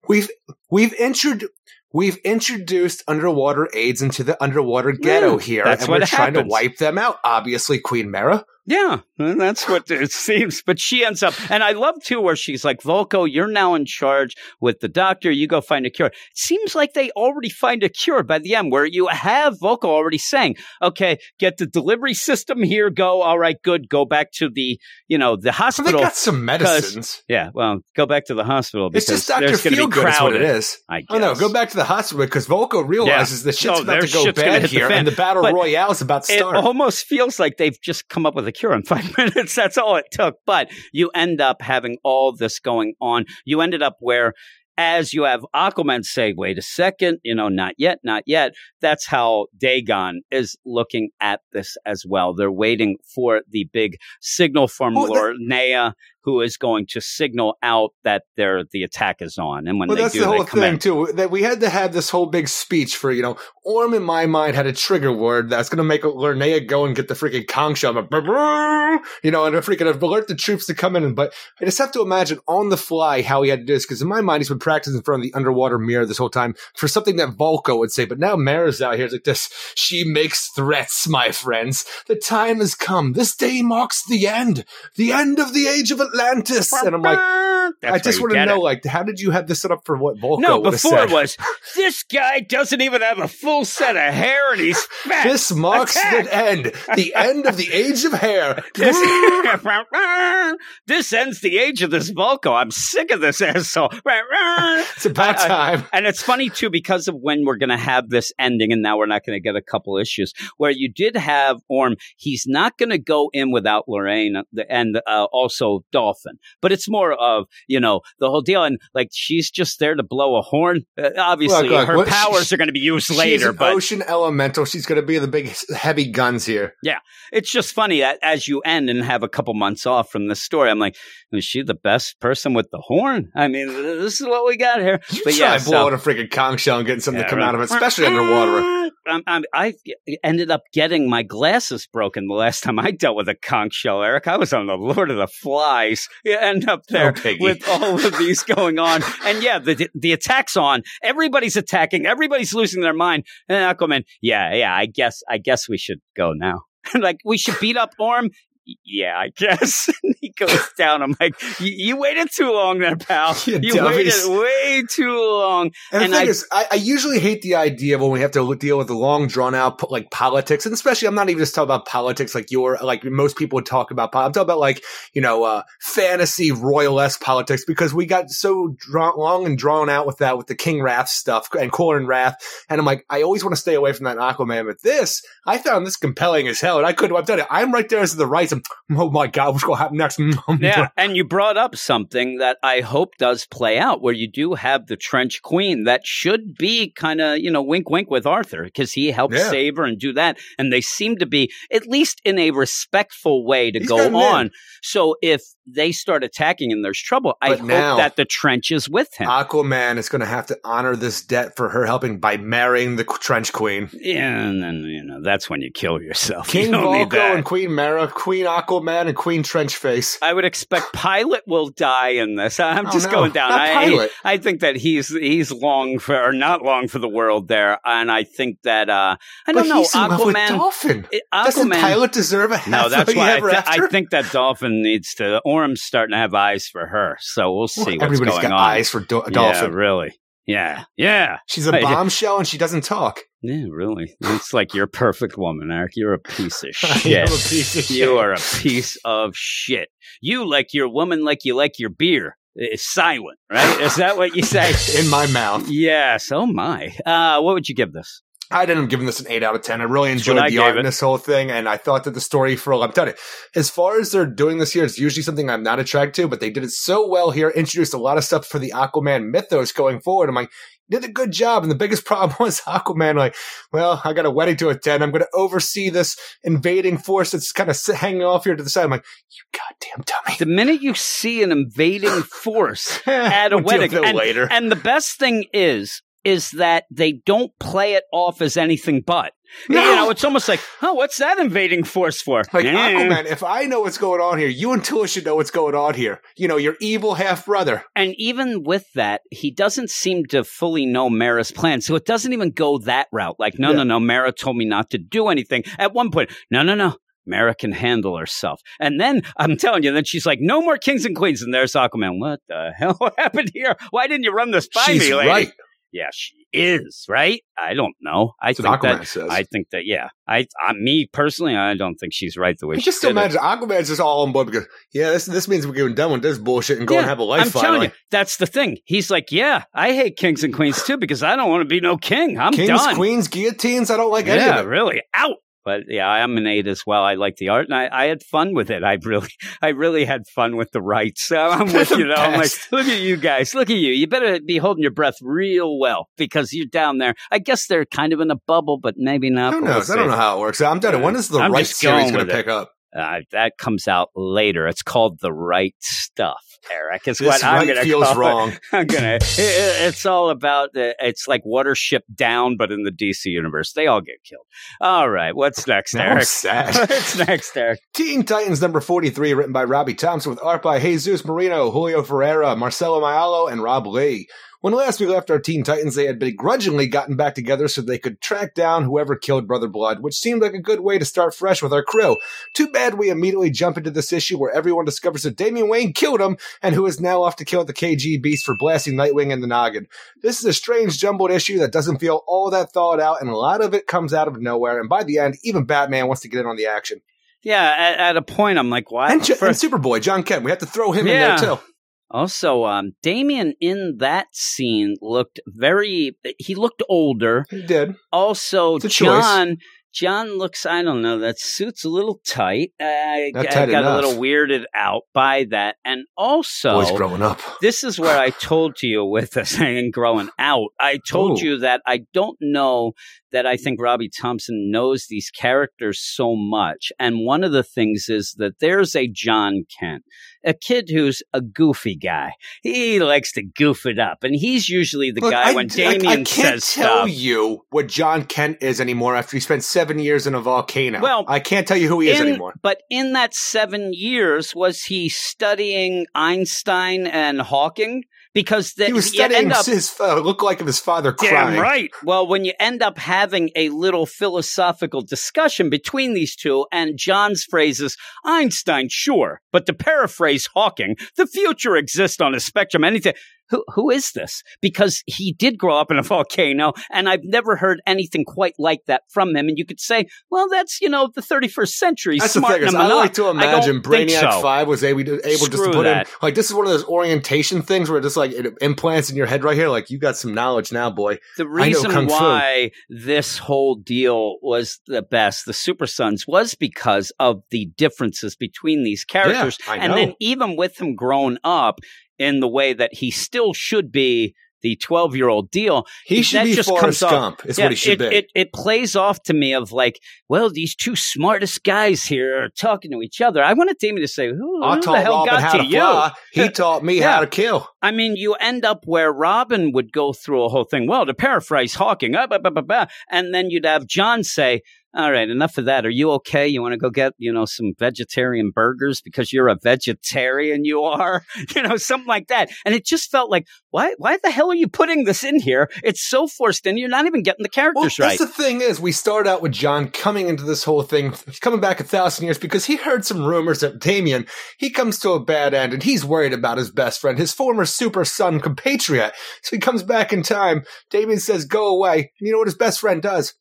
we've, we've introduced, we've introduced underwater aids into the underwater ghetto Mm, here, and we're trying to wipe them out. Obviously, Queen Mera. Yeah, that's what it seems. But she ends up, and I love too where she's like, Vulko, you're now in charge with the doctor. You go find a cure. It seems like they already find a cure by the end, where you have Vulko already saying, okay, get the delivery system here, go. All right, good. Go back to the, you know, the So they hospital. got some medicines. yeah, well, go back to the hospital It's just Dr. there's going to be Feelgood is what it is. I guess. Oh no, go back to the hospital because Vulko realizes the shit's No, about to go bad here, and the battle But royale is about to start. It almost feels like they've just come up with a cure in five minutes. That's all it took. But you end up having all this going on. You ended up where, as you have Aquaman say, wait a second, you know, not yet, not yet. That's how Dagon is looking at this as well. They're waiting for the big signal from Lornea, who is going to signal out that they're, the attack is on. And when Well, they that's do, the whole thing in. too. That we had to have this whole big speech for you know. Orm in my mind had a trigger word that's going to make Lernea go and get the freaking conch shell, you know, and freaking alert the troops to come in. But I just have to imagine on the fly how he had to do this because in my mind he's been practicing in front of the underwater mirror this whole time for something that Vulko would say. But now Mera's out here it's like this. She makes threats, my friends. The time has come. This day marks the end, the end of the age of Atlantis. And I'm like. That's I just want to get it. know, like, how did you have this set up for what Vulko No, before it was this guy doesn't even have a full set of hair and he's fat. This marks Attack! the end, the end of the age of hair. This, this ends the age of this Vulko. I'm sick of this asshole. It's about I- I- time. And it's funny too because of when we're going to have this ending, and now we're not going to get a couple issues where you did have Orm. He's not going to go in without Lorraine uh, and uh, also Dolphin, but it's more of you know the whole deal, and like she's just there to blow a horn. Uh, obviously, Look, look, her powers she- are going to be used later, but ocean elemental. She's going to be the big, heavy guns here. Yeah. It's just funny that as you end and have a couple months off from this story, I'm like, is she the best person with the horn? I mean, this is what we got here. You but yeah, so- blowing a freaking conch shell and getting something Yeah, to come right. out of it, especially underwater. I'm, I'm, I ended up getting my glasses broken the last time I dealt with a conch shell, Eric. I was on the Lord of the Flies. You end up there Oh, with all of these going on. And yeah, the, the attack's on. Everybody's attacking. Everybody's losing their mind. And Aquaman, yeah, yeah, I guess, I guess we should go now. like, we should beat up Orm. Yeah, I guess. he goes down. I'm like, "You- you waited too long there, pal. You You waited way too long. And, And the thing I- is, I, I usually hate the idea when we have to deal with the long, drawn out like politics, and especially I'm not even just talking about politics like you're like most people would talk about. I'm talking about like you know uh, fantasy royalesque politics because we got so drawn, long and drawn out with that with the King Rath stuff and Corum Rath, and I'm like I always want to stay away from that Aquaman. But this, I found this compelling as hell, and I couldn't. I'm telling you, I'm right there as the I'm, mm, oh my god, what's going to happen next? Mm, oh yeah, and you brought up something that I hope does play out, where you do have the trench queen that should be kind of you know wink wink with Arthur because he helped Yeah. save her and do that, and they seem to be at least in a respectful way to He's go in. on. So if they start attacking and there's trouble, I hope now- that the trench is with him. Aquaman is going to have to honor this debt for her helping by marrying the Trench Queen. yeah, and then you know that's when you kill yourself. King you Vulko and Queen Mera, Queen Aquaman and Queen Trenchface. I would expect Pilot will die in this. I'm Oh, just no, going down. not I, Pilot. I think that he's he's long for or not long for the world there, and I think that uh, I don't but know he's in love with Aquaman. Dolphin. it- Doesn't Aquaman. Pilot deserve a no, that's why I, after? I think that Dolphin needs to. Orm's starting to have eyes for her, so we'll see Well, what's Everybody's going got on. eyes for Do- Dolphin. Yeah, really. Yeah, yeah, She's a bombshell and she doesn't talk. yeah, really. It's like you're a perfect woman, Eric. You're a piece of shit. piece of You shit. are a piece of shit. You like your woman like you like your beer. It's silent, right? Is that what you say? in my mouth. yes. Oh my. Uh, what would you give this? I didn't give this an 8 out of 10. I really enjoyed I the art in this whole thing, and I thought that the story for, I'm telling you, as far as they're doing this here, it's usually something I'm not attracted to, but they did it so well here, introduced a lot of stuff for the Aquaman mythos going forward. I'm like, did a good job. And the biggest problem was Aquaman, like, well, I got a wedding to attend. I'm going to oversee this invading force that's kind of hanging off here to the side. I'm like, you goddamn dummy. The minute you see an invading force at a wedding, and, later. and the best thing is, is that they don't play it off as anything but. You No. know, it's almost like, oh, what's that invading force for? Like Eh. Aquaman, if I know what's going on here, you and Tula should know what's going on here. You know, your evil half brother. And even with that, he doesn't seem to fully know Mera's plan. So it doesn't even go that route. Like, no, Yeah. no, no, Mera told me not to do anything. At one point, no, no, no. Mera can handle herself. And then I'm telling you, then she's like, no more kings and queens. And there's Aquaman. What the hell happened here? Why didn't you run this by She's me, lady? right. Yeah, she is, right? I don't know. I That's think that says. I think that yeah. I, I me personally, I don't think she's right the way I she just did it. imagine Aquaman's just all on board because yeah, this this means we're getting done with this bullshit and go and Yeah, have a life I'm finally. telling you, that's the thing. He's like, yeah, I hate kings and queens too because I don't want to be no king. I'm Kings, done. queens, guillotines. I don't like any of it. really, out. But yeah, I'm an eight as well. I like the art, and I, I had fun with it. I really, I really had fun with the rights. So I'm with you. Know, I'm like, look at you guys. Look at you. You better be holding your breath real well because you're down there. I guess they're kind of in a bubble, but maybe not. Who we'll knows? I don't know how it works. I'm telling you, when is the I'm right series going to with it. pick up? Uh, that comes out later. It's called the right stuff, Eric. It's This what I'm going to feels call it. wrong. I'm gonna. it- it- it's all about. The, it's like Watership Down, but in the DC universe, they all get killed. All right, what's next, Now Eric? what's next, Eric? Teen Titans number 43, written by Robbie Thompson with art by Jesus Merino, Julio Ferreira, Marcelo Maiolo, and Rob Leigh. When last we left our Teen Titans, they had begrudgingly gotten back together so they could track down whoever killed Brother Blood, which seemed like a good way to start fresh with our crew. Too bad we immediately jump into this issue where everyone discovers that Damian Wayne killed him and who is now off to kill the KG Beast for blasting Nightwing in the noggin. This is a strange jumbled issue that doesn't feel all that thought out and a lot of it comes out of nowhere and by the end, even Batman wants to get in on the action. Yeah, at, at a point, I'm like, why? And, and Superboy, John Kent. We have to throw him Yeah. in there too. Also, um, Damien in that scene looked very. He looked older. He did. Also, a choice. John. John looks, I don't know, that suit's a little tight. I, tight got enough. a little weirded out by that. And also, Boy's growing up. this is where I told you with us and growing out. I told Ooh. you that I don't know that I think Robbie Thompson knows these characters so much. And one of the things is that there's a John Kent, a kid who's a goofy guy. He likes to goof it up. And he's usually the Look, guy I, when I- Damien I, can't says tell stuff. you what John Kent is anymore after he spent seven years in a volcano. Well, I can't tell you who he is anymore. But in that seven years, was he studying Einstein and Hawking? Because the, He was you studying end up his uh, look like of his father Damn crying. right. Well, when you end up having a little philosophical discussion between these two, and John's phrases, Einstein, sure, but to paraphrase Hawking, the future exists on a spectrum. Anything. Who who is this? Because he did grow up in a volcano, and I've never heard anything quite like that from him. And you could say, well, that's you know the 31st century. That's the smart thing. Is I like to imagine Brainiac so. Five was able, to, able just to put that. in like this is one of those orientation things where it just like it implants in your head right here. Like you got some knowledge now, boy. The reason Kung Fu. why this whole deal was the best, the Super Sons, was because of the differences between these characters. I and then even with him grown up in the way that he still should be the 12 year old deal, He should that be just Forrest comes off- Gump. Is what he should it, be. It, it plays off to me of like, well, these two smartest guys here are talking to each other. I wanted Damien to say, who, I who the hell Robin got how to to you? fly. He taught me Yeah. how to kill. I mean, you end up where Robin would go through a whole thing. Well, to paraphrase Hawking, uh, bah, bah, bah, bah, and then you'd have John say, "All right, enough of that. Are you okay? You want to go get you know some vegetarian burgers because you're a vegetarian? You are, you know, something like that." And it just felt like, why? Why the hell are you putting this in here? It's so forced in. You're not even getting the Well, characters right. that's the thing is, we start out with John coming into this whole thing, coming back a thousand years because he heard some rumors that Damien he comes to a bad end and he's worried about his best friend, his former super son compatriot. So he comes back in time. Damien says, "Go away." And you know what his best friend does?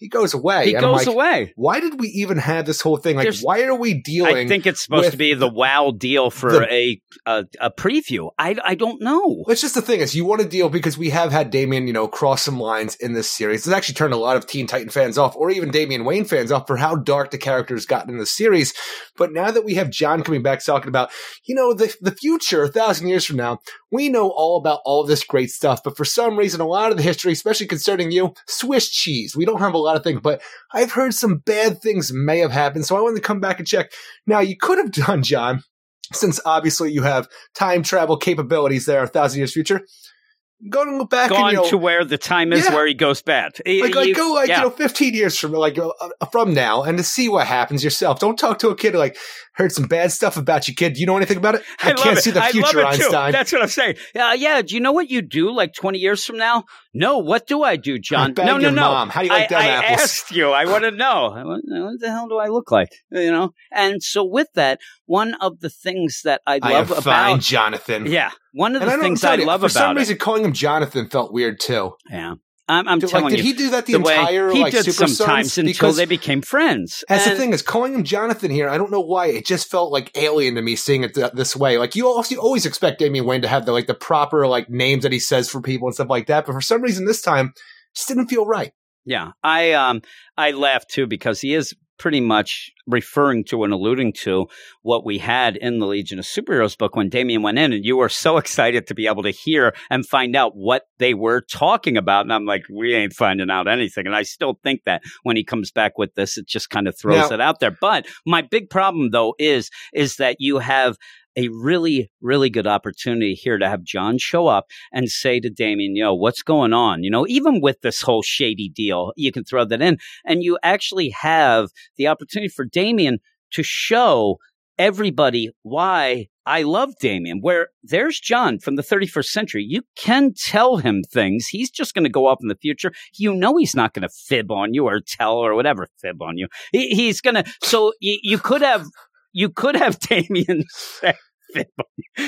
He goes away. he goes like, away. Why did we even have this whole thing? Like, There's- why are we dealing? I think it's supposed to be the wow deal for the- a, a a preview. I I don't know. It's just the thing is you want to deal because we have had Damien, you know, cross some lines in this series. It's actually turned a lot of Teen Titan fans off, or even Damian Wayne fans off for how dark the character's gotten in the series. But now that we have John coming back talking about, you know, the the future, a thousand years from now, we know all about all this great stuff. But for some reason, a lot of the history, especially concerning you, Swiss cheese. We don't have a lot of things, but I've heard some bad things may have happened. So I wanted to come back and check. Now you could have done, John, since obviously you have time travel capabilities there, a thousand years future. Go and look back Gone and you know, to where the time is Yeah. where he goes bad. like, like go like yeah. you know, fifteen years from like uh, uh, from now, and to see what happens yourself. Don't talk to a kid like heard some bad stuff about you, kid. Do you know anything about it? I, love can't it. see the I future, love it too. Einstein. That's what I'm saying. Uh, yeah. Do you know what you do like 20 years from now? No. What do I do, John? no, no, no. mom. How do you like I, them I apples? asked you. I want to know. What the hell do I look like? You know. And so with that, one of the things that I I love fine, about Jonathan. yeah, one of And the I things I you, love for about for some it. reason calling him Jonathan felt weird too. yeah. I'm, I'm Did- telling like, did you. he do that the, way entire he like did Super sometimes until they became friends. That's the thing is calling him Jonathan here. I don't know why it just felt like alien to me seeing it th- this way. Like you also you always expect Damian Wayne to have the like the proper like names that he says for people and stuff like that, but for some reason this time just didn't feel right. Yeah, I um I laugh too because he is pretty much referring to and alluding to what we had in the Legion of Superheroes book when Damien went in, and you were so excited to be able to hear and find out what they were talking about. And I'm like, we ain't finding out anything. And I still think that when he comes back with this, it just kind of throws Now- it out there. But my big problem though is is that you have a really, really good opportunity here to have John show up and say to Damien, yo, what's going on? You know, even with this whole shady deal, you can throw that in. And you actually have the opportunity for Damien to show everybody why I love Damien. Where there's John from the 31st century. You can tell him things. He's just going to go off in the future. You know, he's not going to fib on you or tell or whatever, fib on you. He, he's going to, so you, you could have, you could have Damien say.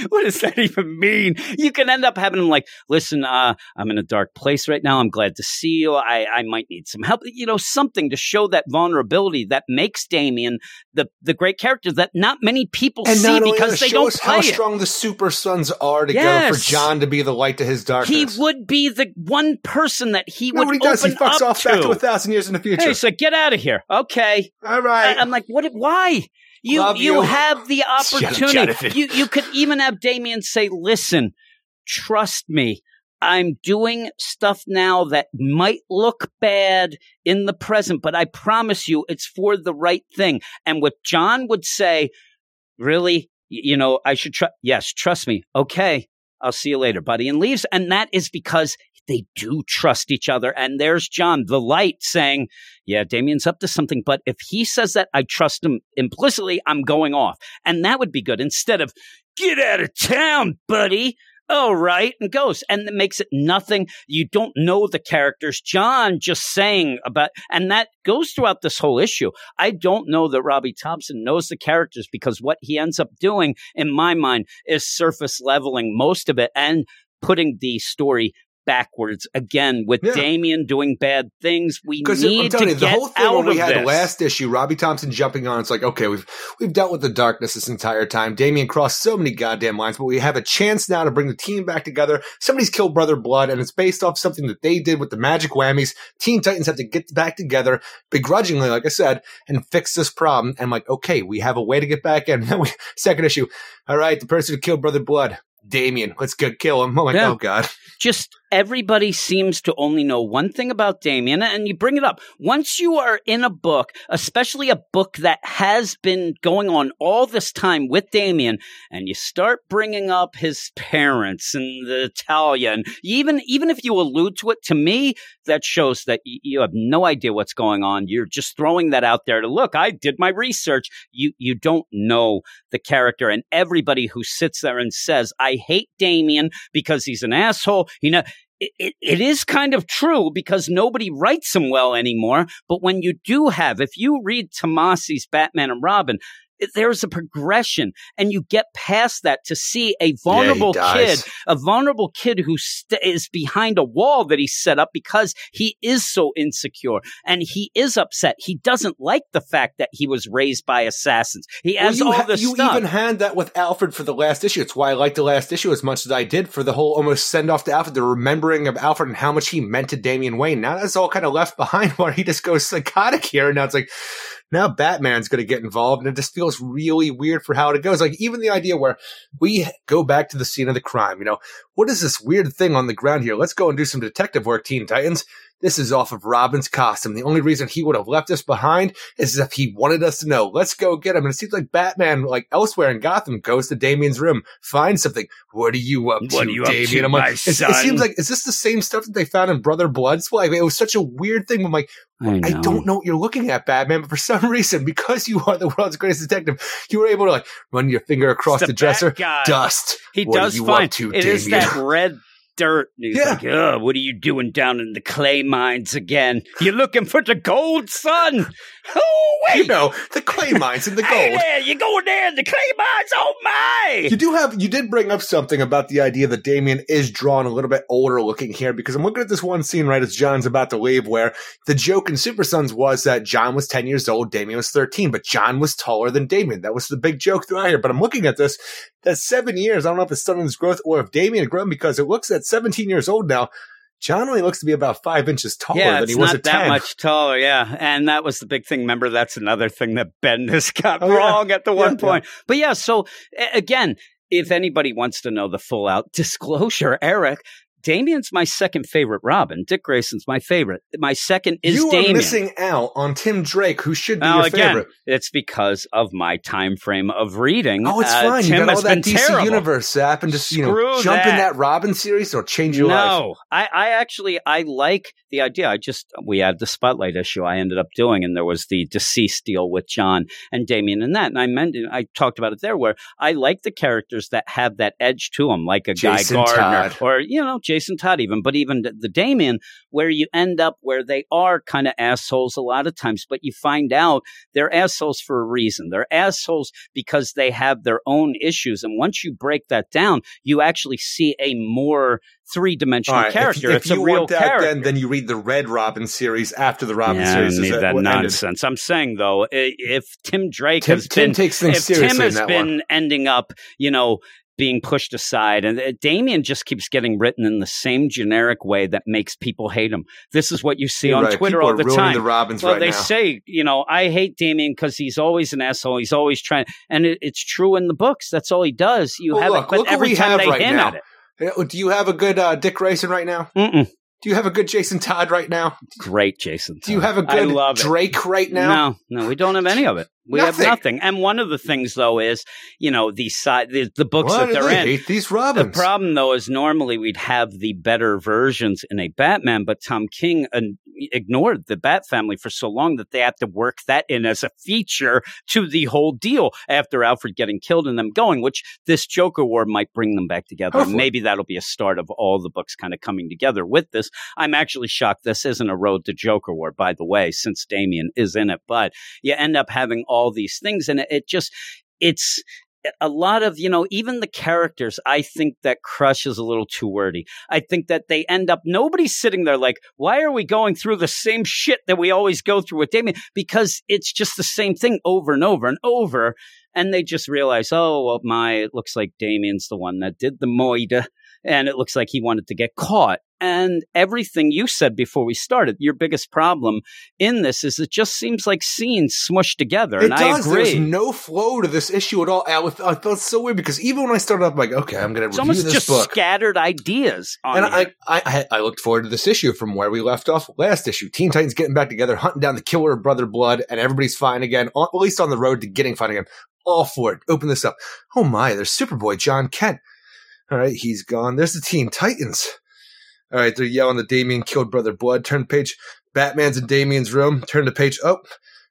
What does that even mean? You can end up having him like, listen, uh, I'm in a dark place right now. I'm glad to see you. I, I might need some help. You know, something to show that vulnerability that makes Damien the, the great character that not many people And see because they don't us play how it. strong the Super Sons are together Yes. for John to be the light to his darkness. He would be the one person that he Nobody would does. He open fucks up off to. back to a thousand years in the future. Hey, so get out of here. Okay. All right. I, am like, what? Why? You Love you you. have the opportunity. You you could even have Damien say, "Listen, trust me. I'm doing stuff now that might look bad in the present, but I promise you, it's for the right thing." And what John would say, really, you know, I should trust. Yes, trust me. Okay, I'll see you later, buddy, and leaves. And that is because they do trust each other. And there's John, the light, saying, Yeah, Damien's up to something. But if he says that, I trust him implicitly, I'm going off. And that would be good instead of, Get out of town, buddy. Oh, right, and goes. And it makes it nothing. You don't know the characters. John just saying about, and that goes throughout this whole issue. I don't know that Robbie Thompson knows the characters because what he ends up doing, in my mind, is surface leveling most of it and putting the story backwards again with Yeah. Damien doing bad things. We need to you, the get whole thing when we had this. last issue, Robbie Thompson jumping on, it's like, okay, we've we've dealt with the darkness this entire time. Damien crossed so many goddamn lines, but we have a chance now to bring the team back together. Somebody's killed Brother Blood, and it's based off something that they did with the Magic Whammies. Teen Titans have to get back together begrudgingly, like I said, and fix this problem. And I'm like, okay, we have a way to get back in. Then we, second issue, all right, the person who killed Brother Blood, Damien, let's go kill him. I'm like, Yeah. oh god. just everybody seems to only know one thing about Damien, and you bring it up. Once you are in a book, especially a book that has been going on all this time with Damien, and you start bringing up his parents and the Italia, and even even if you allude to it, to me that shows that y- you have no idea what's going on. You're just throwing that out there to look. I did my research. You you don't know the character, and everybody who sits there and says, "I hate Damien because he's an asshole," you know it, it, is kind of true because nobody writes them well anymore. But when you do have, if you read Tomasi's Batman and Robin, there's a progression and you get past that to see a vulnerable dies. kid, a vulnerable kid who st- is behind a wall that he set up because he is so insecure and he is upset. He doesn't like the fact that he was raised by assassins. He has Well, you all ha- this you stuff. even had that with Alfred for the last issue. It's why I liked the last issue as much as I did for the whole almost send off to Alfred, the remembering of Alfred and how much he meant to Damian Wayne. Now that's all kind of left behind where he just goes psychotic here. And now it's like, now Batman's going to get involved, and it just feels really weird for how it goes. Like even the idea where we go back to the scene of the crime. You know, what is this weird thing on the ground here? Let's go and do some detective work, Teen Titans. This is off of Robin's costume. The only reason he would have left us behind is if he wanted us to know. Let's go get him. And it seems like Batman, like elsewhere in Gotham, goes to Damien's room, finds something. What are you up What to, are you up Damien? to, I'm my like, it's- it seems like is this the same stuff that they found in Brother Blood's flag? It was such a weird thing. I'm like, I don't know what you're looking at, Batman, but for some reason, because you are the world's greatest detective, you were able to like run your finger across It's the, the dresser. Guy. Dust. He What does up to, It is Damien? that red dirt. And he's Yeah. like, oh, what are you doing down in the clay mines again? You're looking for the gold, son. Oh, wait. You know, the clay mines and the Hey gold. there, you're going there in the clay mines? Oh, my. You do have, you did bring up something about the idea that Damien is drawn a little bit older looking here because I'm looking at this one scene right as John's about to leave where the joke in Super Sons was that John was 10 years old, Damien was 13, but John was taller than Damien. That was the big joke throughout here. But I'm looking at this, that's seven years. I don't know if it's still in growth or if Damien had grown because it looks at 17 years old now. John only looks to be about five inches taller yeah, than he was not at that 10. much taller. Yeah, and that was the big thing. Remember, that's another thing that Bendis got Oh, yeah. wrong at the one yeah. point. But yeah, so again, if anybody wants to know the full out disclosure, Eric. Damien's my second favorite Robin. Dick Grayson's my favorite. My second is you Damien. are missing out on Tim Drake, who should be your again, favorite. it's because of my time frame of reading. Oh, it's Uh, fine. Tim you got all that DC terrible. universe app and just you know Screw jump in that. that Robin series or change your life. No, I, I actually I like the idea. I just we had the spotlight issue I ended up doing, and there was the deceased deal with John and Damien and that. And I meant I talked about it there, where I like the characters that have that edge to them, like a Jason Guy Gardner Todd. or you know Jason Todd, even. But even the, Damien, where you end up where they are kind of assholes a lot of times, but you find out they're assholes for a reason. They're assholes because they have their own issues, and once you break that down, you actually see a more three dimensional right, if- character. If, it's you a real want that, character. then then you read the Red Robin series after the Robin yeah, series. Need that what ended. nonsense. I'm saying though, if Tim Drake Tim, has Tim been, takes things if seriously Tim has been one. ending up, you know, being pushed aside, and uh, Damien just keeps getting written in the same generic way that makes people hate him. This is what you see You're on right. Twitter People all the time. the Robins well, right they now. say, you know, I hate Damien because he's always an asshole. He's always trying, and it, it's true in the books. That's all he does. You Well, have look, it, but look what every we time have they right hint now. at it, Do you have a good uh, Dick Grayson right now? Mm-mm. Do you have a good Jason Todd right now? great, Jason. Do you have a good love it. Drake right now? No, no, we don't have any of it. We have Nothing. nothing. And one of the things, though, is you know the side the, the books Why that they're they in. hate these The problem, though, is normally we'd have the better versions in a Batman, but Tom King uh, ignored the Bat family for so long that they had to work that in as a feature to the whole deal after Alfred getting killed and them going, which this Joker War might bring them back together. Hopefully. Maybe that'll be a start of all the books kind of coming together with this. I'm actually shocked this isn't a road to Joker War, by the way, since Damien is in it, but you end up having all these things and it, it just, it's, a lot of, you know, even the characters, I think that Crush is a little too wordy. I think that they end up, nobody's sitting there like, why are we going through the same shit that we always go through with Damien? Because it's just the same thing over and over and over. And they just realize, oh, well, my, it looks like Damien's the one that did the moida. And it looks like he wanted to get caught. And everything you said before we started, your biggest problem in this is it just seems like scenes smushed together. It and I does. agree. There's no flow to this issue at all. I, I felt so weird because even when I started up, I'm like, okay, I'm going to review almost this just book. scattered ideas on And. I, I, I, I looked forward to this issue from where we left off last issue. Teen Titans getting back together, hunting down the killer of Brother Blood, and everybody's fine again, at least on the road to getting fine again. All for it. Open this up. Oh my, there's Superboy John Kent. All right, he's gone. There's the Teen Titans. All right, they're yelling that Damien killed Brother Blood. Turn page. Batman's in Damien's room. Turn the page. Oh,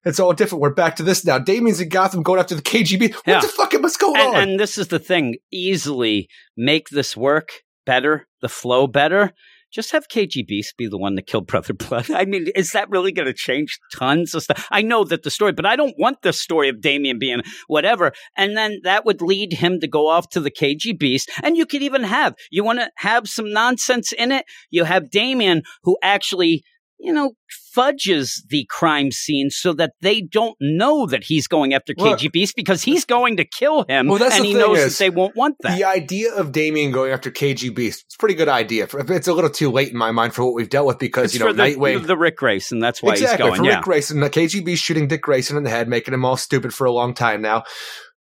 it's all different. We're back to this now. Damien's in Gotham going after the KGB. What Yeah. the fuck? What's going and, on? and this is the thing easily make this work better, the flow better. Just have KG Beast be the one that killed Brother Blood. I mean, is that really going to change tons of stuff? I know that the story, but I don't want the story of Damien being whatever. And then that would lead him to go off to the KG Beast. And you could even have, you want to have some nonsense in it? You have Damien who actually, you know, fudges the crime scene so that they don't know that he's going after Well- KG Beast because he's going to kill him Well, that's and he knows is, that they won't want that. The idea of Damien going after KG Beast, it's a pretty good idea. It's a little too late in my mind for what we've dealt with because, it's you know, the, Nightwing. the Ric and that's why exactly, he's going. for Yeah. Ric Grayson, the KG Beast shooting Dick Grayson in the head, making him all stupid for a long time now.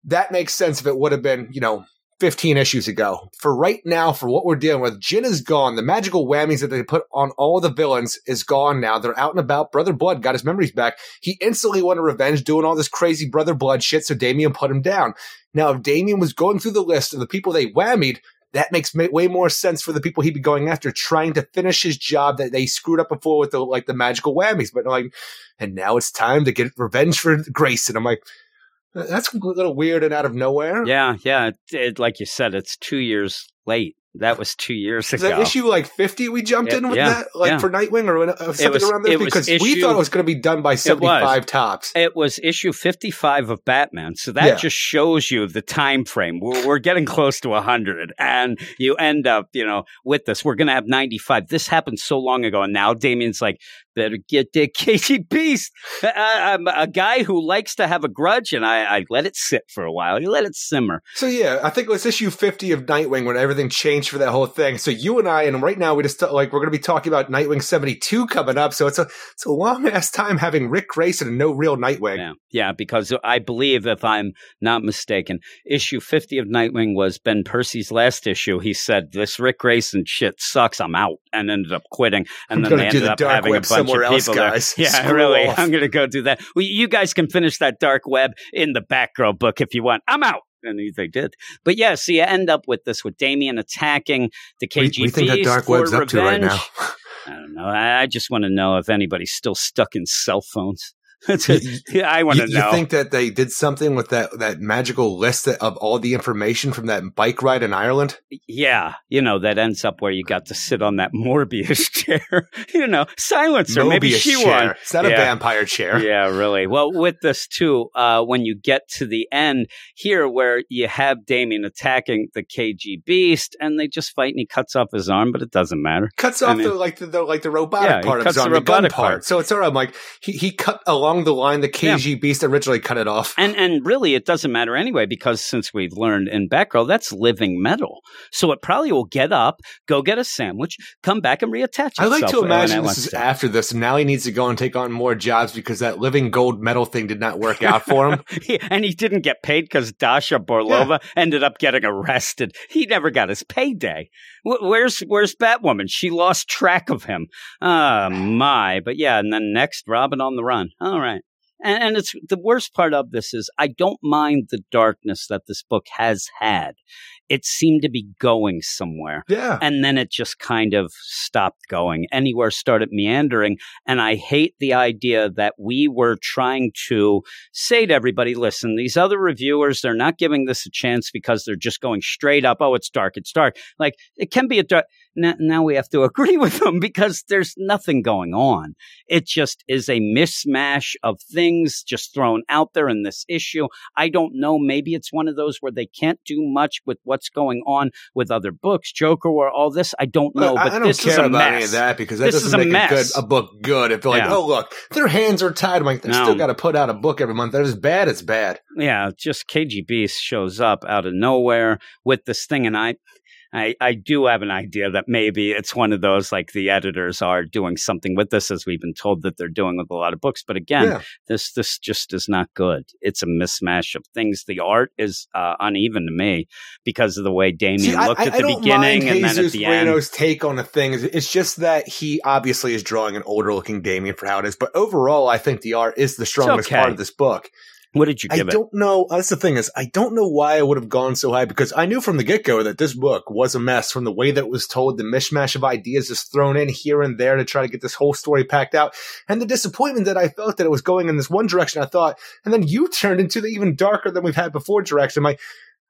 That makes sense if it would have been, you know, 15 issues ago. For right now, for what we're dealing with, Djinn is gone. The magical whammies that they put on all the villains is gone now. They're out and about. Brother Blood got his memories back. He instantly wanted revenge doing all this crazy Brother Blood shit, so Damien put him down. Now, if Damien was going through the list of the people they whammied, that makes way more sense for the people he'd be going after, trying to finish his job that they screwed up before with the like the magical whammies. But like, and now it's time to get revenge for Grayson. I'm like, that's a little weird and out of nowhere. yeah, yeah. It, it, like you said, it's two years late. That was two years Is ago. that issue like 50 we jumped Yeah, in with yeah, that? Like yeah. for Nightwing or uh, something was- around there? it Because we thought it was going to be done by 75 tops. It was issue 55 of Batman. So that Yeah. just shows you the time frame. We're, we're getting close to 100 and you end up, you know, with this. We're going to have 95. This happened so long ago and now Damien's like, better get that KG Beast. I, I'm a guy who likes to have a grudge and I, I let it sit for a while. You let it simmer. So yeah, I think it was issue 50 of Nightwing when everything changed for that whole thing. So you and I, and right now we just uh, like we're going to be talking about Nightwing 72 coming up. So it's a it's a long ass time having Ric Grayson and no real Nightwing. Yeah, yeah, because I believe, if I'm not mistaken, issue 50 of Nightwing was Ben Percy's last issue. He said, This Ric Grayson shit sucks. I'm out. And ended up quitting. And I'm then they ended the up having a bunch somewhere of else, people there. guys. Yeah, Screw really. off. I'm going to go do that. Well, you guys can finish that dark web in the Batgirl book if you want. I'm out. And they did. But yeah, so you end up with this with Damien attacking the What do KG you- what do you think that dark for web's up to right revenge. now? I don't know. I I just want to know if anybody's still stuck in cell phones. Yeah, I want You, to you think that they did something with that that magical list of all the information from that bike ride in Ireland? yeah, you know that ends up where you got to sit on that Morbius chair. you know, silencer. Maybe she chair. won. It's not a vampire chair. Yeah, really. Well, with this too, uh, when you get to the end here, where you have Damien attacking the KG Beast, and they just fight, and he cuts off his arm, but it doesn't matter. Cuts I off mean- the like the, the like the robotic Yeah, part of his the arm, the, gun robotic part. part. So it's all right. I'm like he he cut along the line the KG Beast originally cut it off. And and really, it doesn't matter anyway because since we've learned in Batgirl, that's living metal. So it probably will get up, go get a sandwich, come back and reattach itself. I like to imagine this is to. after this, and now he needs to go and take on more jobs because that living gold metal thing did not work out for him. He- and he didn't get paid because Dasha Borlova ended up getting arrested. He never got his payday. Wh- Where's Where's Batwoman? She lost track of him. Ah, my. But yeah, and then next, Robin on the run. All right. And, and it's the worst part of this is I don't mind the darkness that this book has had. It seemed to be going somewhere. Yeah. And then it just kind of stopped going. Anywhere started meandering. And I hate the idea that we were trying to say to everybody, listen, these other reviewers, they're not giving this a chance because they're just going straight up. Oh, it's dark. It's dark. Like it can be a dark. Now, now we have to agree with them because there's nothing going on. It just is a mismatch of things just thrown out there in this issue. I don't know. Maybe it's one of those where they can't do much with what's going on with other books, Joker or all this. I don't know. Look, I- but I don't this care about mess. any of that because that This doesn't is a make a, good, mess. a book good. If they're like, Yeah. oh look, their hands are tied. I'm like, they No. still got to put out a book every month. That is bad. It's bad. yeah, just KGB shows up out of nowhere with this thing, and I, I, I do have an idea that maybe it's one of those like the editors are doing something with this, as we've been told that they're doing with a lot of books. But again, Yeah. this this just is not good. It's a mismatch of things. The art is uh, uneven to me because of the way Damien See, looked I, at I the beginning and then at Jesus the end. Merino's take on the thing. is- It's just that he obviously is drawing an older looking Damien for how it is. But overall, I think the art is the strongest okay. part of this book. What did you I give it? I don't know. Uh, that's the thing is, I don't know why I would have gone so high because I knew from the get go that this book was a mess from the way that it was told, the mishmash of ideas just thrown in here and there to try to get this whole story packed out, and the disappointment that I felt that it was going in this one direction I thought, and then you turned into the even darker than we've had before direction. My,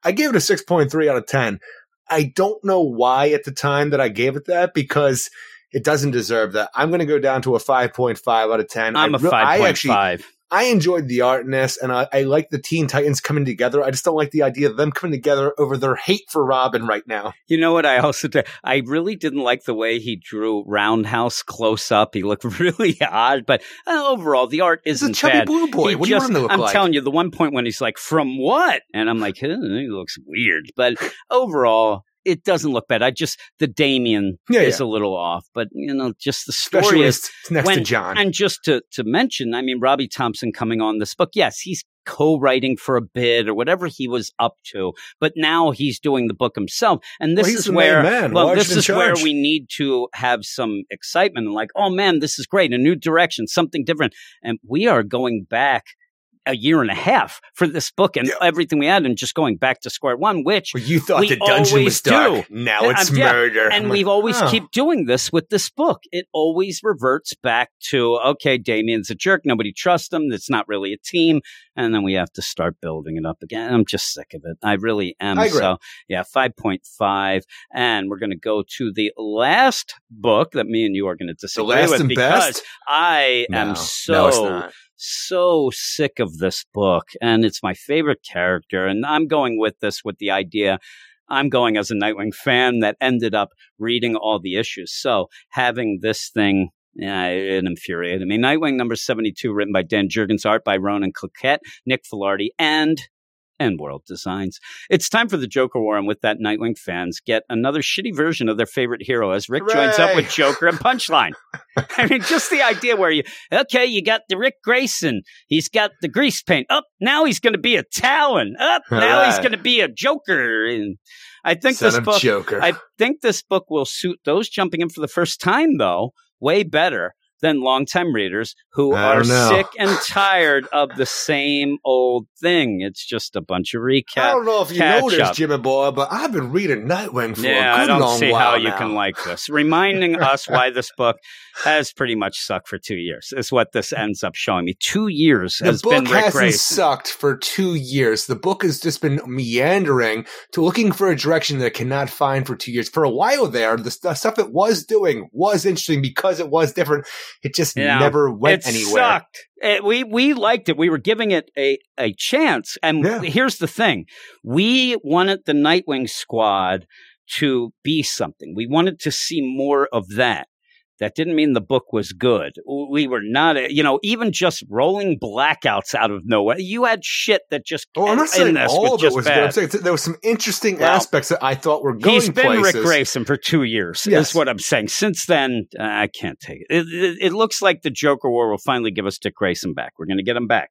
I gave it a 6.3 out of 10. I don't know why at the time that I gave it that because it doesn't deserve that. I'm going to go down to a 5.5 out of 10. I'm I a re- I five point actually- five. I enjoyed the art in this, and I, I like the Teen Titans coming together. I just don't like the idea of them coming together over their hate for Robin right now. You know what? I also did. I really didn't like the way he drew Roundhouse close up. He looked really odd, but uh, overall, the art It's a isn't chubby bad. blue boy. He What do you just- want him to look I'm like? telling you, the one point when he's like, "From what?" and I'm like, "He looks weird," but overall. It doesn't look bad. I just the Damien Yeah, is yeah. a little off, but you know, just the story when is next to John. and just to to mention, I mean, Robbie Thompson coming on this book, yes, he's co-writing for a bit or whatever he was up to, but now he's doing the book himself, and this Well, is where well, Large this is where we need to have some excitement and like, oh man, this is great, a new direction, something different, and we are going back. A year and a half for this book and Yeah. everything we had, and just going back to square one, which Well, you thought the dungeon was dark. do. Now it's um, yeah, murder. and I'm we've like, always oh. keep doing this with this book. It always reverts back to okay, Damien's a jerk. Nobody trusts him. It's not really a team, and then we have to start building it up again. I'm just sick of it. I really am. I agree. So yeah, five point five, and we're going to go to the last book that me and you are going to the disagree last with and because best. I No, am so no, so sick of this book and it's my favorite character and i'm going with this with the idea i'm going as a nightwing fan that ended up reading all the issues so having this thing yeah, it infuriated me. Nightwing number 72, written by Dan Jurgens, art by Ronan Cliquet, Nick Filardi, and and World Designs. It's time for the Joker War, and with that, Nightwing fans get another shitty version of their favorite hero as Ric joins up with Joker and Punchline. I mean, just the idea where you, okay, you got the Ric Grayson. He's got the grease paint. Up now he's going to be a Talon. Oh, up now he's going to be a Joker. And I think Son this book, Joker. I think this book will suit those jumping in for the first time, though, way better than longtime readers who are know. sick and tired of the same old thing. It's just a bunch of recap. I don't know if you know this. Jimmy boy, but I've been reading Nightwing for Yeah, a good I don't long see while how you can like this. Reminding us why this book has pretty much sucked for two years is what this ends up showing me. Two years The has book been Ric hasn't Grayson. sucked for two years. The book has just been meandering to looking for a direction that it cannot find for two years. For a while there, the, st- stuff it was doing was interesting because it was different. It just Yeah. never went it anywhere. sucked. It- we we liked it. We were giving it a a chance. And Yeah. here's the thing: we wanted the Nightwing Squad to be something. We wanted to see more of that. That didn't mean the book was good. We were not, you know, even just rolling blackouts out of nowhere. You had shit that just. Oh, I'm not saying all of it just was bad. good. I'm saying there was some interesting Well, aspects that I thought were going He's been places. Ric Grayson for two years. Yes. Is what I'm saying. Since then, uh, I can't take it. It, it. it looks like the Joker War will finally give us Dick Grayson back. We're going to get him back.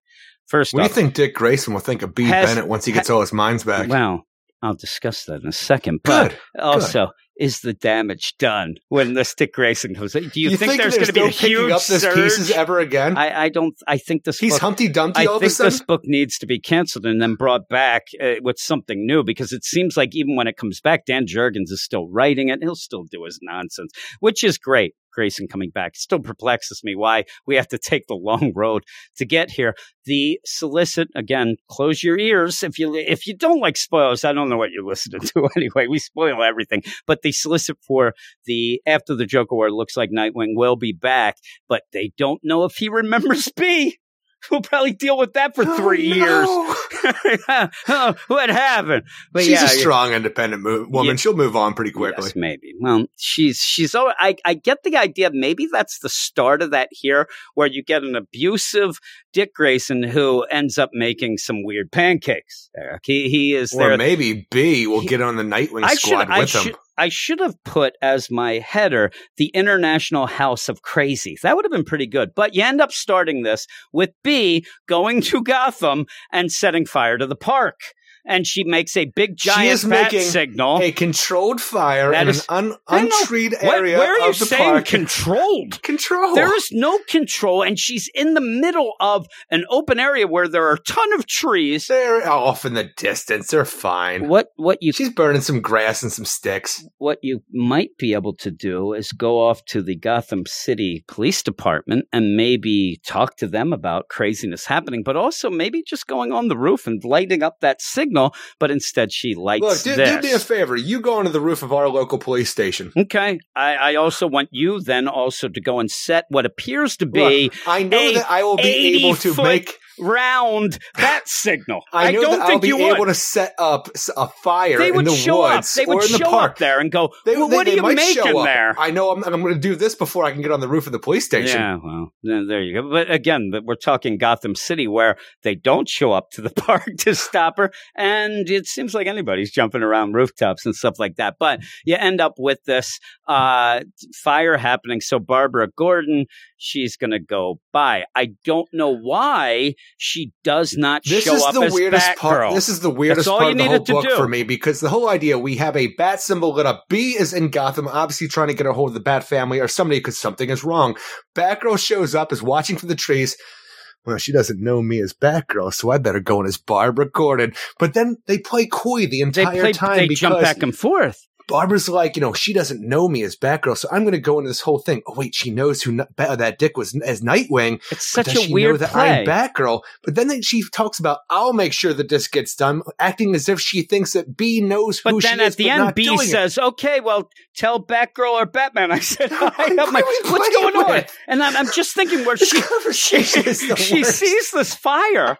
First What do you think Dick Grayson will think of Bea. Has- Bennett once he gets all his minds back? Well, I'll discuss that in a second. But Good. also, is the damage done when the Stick racing comes? in? Do you, think, there's, going to be a huge up this surge? pieces ever again? I, I don't. I think this. He's book, Humpty Dumpty I all of a think sudden. this book needs to be canceled and then brought back uh, with something new because it seems like even when it comes back, Dan Jurgens is still writing it. He'll still do his nonsense, which is great. Grayson coming back still perplexes me why we have to take the long road to get here. The solicit again, close your ears if you if you don't like spoilers. I don't know what you're listening to anyway. We spoil everything, but the solicit for the after the Joker War looks like Nightwing will be back, but they don't know if he remembers Bea. We'll probably deal with that for oh, three Oh, years. oh, what happened? But She's yeah, a strong, independent woman. Yeah. She'll move on pretty quickly. Yes, maybe. Well, she's she's. I I get the idea. Maybe that's the start of that here, where you get an abusive Dick Grayson who ends up making some weird pancakes. He he is Or there. maybe Bea will He- get on the Nightwing I should squad I with should him. I should have put as my header the International House of Crazy. That would have been pretty good. But you end up starting this with Bea going to Gotham and setting fire to the park. And she makes a big giant is bat making signal. A controlled fire That in is- an un- I untreated What- area where are you of the saying park. controlled? Control. There is no control, and she's in the middle of an open area where there are a ton of trees. They're off in the distance. They're fine. What what you She's burning some grass and some sticks. what you might be able to do is go off to the Gotham City Police Department and maybe talk to them about craziness happening, but also maybe just going on the roof and lighting up that signal. No, but instead, she lights Look, do, this. do me a favor. You go onto the roof of our local police station. Okay, I, I also want you then also to go and set what appears to be Look, I know a that I will be able to make. Round bat signal. I know don't think I'll you able would. to set up a fire they in would the show up. woods They would or in the park. up there and go, They, well, they- "What they are you making there?" I know I'm, I'm going to do this before I can get on the roof of the police station. Yeah, well, there you go. But again, we're talking Gotham City where they don't show up to the park to stop her. And it seems like anybody's jumping around rooftops and stuff like that. But you end up with this uh, fire happening. So Barbara Gordon, she's going to go by. I don't know why she does not This show is up the as weirdest Batgirl. part. This is the weirdest part of the whole book do. for me because the whole idea we have a bat symbol lit up. Bea is in Gotham, obviously trying to get a hold of the Bat family or somebody because something is wrong. Batgirl shows up, is watching from the trees. Well, she doesn't know me as Batgirl, so I better go in as Barbara Gordon. But then they play coy the they entire play, time they because jump back and forth. Barbara's like, you know, she doesn't know me as Batgirl, so I'm going to go into this whole thing. Oh wait, she knows who that Dick was as Nightwing. It's But such does a she weird know that play. I'm Batgirl. But then she talks about, I'll make sure that this gets done, acting as if she thinks that Bea knows who But then she is, at the end, Bea doing it. says, "Okay, well, tell Batgirl or Batman." I said, are like, "What's going on?" And I'm, I'm just thinking where she the she worst. sees this fire,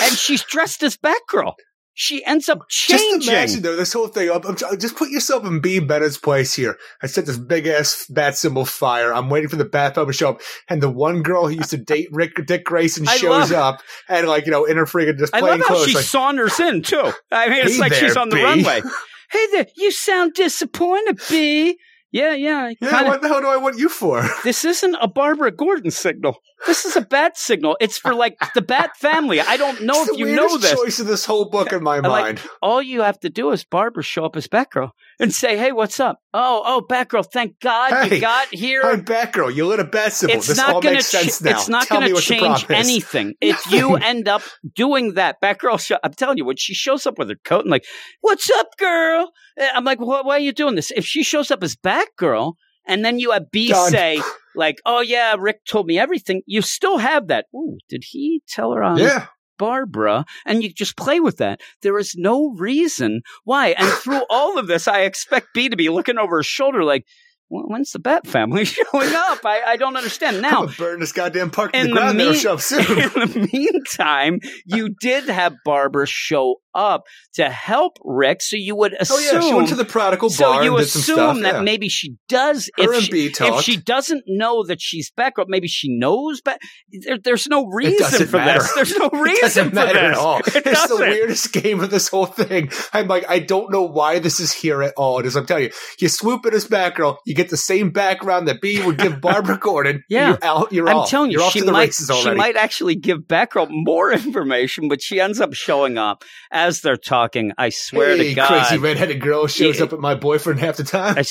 and she's dressed as Batgirl. She ends up changing. Just imagine though this whole thing. I'm, I'm- just put yourself in Bea Bennett's place here. I set this big ass bat symbol fire. I'm waiting for the bat to show up, and the one girl who used to date Ric Dick Grayson I shows up, and like you know in her friggin' just I love how clothes. she like, saunters in too. I mean, it's Hey like she's on the Bea. runway. Hey there, you sound disappointed, Bea. Yeah, yeah. Yeah, kinda- what the hell do I want you for? This isn't a Barbara Gordon signal. This is a bat signal. It's for like the Bat family. I don't know if you know this. choice of this whole book in my like- mind. all you have to do is Barbara show up as Batgirl and say, "Hey, what's up? Oh, oh, Batgirl! Thank God Hey, you got here." I'm Batgirl. You lit a bat symbol. it's this not all going makes to. sense now. it's not going to change anything if you end up doing that. Batgirl, sho- I'm telling you, when she shows up with her coat and like, "What's up, girl?" Eh, I'm like, "Why, why are you doing this?" If she shows up as Batgirl and then you have Bea Done. say. Like, oh yeah, Ric told me everything. You still have that. Ooh, did he tell her on Yeah, Barbara, and you just play with that. There is no reason why. And through all of this, I expect Bea to be looking over her shoulder like, "Well, when's the Bat family showing up? I, I don't understand. Now, burn this goddamn park to in the the ground. That'll mean- show up soon. in the meantime, you did have Barbara show up to help Ric, so you would assume. oh yeah, she went to the prodigal bar. so you and did some assume that yeah. maybe she does. Her if she, if she doesn't know that she's Batgirl, maybe she knows. But there, there's no reason for matter. this. There's no reason for this. at all. It it's the doesn't. weirdest game of this whole thing. I'm like, I don't know why this is here at all. It is, I'm telling you, you swoop in as Batgirl, you get the same background that Bea would give Barbara Gordon. Yeah. you're out. You're I'm off. telling you, you're she might she might actually give Batgirl more information, but she ends up showing up as they're talking, I swear hey, to God, crazy redheaded girl shows Yeah. up at my boyfriend half the time. I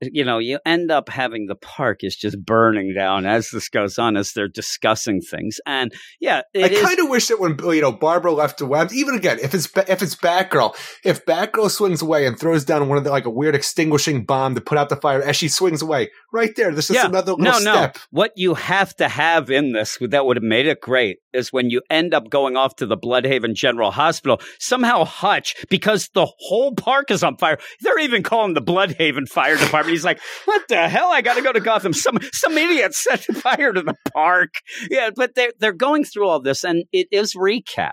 you know, you end up having the park is just burning down as this goes on, as they're discussing things. And yeah, I kind of wish that when you know Barbara left the web, even again, if it's if it's Batgirl, if Batgirl swings away and throws down one of the like a weird extinguishing bomb to put out the fire as she swings away, right there, this is yeah, another no, little no. step. What you have to have in this that would have made it great is when you end up going off to the Blüdhaven General Hospital. Somehow Hutch, because the whole park is on fire, they're even calling the Blüdhaven Fire Department. He's like, "What the hell? I got to go to Gotham." Some some idiot set fire to the park. Yeah, but they're they're going through all this, and it is recap.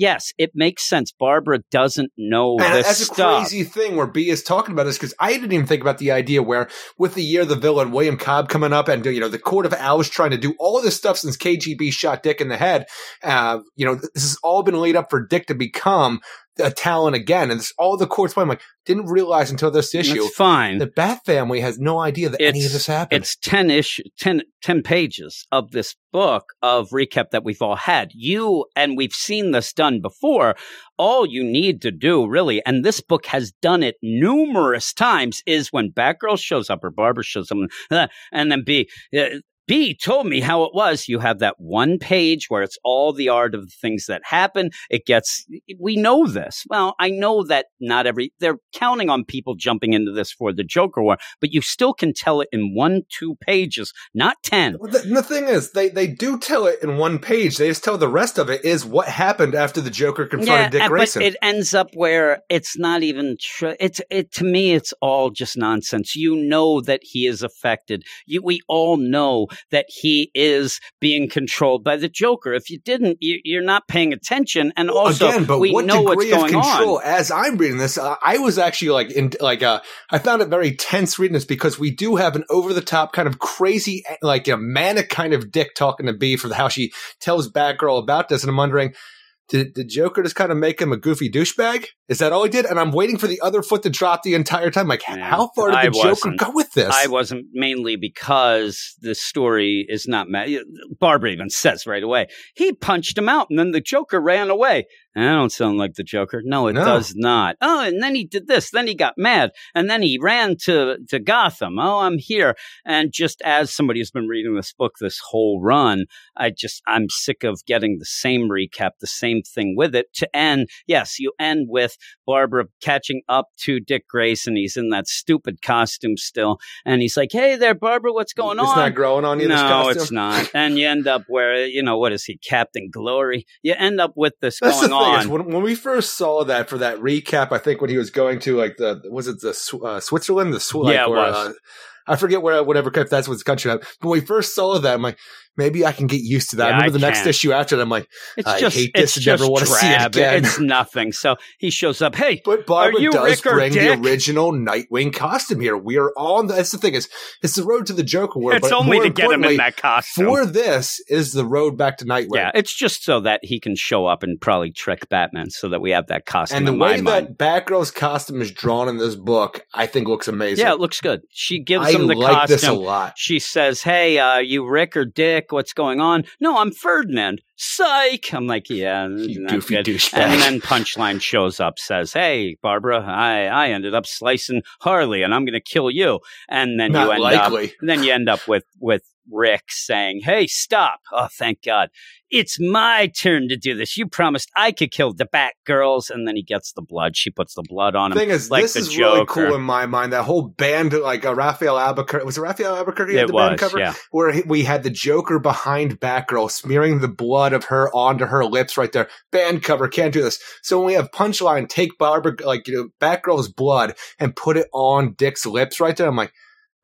Yes, it makes sense. Barbara doesn't know And this that's a stuff. crazy thing where Bea is talking about this because I didn't even think about the idea where with the year the villain William Cobb coming up and you know the Court of Owls trying to do all this stuff since KGB shot Dick in the head. Uh, you know this has all been laid up for Dick to become a talent again, and this all the courts. I'm like didn't realize until this issue It's fine. the Bat family has no idea that any of this happened. It's 10 ish 10, 10 pages of this book of recap that we've all had. You and we've seen this done before. All you need to do really, and this book has done it numerous times, is when Batgirl shows up or Barbara shows up, uh, and then Bea. Bea told me how it was. You have that one page where it's all the art of the things that happen. It gets, we know this. Well, I know that not every, they're counting on people jumping into this for the Joker War, but you still can tell it in one, two pages, not 10. The, the thing is, they, they do tell it in one page. They just tell the rest of it is what happened after the Joker confronted Dick uh, Grayson. but it ends up where it's not even true. It's it to me, it's all just nonsense. You know that he is affected. You, we all know that he is being controlled by the Joker. If you didn't, you, you're not paying attention. And also, again, but we what know what's going control? on. As I'm reading this, uh, I was actually like, in like, uh, I found it very tense reading this because we do have an over the top kind of crazy, like a manic kind of dick talking to Bea for how she tells Batgirl about this, and I'm wondering. Did the Joker just kind of make him a goofy douchebag? Is that all he did? And I'm waiting for the other foot to drop the entire time. Like, Yeah, how far did I the Joker go with this? I wasn't mainly because the story is not. Ma- Barbara even says right away he punched him out, and then the Joker ran away. I don't sound like the Joker. No, it No. does not. Oh, and then he did this. Then he got mad, and then he ran to to Gotham. Oh, I'm here. And just as somebody who's been reading this book this whole run, I just I'm sick of getting the same recap, the same thing with it to end. Yes, you end with Barbara catching up to Dick Grayson. He's in that stupid costume still, and he's like, "Hey there, Barbara, what's going it's on?" It's not growing on you. no, costume? it's not. And you end up where you know what is he, Captain Glory? You end up with this That's going on. when, when we first saw that for that recap, I think when he was going to like the was it the uh, Switzerland, the Sw- like, Yeah, or. Uh, I forget where whatever if that's what the country. But when we first saw that, I'm like, maybe I can get used to that. Yeah, I remember I the next issue after that, I'm like, It's I just hate this and never just wanna see it again. It's nothing. So he shows up. Hey, but Barbara you does bring the original Nightwing costume here. We are on. The, that's the thing is, it's the road to the Joker world. it's but only to get him in that costume. For this is the road back to Nightwing. yeah, it's just so that he can show up and probably trick Batman, so that we have that costume. And the in my way mind. that Batgirl's costume is drawn in this book, I think looks amazing. yeah, it looks good. She gives I him the like costume. this a lot. She says, "Hey, uh, you Ric or Dick? What's going on?" No, I'm Ferdinand. Psych. I'm like, yeah, You goofy douchebag. And then Punchline shows up, says, "Hey, Barbara, I I ended up slicing Harley, and I'm going to kill you." And then Not you end likely. up, then you end up with with Ric saying, "Hey, stop! Oh, thank God, it's my turn to do this. You promised I could kill the Batgirls." And then he gets the blood. She puts the blood on him. The thing is, like this is really cool in my mind. That whole band, like uh, Rafael Albuquerque, was it Rafael Albuquerque? it the band was, cover? yeah. Where he- we had the Joker behind Batgirl, smearing the blood of her onto her lips right there. Band cover can't do this. So when we have Punchline take Barbara, like you know, Batgirl's blood and put it on Dick's lips right there, I'm like.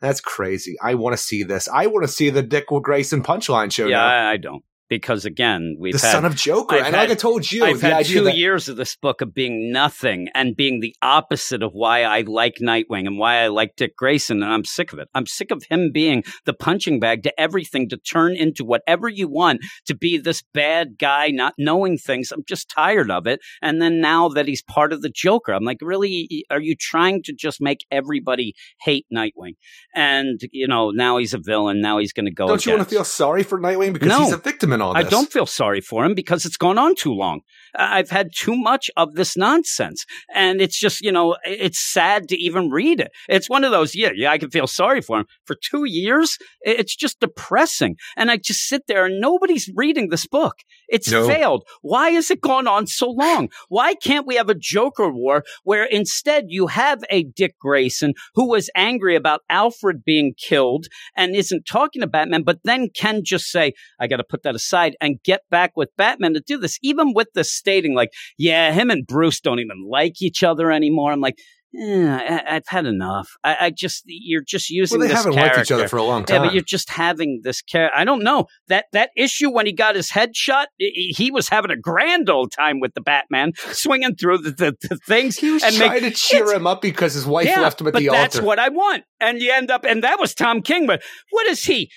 That's crazy. I want to see this. I want to see the Dick Grayson punchline show Yeah, now. I, I don't because again, we've The had son of Joker. I've and had- like I told you, I've had two that years of this book of being nothing and being the opposite of why I like Nightwing and why I like Dick Grayson, and I'm sick of it. I'm sick of him being the punching bag to everything to turn into whatever you want to be this bad guy, not knowing things. I'm just tired of it. And then now that he's part of the Joker, I'm like, really, are you trying to just make everybody hate Nightwing? And you know, now he's a villain. Now he's going to go. Don't you want to feel sorry for Nightwing because No. he's a victim in all I don't feel sorry for him because it's gone on too long. I've had too much of this nonsense. And it's just, you know, it's sad to even read it. It's one of those, yeah, yeah, I can feel sorry for him. For two years, it's just depressing. And I just sit there and nobody's reading this book. It's No. failed. Why has it gone on so long? Why can't we have a Joker war where instead you have a Dick Grayson who was angry about Alfred being killed and isn't talking to Batman, but then can just say, I got to put that aside and get back with Batman to do this, even with the stating like, yeah, him and Bruce don't even like each other anymore. I'm like, eh, I- I've had enough. I, I just, you're just using Well, they this haven't character. liked each other for a long time. Yeah, but you're just having this character. I don't know that that issue when he got his head shot. He was having a grand old time with the Batman, swinging through the, the, the things he was and trying make, to cheer him up because his wife yeah, left him at but the that's altar. what I want. And you end up, and that was Tom King. But what is he?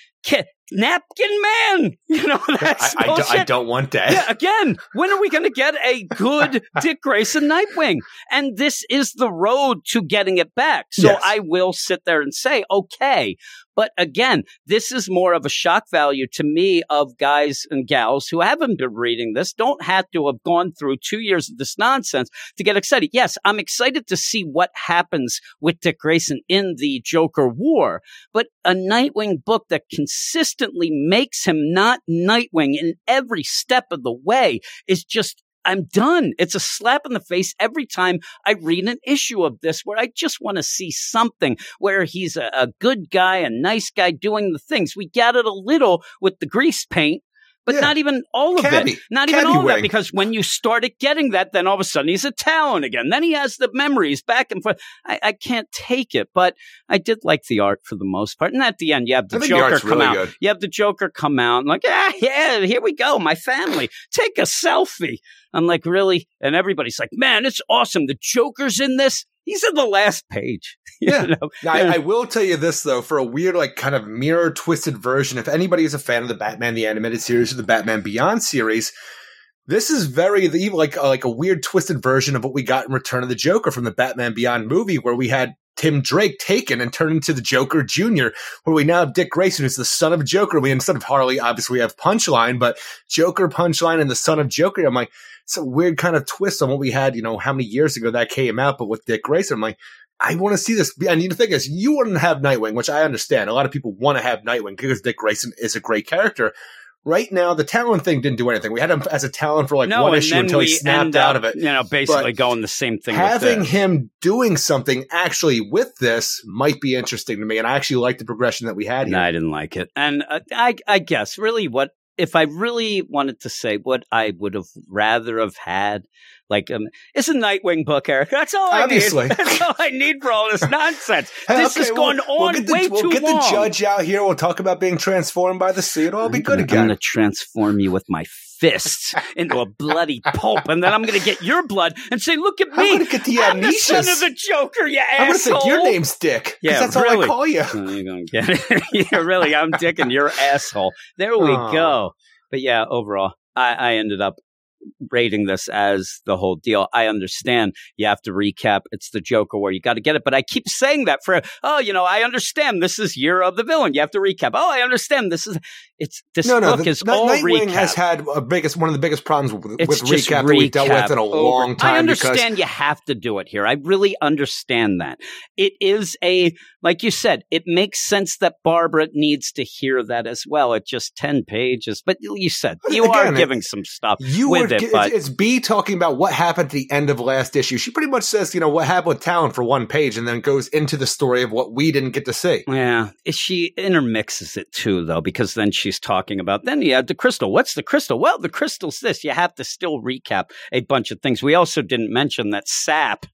Napkin Man? You know that's I, I, do. I don't want that. Yeah, again, when are we going to get a good Dick Grayson Nightwing? And this is the road to getting it back. So Yes. I will sit there and say, okay. But again, this is more of a shock value to me of guys and gals who haven't been reading this, don't have to have gone through two years of this nonsense to get excited. Yes, I'm excited to see what happens with Dick Grayson in the Joker War, but a Nightwing book that consistently makes him not Nightwing in every step of the way is just I'm done. It's a slap in the face every time I read an issue of this where I just want to see something where he's a, a good guy, a nice guy doing the things. We got it a little with the grease paint. But Yeah. not even all of Cabby. it. Not even Cabby all of that. Because when you started getting that, then all of a sudden he's a Talon again. Then he has the memories back and forth. I, I can't take it. But I did like the art for the most part. And at the end, you have the think the Joker come really out. good. You have the Joker come out and like, ah, yeah, here we go. My family. Take a selfie. I'm like, really? And everybody's like, man, it's awesome. The Joker's in this. He's in the last page. Yeah. know? Now, I, I will tell you this though, for a weird, like, kind of mirror twisted version, if anybody is a fan of the Batman the Animated Series or the Batman Beyond series, this is very the like uh, like a weird twisted version of what we got in Return of the Joker from the Batman Beyond movie, where we had Tim Drake taken and turned into the Joker Jr., where we now have Dick Grayson, who's the son of Joker. We instead of Harley, obviously we have Punchline, but Joker Punchline and the son of Joker. I'm like, it's a weird kind of twist on what we had, you know, how many years ago that came out, but with Dick Grayson, I'm like, I want to see this. And the thing is, you wouldn't have Nightwing, which I understand. A lot of people want to have Nightwing because Dick Grayson is a great character. Right now, the Talon thing didn't do anything. We had him as a Talon for like no, one issue until he snapped end out of it. You know, basically But going the same thing. Having him doing something actually with this might be interesting to me, and I actually like the progression that we had here. No, I didn't like it. And uh, I, I guess really what if I really wanted to say what I would have rather have had, like, um, it's a Nightwing book, Eric. That's all I Obviously. need. That's all I need for all this nonsense. This Okay, has gone we'll- we'll on get the- way we'll too get long. the judge out here. We'll talk about being transformed by the sea. It'll all be I'm good gonna- I'm going to transform you with my fists into a bloody pulp, and then I'm going to get your blood and say, "Look at me! I'm gonna get the I'm the son of the Joker, you I'm gonna asshole!" think your name's Dick. Yeah, that's all really. I call you. You're gonna get it. yeah, really, I'm dicking your asshole. There we Aw. go. But yeah, overall, I, I ended up rating this as the whole deal. I understand you have to recap. It's the Joker where you got to get it. But I keep saying that for, oh, you know, I understand this is year of the villain. You have to recap. Oh, I understand this is, it's, this No, no. book The, is all Nightwing recap. has had a biggest one of the biggest problems with, It's with just recap, that we've dealt with in a over- long time. I understand you have to do it here. I really understand that. It is a, like you said, it makes sense that Barbara needs to hear that as well. At just 10 pages. But you said you are Again, it- giving some stuff you with were, it. it's, But it's B talking about what happened at the end of last issue. She pretty much says, you know, what happened with Talon for one page, and then goes into the story of what we didn't get to see. yeah, she intermixes it too, though, because then she's talking about, then you have the crystal. What's the crystal? Well, the crystal's this. You have to still recap a bunch of things. We also didn't mention that Sap,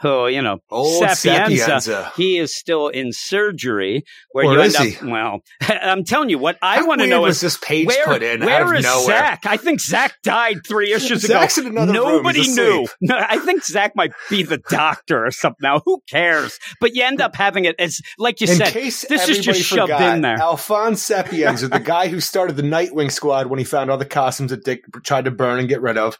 who, you know, Old Sapienza, Sapienza. he is still in surgery where Or you is end he? up well i'm telling you what i want to know is this page where, put in where out of is nowhere? zach? I think zach died three issues ago. Zach's another nobody knew. no, i think zach might be the doctor or something. Now who cares? But you end up having it as like you In said this is just shoved forgot, in there. Alphonse Sapienza, the guy who started the Nightwing squad when he found all the costumes that Dick tried to burn and get rid of,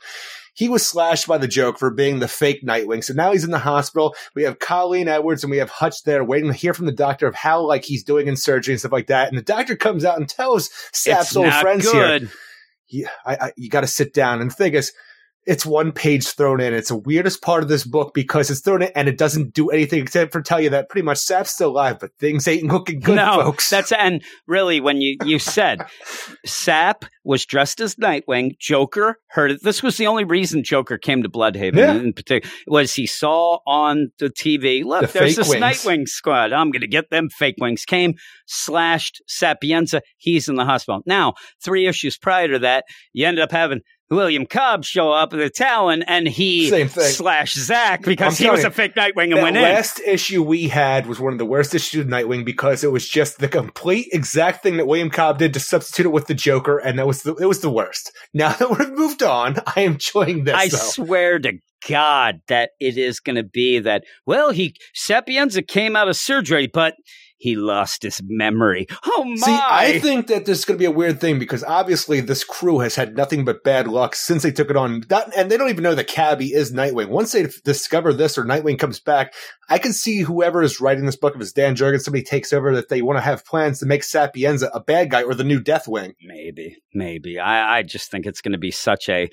he was slashed by the joke for being the fake Nightwing. So now he's in the hospital. We have Colleen Edwards and we have Hutch there waiting to hear from the doctor of how like he's doing in surgery and stuff like that. And the doctor comes out and tells Sap's old friends here, good you, I, I, you got to sit down. And the thing is, it's one page thrown in. It's the weirdest part of this book because it's thrown in and it doesn't do anything except for tell you that pretty much Sap's still alive, but things ain't looking good, no, folks. that's and really when you you said Sap was dressed as Nightwing, Joker heard it. This was the only reason Joker came to Blüdhaven Yeah. in particular was he saw on the TV. Look, The there's this wings. Nightwing squad. I'm going to get them fake wings. Came slashed Sapienza. He's in the hospital now. Three issues prior to that, you ended up having. William Cobb show up at the Talon and he slashed Zach because I'm he was you, a fake Nightwing and went in. The last issue we had was one of the worst issues of Nightwing because it was just the complete exact thing that William Cobb did to substitute it with the Joker, and that was the, it was the worst. Now that we've moved on, I am enjoying this. I though. swear to God that it is going to be that. Well, he Sapienza came out of surgery, but he lost his memory. Oh my! See, I think that this is going to be a weird thing because obviously this crew has had nothing but bad luck since they took it on, That- and they don't even know that Cabby is Nightwing. Once they discover this or Nightwing comes back, I can see whoever is writing this book, if it's Dan Jurgens, somebody takes over, that they want to have plans to make Sapienza a bad guy or the new Deathwing. maybe, maybe. I, I just think it's going to be such a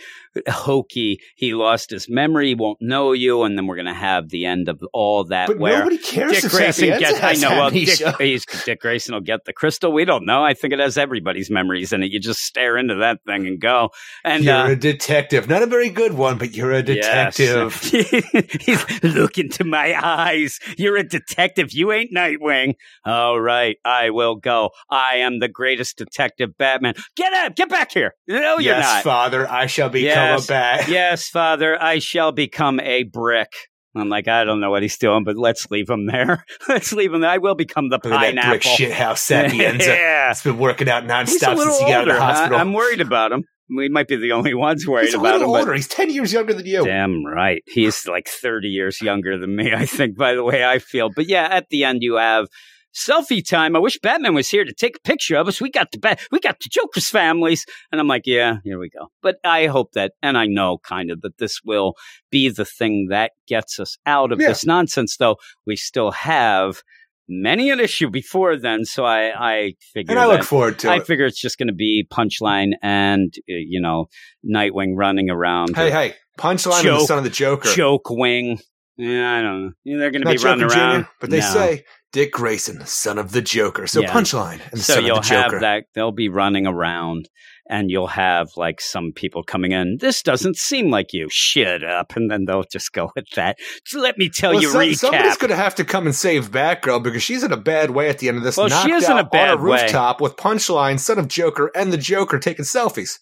hokey. He lost his memory, won't know you, and then we're going to have the end of all that. But where nobody cares Dick if Grayson Sapienza gets. I know. Well, Dick, Dick Grayson will get the crystal. We don't know. I think it has everybody's memories in it. You just stare into that thing and go. And you're uh, a detective. Not a very good one, but you're a detective. Yes. He's look into my eyes. You're a detective. You ain't Nightwing. All right, I will go. I am the greatest detective, Batman. Get up! Get back here! No, you're yes, not. father, I shall become Yes. a bat. yes, Father, I shall become a brick. I'm like, I don't know what he's doing, but let's leave him there. let's leave him there. I will become the Look at that pineapple. brick shithouse Sapienza. yeah. It's been working out nonstop since he got out of the hospital. I, am worried about him. We might be the only ones worried He's a about little him. older. He's 10 years younger than you. Damn right. He's like 30 years younger than me, I think, by the way I feel. But yeah, at the end you have selfie time. I wish Batman was here to take a picture of us. We got the bat, we got the Joker's families. And I'm like, yeah, here we go. But I hope that and I know kind of that this will be the thing that gets us out of Yeah. this nonsense though. We still have many an issue before then, so I I figure And I look forward to I it. figure it's just going to be punchline and uh, you know Nightwing running around. Hey, hey. Punchline of the son of the Joker. joke wing. Yeah, I don't know. They're going to be running around. Jr., but they No. say Dick Grayson, son of the Joker. So Yeah. punchline and so son you'll of the Joker. have that. They'll be running around, and you'll have like some people coming in. This doesn't seem like you. Shit up, and then they'll just go with that. So let me tell Well, you. some- somebody's recap. going to have to come and save Batgirl because she's in a bad way at the end of this. Well, she is in a bad on a way. rooftop with punchline, son of Joker, and the Joker taking selfies.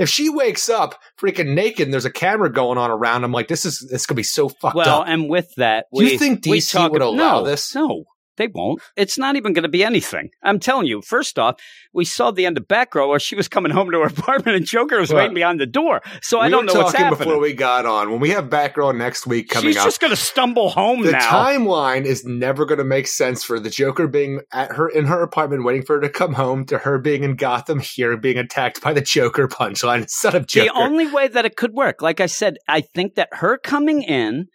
If she wakes up freaking naked and there's a camera going on around, I'm like, this is going to be so fucked well, up. Well, and with that, Do you think we DC talk would allow no, this? No, they won't. It's not even going to be anything. I'm telling you. First off, we saw the end of Batgirl where she was coming home to her apartment and Joker was Well, waiting behind the door. So I we don't were know what's talking happening. before we got on. When we have Batgirl next week coming She's up, just going to stumble home the now. timeline is never going to make sense for the Joker being at her in her apartment waiting for her to come home to her being in Gotham here being attacked by the Joker punchline instead of Joker. The only way that it could work, like I said, I think that her coming in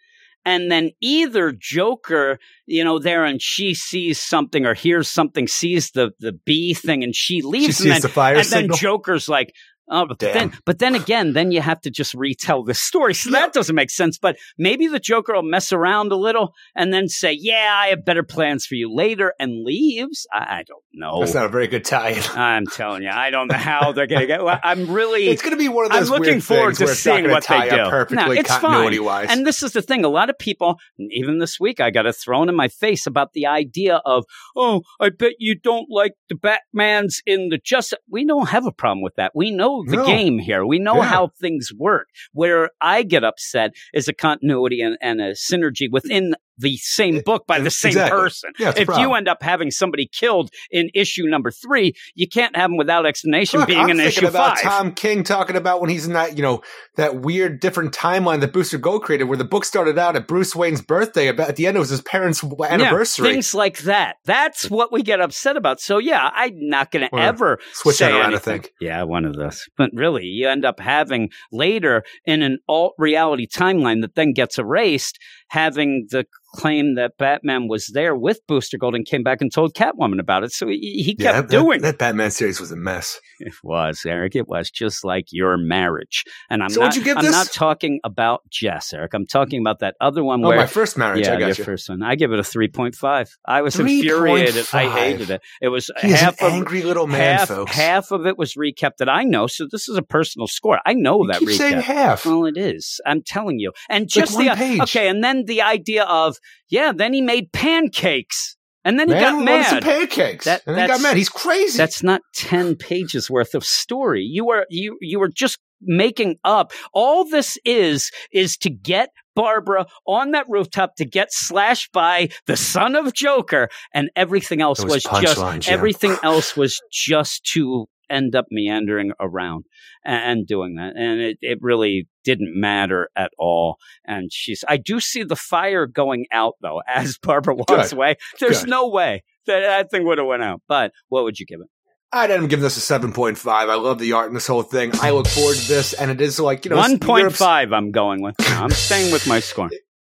and then either Joker, you know, there and she sees something or hears something, sees the the bee thing and she leaves she and sees then, the fire and signal. then Joker's like, Oh, but Damn. then, but then again, then you have to just retell the story. So that doesn't make sense. But maybe the Joker will mess around a little and then say, "Yeah, I have better plans for you later," and leaves. I, I don't know. That's not a very good tie-in. I'm telling you, I don't know how they're going to get. well, I'm really. It's going to be one of I'm those looking weird forward things to where it's not seeing what tie they up do. perfectly No, it's fine. continuity-wise. And this is the thing: a lot of people, even this week, I got it thrown in my face about the idea of, "Oh, I bet you don't like the Batman's in the Justice." We don't have a problem with that. We know the No. game here. We know Yeah. how things work. Where I get upset is a continuity and, and a synergy within the same book by the same Exactly. person. Yeah, if you end up having somebody killed in issue number three, you can't have them without explanation Look, being I'm in issue about five. Tom King talking about when he's in that, you know, that weird different timeline that Booster Gold created, where the book started out at Bruce Wayne's birthday. About at the end, it was his parents' anniversary. Yeah, things like that. That's what we get upset about. So yeah, I'm not going to ever switch say that around, I think. Yeah, one of those. But really, you end up having later in an alt reality timeline that then gets erased, having the claim that Batman was there with Booster Gold and came back and told Catwoman about it. So he, he kept that, doing that Batman series was a mess. it. Was Eric? It was just like your marriage. And I'm So not. I'm this? not talking about Jess, Eric. I'm talking about that other one Oh, where. my first marriage. yeah, I your got you. first one. I give it a three point five. I was 3.5. infuriated. I hated it. It was an half of angry little man, half, folks. half of it was recapped that I know. So this is a personal score. I know You that keep recap. saying half. Well, it is. I'm telling you. And Like just one the page. okay, and then the idea of yeah, then he made pancakes, and then he Man got wanted some mad. pancakes. That- and then he got mad. He's crazy. That's not ten pages worth of story. You are you you were just making up. All this is is to get Barbara on that rooftop to get slashed by the son of Joker, and everything else Those was just punchlines, Jim. everything else was just to end up meandering around and doing that. And it, it really didn't matter at all. And she's, I do see the fire going out though, as Barbara walks Good. away. There's Good. no way that that thing would have went out. But what would you give it? I'd end up giving this a 7.5. I love the art in this whole thing. I look forward to this, and it is like, you know, One point Europe's- five. I'm going with. I'm staying with my score.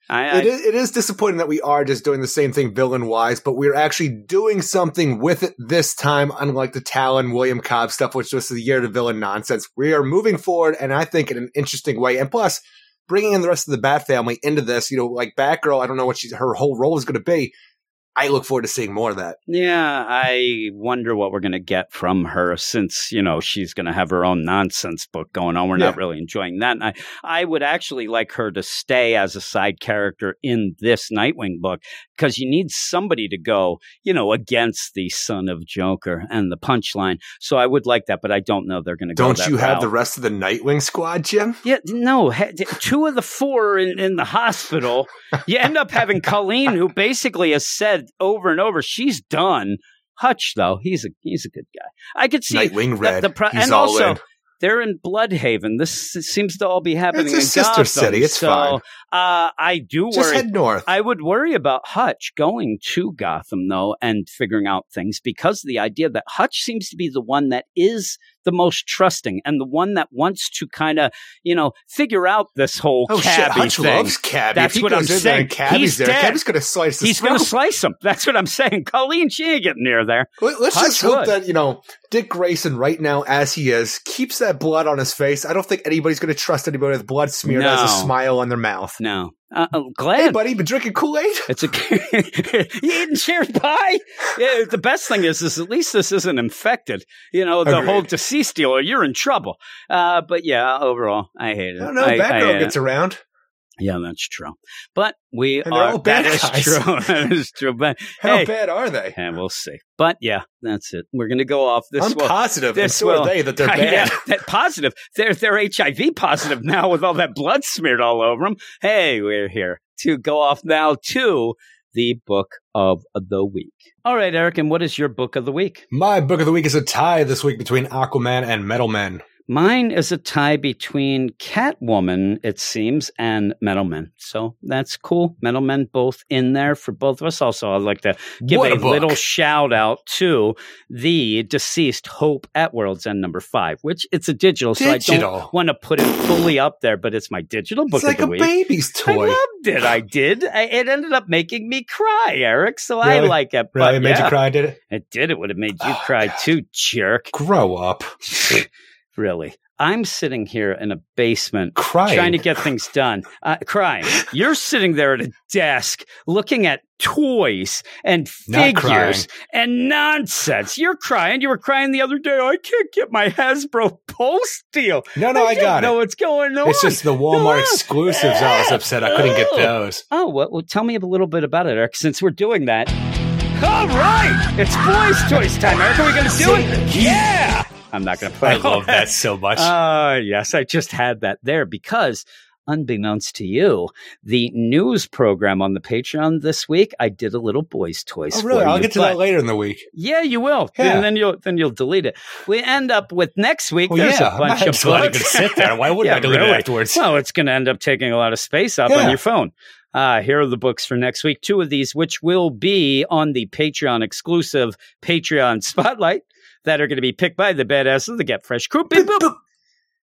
I, I It is, disappointing that we are just doing the same thing villain wise, but we're actually doing something with it this time, unlike the Talon William Cobb stuff, which was the year to villain nonsense. We are moving forward, and I think in an interesting way. And plus, bringing in the rest of the Bat family into this, you know, like Batgirl, I don't know what she's, her whole role is going to be. I look forward to seeing more of that. Yeah, I wonder what we're going to get from her since, you know, she's going to have her own nonsense book going on. We're not really enjoying that. And I, I would actually like her to stay as a side character in this Nightwing book because you need somebody to go, you know, against the son of Joker and the punchline. So I would like that, but I don't know they're going to go Don't you have the rest of the Nightwing squad, Jim? Yeah, no. Two of the four in, in the hospital. You end up having Colleen, who basically has said over and over she's done. Hutch, though, he's a he's a good guy. I could see Nightwing the- Red. the pro- and also in. they're in Blüdhaven. This seems to all be happening It's a in sister Gotham. city. It's so, fine. Uh, I do Just worry. head north. I would worry about Hutch going to Gotham though and figuring out things because the idea that Hutch seems to be the one that is the most trusting and the one that wants to kind of, you know, figure out this whole Oh shit! Hutch thing. loves Cabby. That's what I'm there saying. Cabby's He's there, dead. Cabby's going to slice He's going to slice him. That's what I'm saying. Colleen, she ain't getting near there. Let- Let's Hutch just hope would. that you know Dick Grayson, right now as he is, keeps that blood on his face. I don't think anybody's going to trust anybody with blood smeared as a smile on their mouth. No, uh, uh, Hey, glad. buddy, been drinking Kool Aid? It's a you eating cherry pie. Yeah, the best thing is, is at least this isn't infected. You know, the Agreed. whole deceased deal, or you're in trouble. Uh, but yeah, overall, I hate it. I don't know. I- I Batgirl gets around. Yeah, that's true. But we And bad that is true. that is true. But How hey, bad are they? and we'll see. But yeah, that's it. We're gonna go off this. I'm will- positive, this so will- are they, that they're Yeah, bad. that positive. They're they're HIV positive now with all that blood smeared all over them. Hey, we're here to go off now to the book of the week. All right, Eric, and what is your book of the week? My book of the week is a tie this week between Aquaman and Metal Men. Mine is a tie between Catwoman, it seems, and Metal Men. So that's cool. Metal Men both in there for both of us. Also, I'd like to give What a, a little shout out to the deceased Hope at World's End number five, which it's a digital, so I don't want to put it fully up there, but it's my digital book It's like a week. baby's toy. I loved it. I did. I, it ended up making me cry, Eric. So I like it. Really but made yeah, you cry, did it? It did. It would have made you Oh, cry God. too, jerk. Grow up. really. I'm sitting here in a basement Crying. trying to get things done, uh, crying. You're sitting there at a desk looking at toys and figures and nonsense. You're crying. You were crying the other day. I can't get my Hasbro Pulse deal. No, no, I don't got know it. what's going on. It's just the Walmart exclusives. I was upset I couldn't get Oh. those. Oh, well, well, tell me a little bit about it, Eric, since we're doing that. All right, it's Boys Toys time, Eric. Are we going to do it? Yeah! I'm not going to play I love that so much. Uh, yes, I just had that there because, unbeknownst to you, the news program on the Patreon this week, I did a little Boys Toys. oh, really? for I'll you, get to that later in the week. Yeah, you will. Yeah. And then you'll then you'll delete it. We end up with next week. Well, there's yeah, a bunch I'm of just letting books. it sit there. Why wouldn't Yeah, I delete really. it afterwards? Well, it's going to end up taking a lot of space up Yeah. on your phone. Uh, here are the books for next week. Two of these, which will be on the Patreon exclusive Patreon spotlight, that are going to be picked by the badasses the Get Fresh crew. Beep, boop.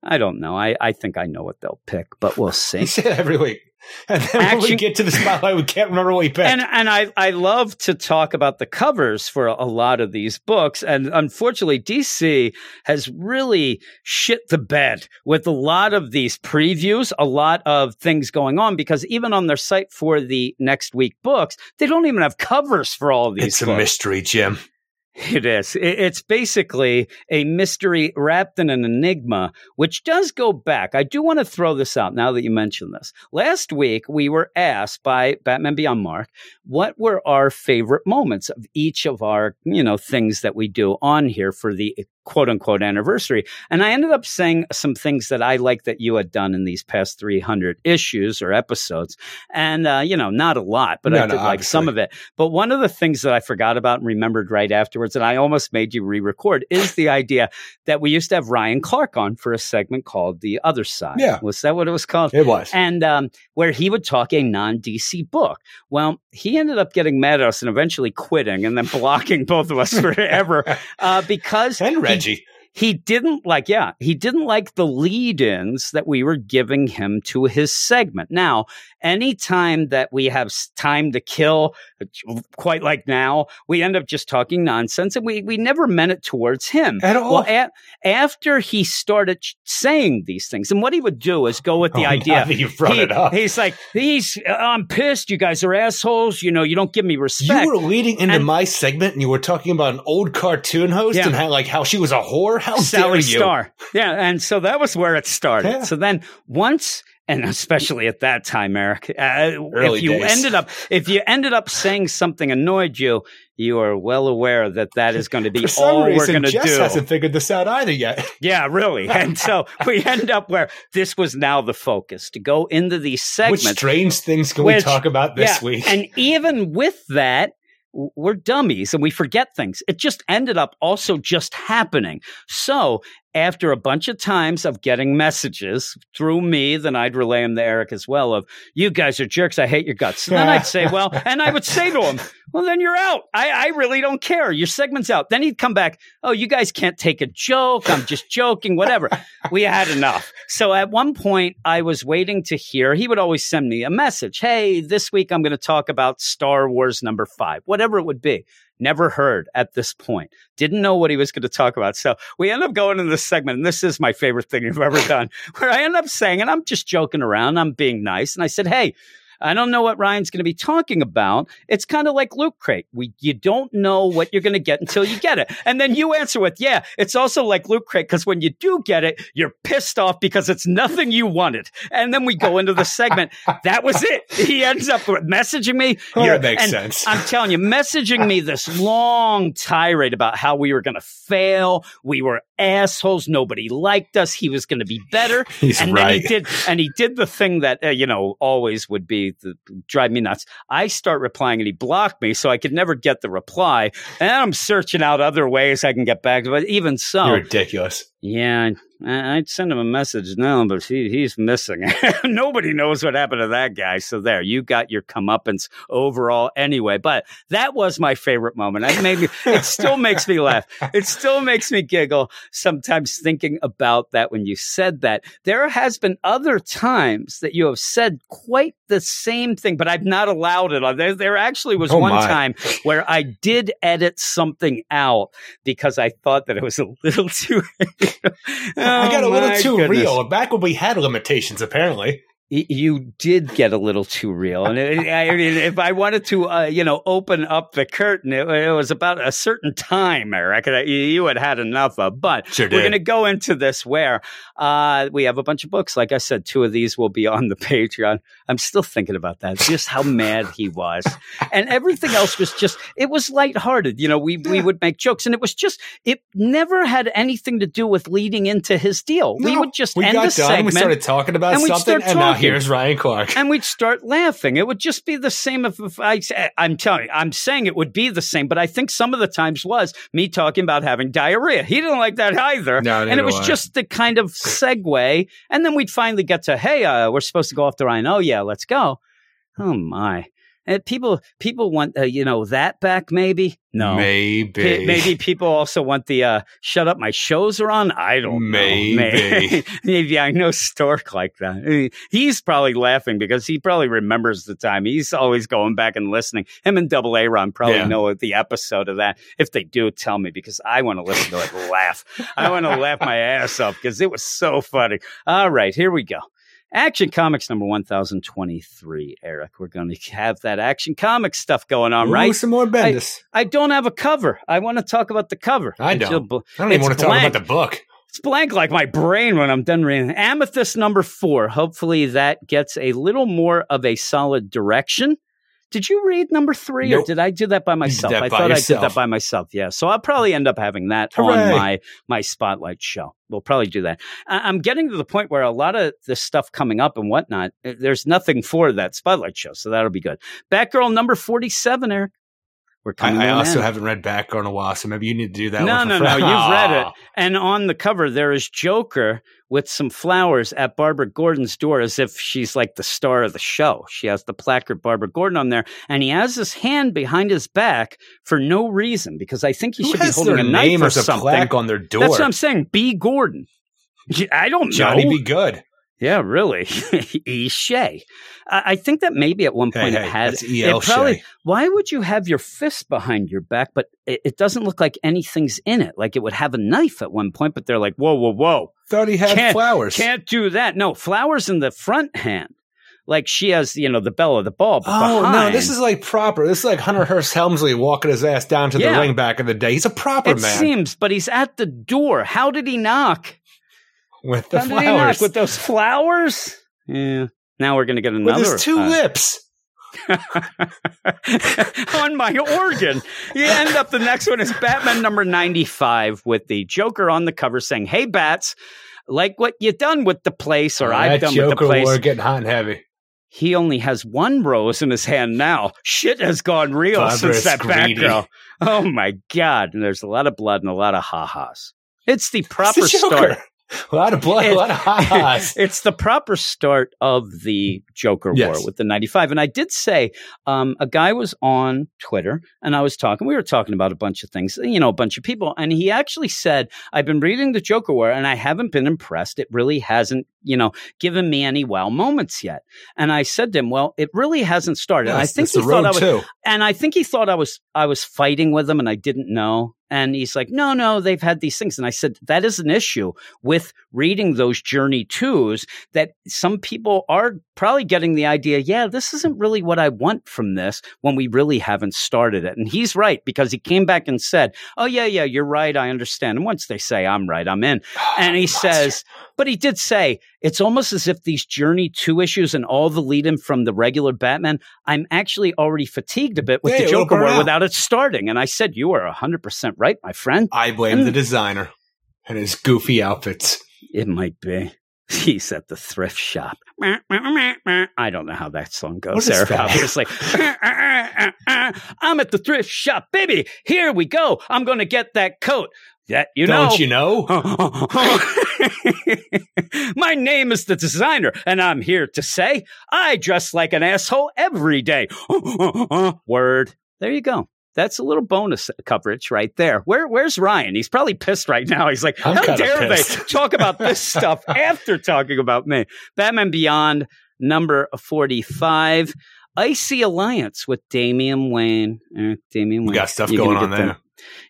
I don't know. I, I think I know what they'll pick, but we'll see. Say that every week. And then when we get to the spotlight, we can't remember what we picked. And and I I love to talk about the covers for a lot of these books, and unfortunately, DC has really shit the bed with a lot of these previews, a lot of things going on. Because even on their site for the next week books, they don't even have covers for all these. it's a mystery, Jim. It is. It's basically a mystery wrapped in an enigma, which does go back. I do want to throw this out now that you mention this. Last week, we were asked by Batman Beyond Mark what were our favorite moments of each of our, you know, things that we do on here for the quote unquote anniversary. And I ended up saying some things that I like that you had done in these past 300 issues or episodes. And, uh, you know, not a lot, but No, I no, did like some of it. But one of the things that I forgot about and remembered right afterwards, and I almost made you re record, is the idea that we used to have Ryan Clark on for a segment called The Other Side. Yeah. Was that what it was called? It was. and um, where he would talk a non DC book. Well, he ended up getting mad at us and eventually quitting and then blocking both of us forever uh, because And Reggie. He didn't like yeah he didn't like the lead-ins that we were giving him to his segment now anytime that we have time to kill quite like now we end up just talking nonsense and we, we never meant it towards him At all. well a- after he started saying these things and what he would do is go with the Oh, idea you've brought he- it up. he's like he's uh, i'm pissed you guys are assholes you know you don't give me respect You were leading into And- my segment, and you were talking about an old cartoon host Yeah. and how, like, how she was a whore. How dare Sally you? Star. Yeah, and so that was where it started. Yeah. So then once and especially at that time, Eric, uh, if you days. ended up if you ended up saying something annoyed you, you are well aware that that is going to be all we're going to Jess do. hasn't figured this out either yet. Yeah, really. And so we end up where this was now the focus to go into these Which segments. strange things can we talk about this yeah, week? And even with that, we're dummies and we forget things. It just ended up also just happening. So after a bunch of times of getting messages through me, then I'd relay them to Eric as well of, you guys are jerks. I hate your guts. So then I'd say, well, and I would say to him, well, then you're out. I, I really don't care. Your segment's out. Then he'd come back. Oh, you guys can't take a joke. I'm just joking, whatever. we had enough. So at one point, I was waiting to hear. He would always send me a message. Hey, this week I'm going to talk about Star Wars number five, whatever it would be. Never heard at this point. Didn't know what he was going to talk about. So we end up going into this segment, and this is my favorite thing you've ever done, where I end up saying, and I'm just joking around, I'm being nice. And I said, Hey, I don't know what Ryan's going to be talking about. It's kind of like Loot Crate. We you don't know what you're going to get until you get it, and then you answer with, "Yeah." It's also like Loot Crate because when you do get it, you're pissed off because it's nothing you wanted. And then we go into the segment. That was it. He ends up messaging me. You're- that makes sense. I'm telling you, messaging me this long tirade about how we were going to fail. We were assholes. Nobody liked us. He was going to be better. He's and then he right. did, and he did the thing that uh, you know always would be the, drive me nuts. I start replying, and he blocked me, so I could never get the reply. And I'm searching out other ways I can get back to. But even so, You're ridiculous. yeah, I'd send him a message now, but he, he's missing. Nobody knows what happened to that guy. So there, you got your comeuppance overall anyway. But that was my favorite moment. Made me. It still makes me laugh. It still makes me giggle sometimes thinking about that when you said that. There has been other times that you have said quite the same thing, but I've not allowed it. There, there actually was Oh, one my. time where I did edit something out because I thought that it was a little too. I got a little too goodness. real. Back when we had limitations, apparently. You did get a little too real, and it, I mean, if I wanted to, uh, you know, open up the curtain, it, it was about a certain time, Eric, you, you had had enough of. But Sure we're going to go into this where uh, we have a bunch of books. Like I said, two of these will be on the Patreon. I'm still thinking about that, just how mad he was, and everything else was just it was lighthearted. You know, we we would make jokes, and it was just it never had anything to do with leading into his deal. we would just we end got the done. segment. We started talking about and we'd something, start and talking. Here's Ryan Clark. and we'd start laughing. It would just be the same if, if I, I'm telling you, I'm saying it would be the same, but I think some of the times was me talking about having diarrhea. He didn't like that either, No, and it was I. just the kind of segue. And then we'd finally get to, hey, uh, we're supposed to go off the Rhine. Oh yeah, let's go. Oh my. Uh, people people want uh, you know that back maybe? No. Maybe. P- maybe people also want the uh, shut up my shows are on? I don't Maybe. know May- maybe i know stork like that. Uh, he's probably laughing because he probably remembers the time. He's always going back and listening. Him and double a ron probably Yeah. know the episode of that. If they do tell me because i want to listen to it laugh. I want to laugh my ass off because it was so funny. All right here we go Action Comics number 1023, Eric. We're going to have that Action Comics stuff going on, Ooh, right? Some more Bendis. I don't have a cover. I want to talk about the cover. I don't. I don't even want to talk about the book. It's blank like my brain when I'm done reading. Amethyst number four. Hopefully that gets a little more of a solid direction. Did you read number three, or did I do that by myself? that I by thought I did that by myself. Yeah, so I'll probably end up having that on my my spotlight show. We'll probably do that. I- I'm getting to the point where a lot of this stuff coming up and whatnot, eh, there's nothing for that spotlight show, so that'll be good. Batgirl number forty-seven, Eric. We're coming. I, I also end. haven't read Batgirl in a while, so maybe you need to do that. No, one no, no. You've read it. And on the cover, there is Joker with some flowers at Barbara Gordon's door as if she's like the star of the show. She has the placard Barbara Gordon on there. And he has his hand behind his back for no reason because I think he Who should be holding a knife or something. on their door? That's what I'm saying. B. Gordon. I don't Johnny know. be good. Yeah, really. E. Shea. I I think that maybe at one point hey, it had. that's E.L. it probably, Shea. why would you have your fist behind your back, but it, it doesn't look like anything's in it? Like it would have a knife at one point, but they're like, whoa, whoa, whoa. Thought he had Can't- flowers. Can't do that. No, flowers in the front hand. Like she has, you know, the bell of the ball. Oh no, this is like proper. This is like Hunter Hearst Helmsley walking his ass down to Yeah. the ring back in the day. He's a proper man. It man seems, but he's at the door. How did he knock? With the How did he flowers. with those flowers? Yeah. Now we're going to get With another. his two uh, lips. on my organ. You end up the next one is Batman number 95 with the Joker on the cover saying, Hey, Bats, like what you done with the place, or I've done Joker with the place. war getting hot and heavy. He only has one rose in his hand now. Shit has gone real Barbara's since that greedy. Batgirl. Oh my God. And there's a lot of blood and a lot of ha-has. It's the It's proper the Joker. start. A lot of blood, a lot of ha-has. it's the proper start of the Joker Yes. War with the 95. And I did say, um, a guy was on Twitter and I was talking, we were talking about a bunch of things, you know, a bunch of people. And he actually said, I've been reading the Joker War and I haven't been impressed. It really hasn't, you know, given me any wow moments yet. And I said to him, well, it really hasn't started. And I think he thought I was, too. and I think he thought I was I was fighting with him and I didn't know. And he's like, no, no, they've had these things. And I said, that is an issue with reading those Journey twos that some people are probably getting the idea, yeah, this isn't really what I want from this when we really haven't started it. And he's right because he came back and said, oh, yeah, yeah, you're right. I understand. And once they say I'm right, I'm in. And he says, but he did say it's almost as if these Journey 2 issues and all the lead in from the regular Batman, I'm actually already fatigued a bit with Yeah, the Joker War without it starting. And I said, You are 100% right, my friend. I blame Mm. the designer and his goofy outfits. It might be. He's at the thrift shop. I don't know how that song goes, What is Eric, that? obviously. I'm at the thrift shop, baby. Here we go. I'm going to get that coat. That you know. Don't you know? My name is the designer, and I'm here to say I dress like an asshole every day. Word. There you go. That's a little bonus coverage right there. Where, where's Ryan? He's probably pissed right now. He's like, I'm how dare pissed." they talk about this stuff after talking about me? Batman Beyond, number 45. Icy Alliance with Damian Wayne. Eh, Damian Wayne. We got stuff You gonna going on there. them?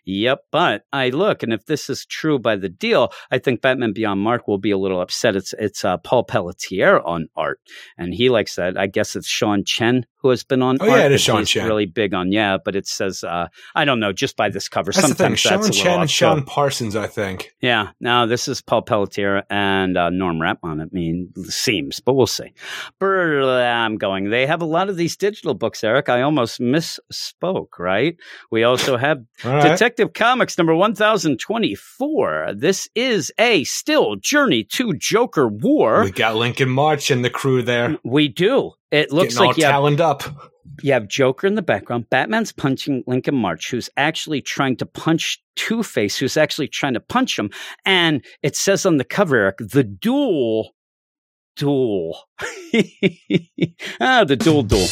Yep, but I look, and if this is true by the deal, I think Batman Beyond Mark will be a little upset. It's it's uh, Paul Pelletier on art, and he likes that. I guess it's Sean Chen who has been on. Oh, yeah, it is Sean Chen. Really big on, yeah. But it says uh, I don't know, just by this cover. That's the thing. sometimes Sean that's a little Chen off and Sean. Parsons, I think. Yeah, Now this is Paul Pelletier and uh, Norm Rapmund. I mean, seems, but we'll see. Brr, I'm going. They have a lot of these digital books, Eric. I almost misspoke, right? We also have right. Detective Comics number 1024. This is a still Journey to Joker War. we got Lincoln March and the crew there. We do. It looks getting like you have, up. you have Joker in the background. Batman's punching Lincoln March, who's actually trying to punch Two Face, who's actually trying to punch him. And it says on the cover, Eric, the duel. Duel. ah, the duel duel.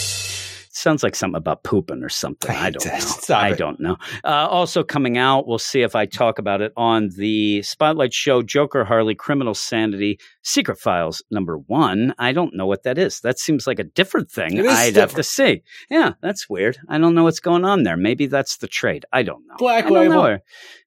Sounds like something about pooping or something. I don't know. I don't know. Uh, also coming out, we'll see if I talk about it on the Spotlight Show Joker Harley Criminal Sanity Secret Files number one. I don't know what that is. That seems like a different thing. I'd have to see. Yeah, that's weird. I don't know what's going on there. Maybe that's the trade. I don't know. Black Label.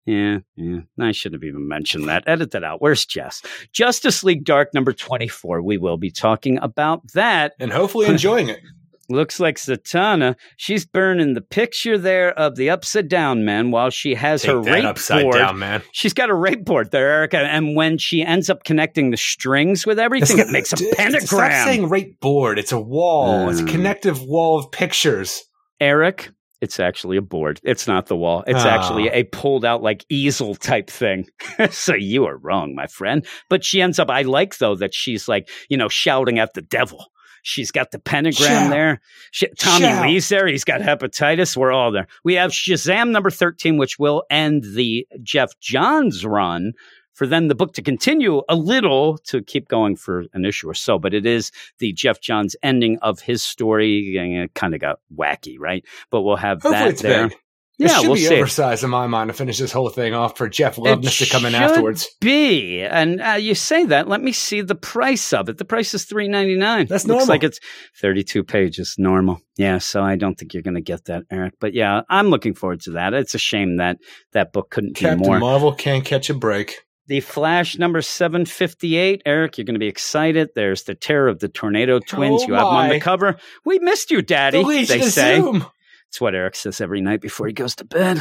Yeah, yeah. I shouldn't have even mentioned that. Edit that out. Where's Jess? Justice League Dark number 24. We will be talking about that. And hopefully enjoying it. Looks like Satana. She's burning the picture there of the upside down man while she has her Take that rape upside board. down, man. She's got a rape board there, Erica. And when she ends up connecting the strings with everything, it makes a pentagram. Stop pentagram. saying rate board. It's a wall. it's a Mm. connective wall of pictures. Eric, it's actually a board. It's not the wall. It's Ah. actually a pulled out like easel type thing. so you are wrong, my friend. But she ends up, I like though that she's like, you know, shouting at the devil. She's got the pentagram there. She, Tommy. Lee's there. He's got hepatitis. We're all there. We have Shazam number 13, which will end the Geoff Johns run for then the book to continue a little to keep going for an issue or so. But it is the Geoff Johns ending of his story. It kind of got wacky, right? But we'll have Hopefully that there. big. Yeah, it should we'll be see. oversized in my mind to finish this whole thing off for Jeff Loveness to come in afterwards. Be and uh, you say that. Let me see the price of it. The price is three ninety nine. That's normal. Looks like it's thirty two pages. Normal. Yeah. So I don't think you're going to get that, Eric. But yeah, I'm looking forward to that. It's a shame that that book couldn't Captain be more. Marvel can't catch a break. The Flash number 758. Eric, you're going to be excited. There's the Terror of the Tornado Twins. Oh you have them on the cover. We missed you, Daddy. The they say. Zoom. It's what Eric says every night before he goes to bed.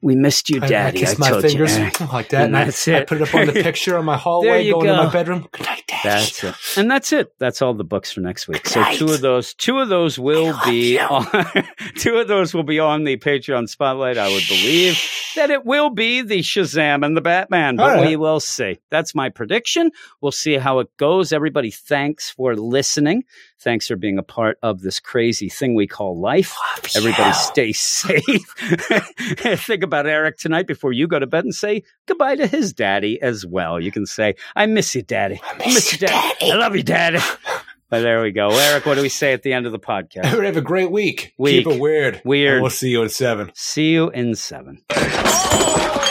We missed you, I- Daddy. I kiss I my fingers you. Like that, and, And that's I it. I put it up on the picture on my hallway, going to my bedroom. Good night, Dad. That's it. And that's it. That's all the books for next week. So two of those, two of those will be on, two of those will be on the Patreon spotlight. I would believe that it will be the Shazam and the Batman, but right. we will see. That's my prediction. We'll see how it goes. Everybody, thanks for listening. Thanks for being a part of this crazy thing we call life. Everybody stay safe. Think about Eric tonight before you go to bed and say goodbye to his daddy as well. You can say, I miss you, daddy. I miss, you, daddy. I love you, daddy. But there we go. Eric, what do we say at the end of the podcast? Everybody have a great week. Week. Keep it weird. Weird. And we'll see you in seven. See you in seven.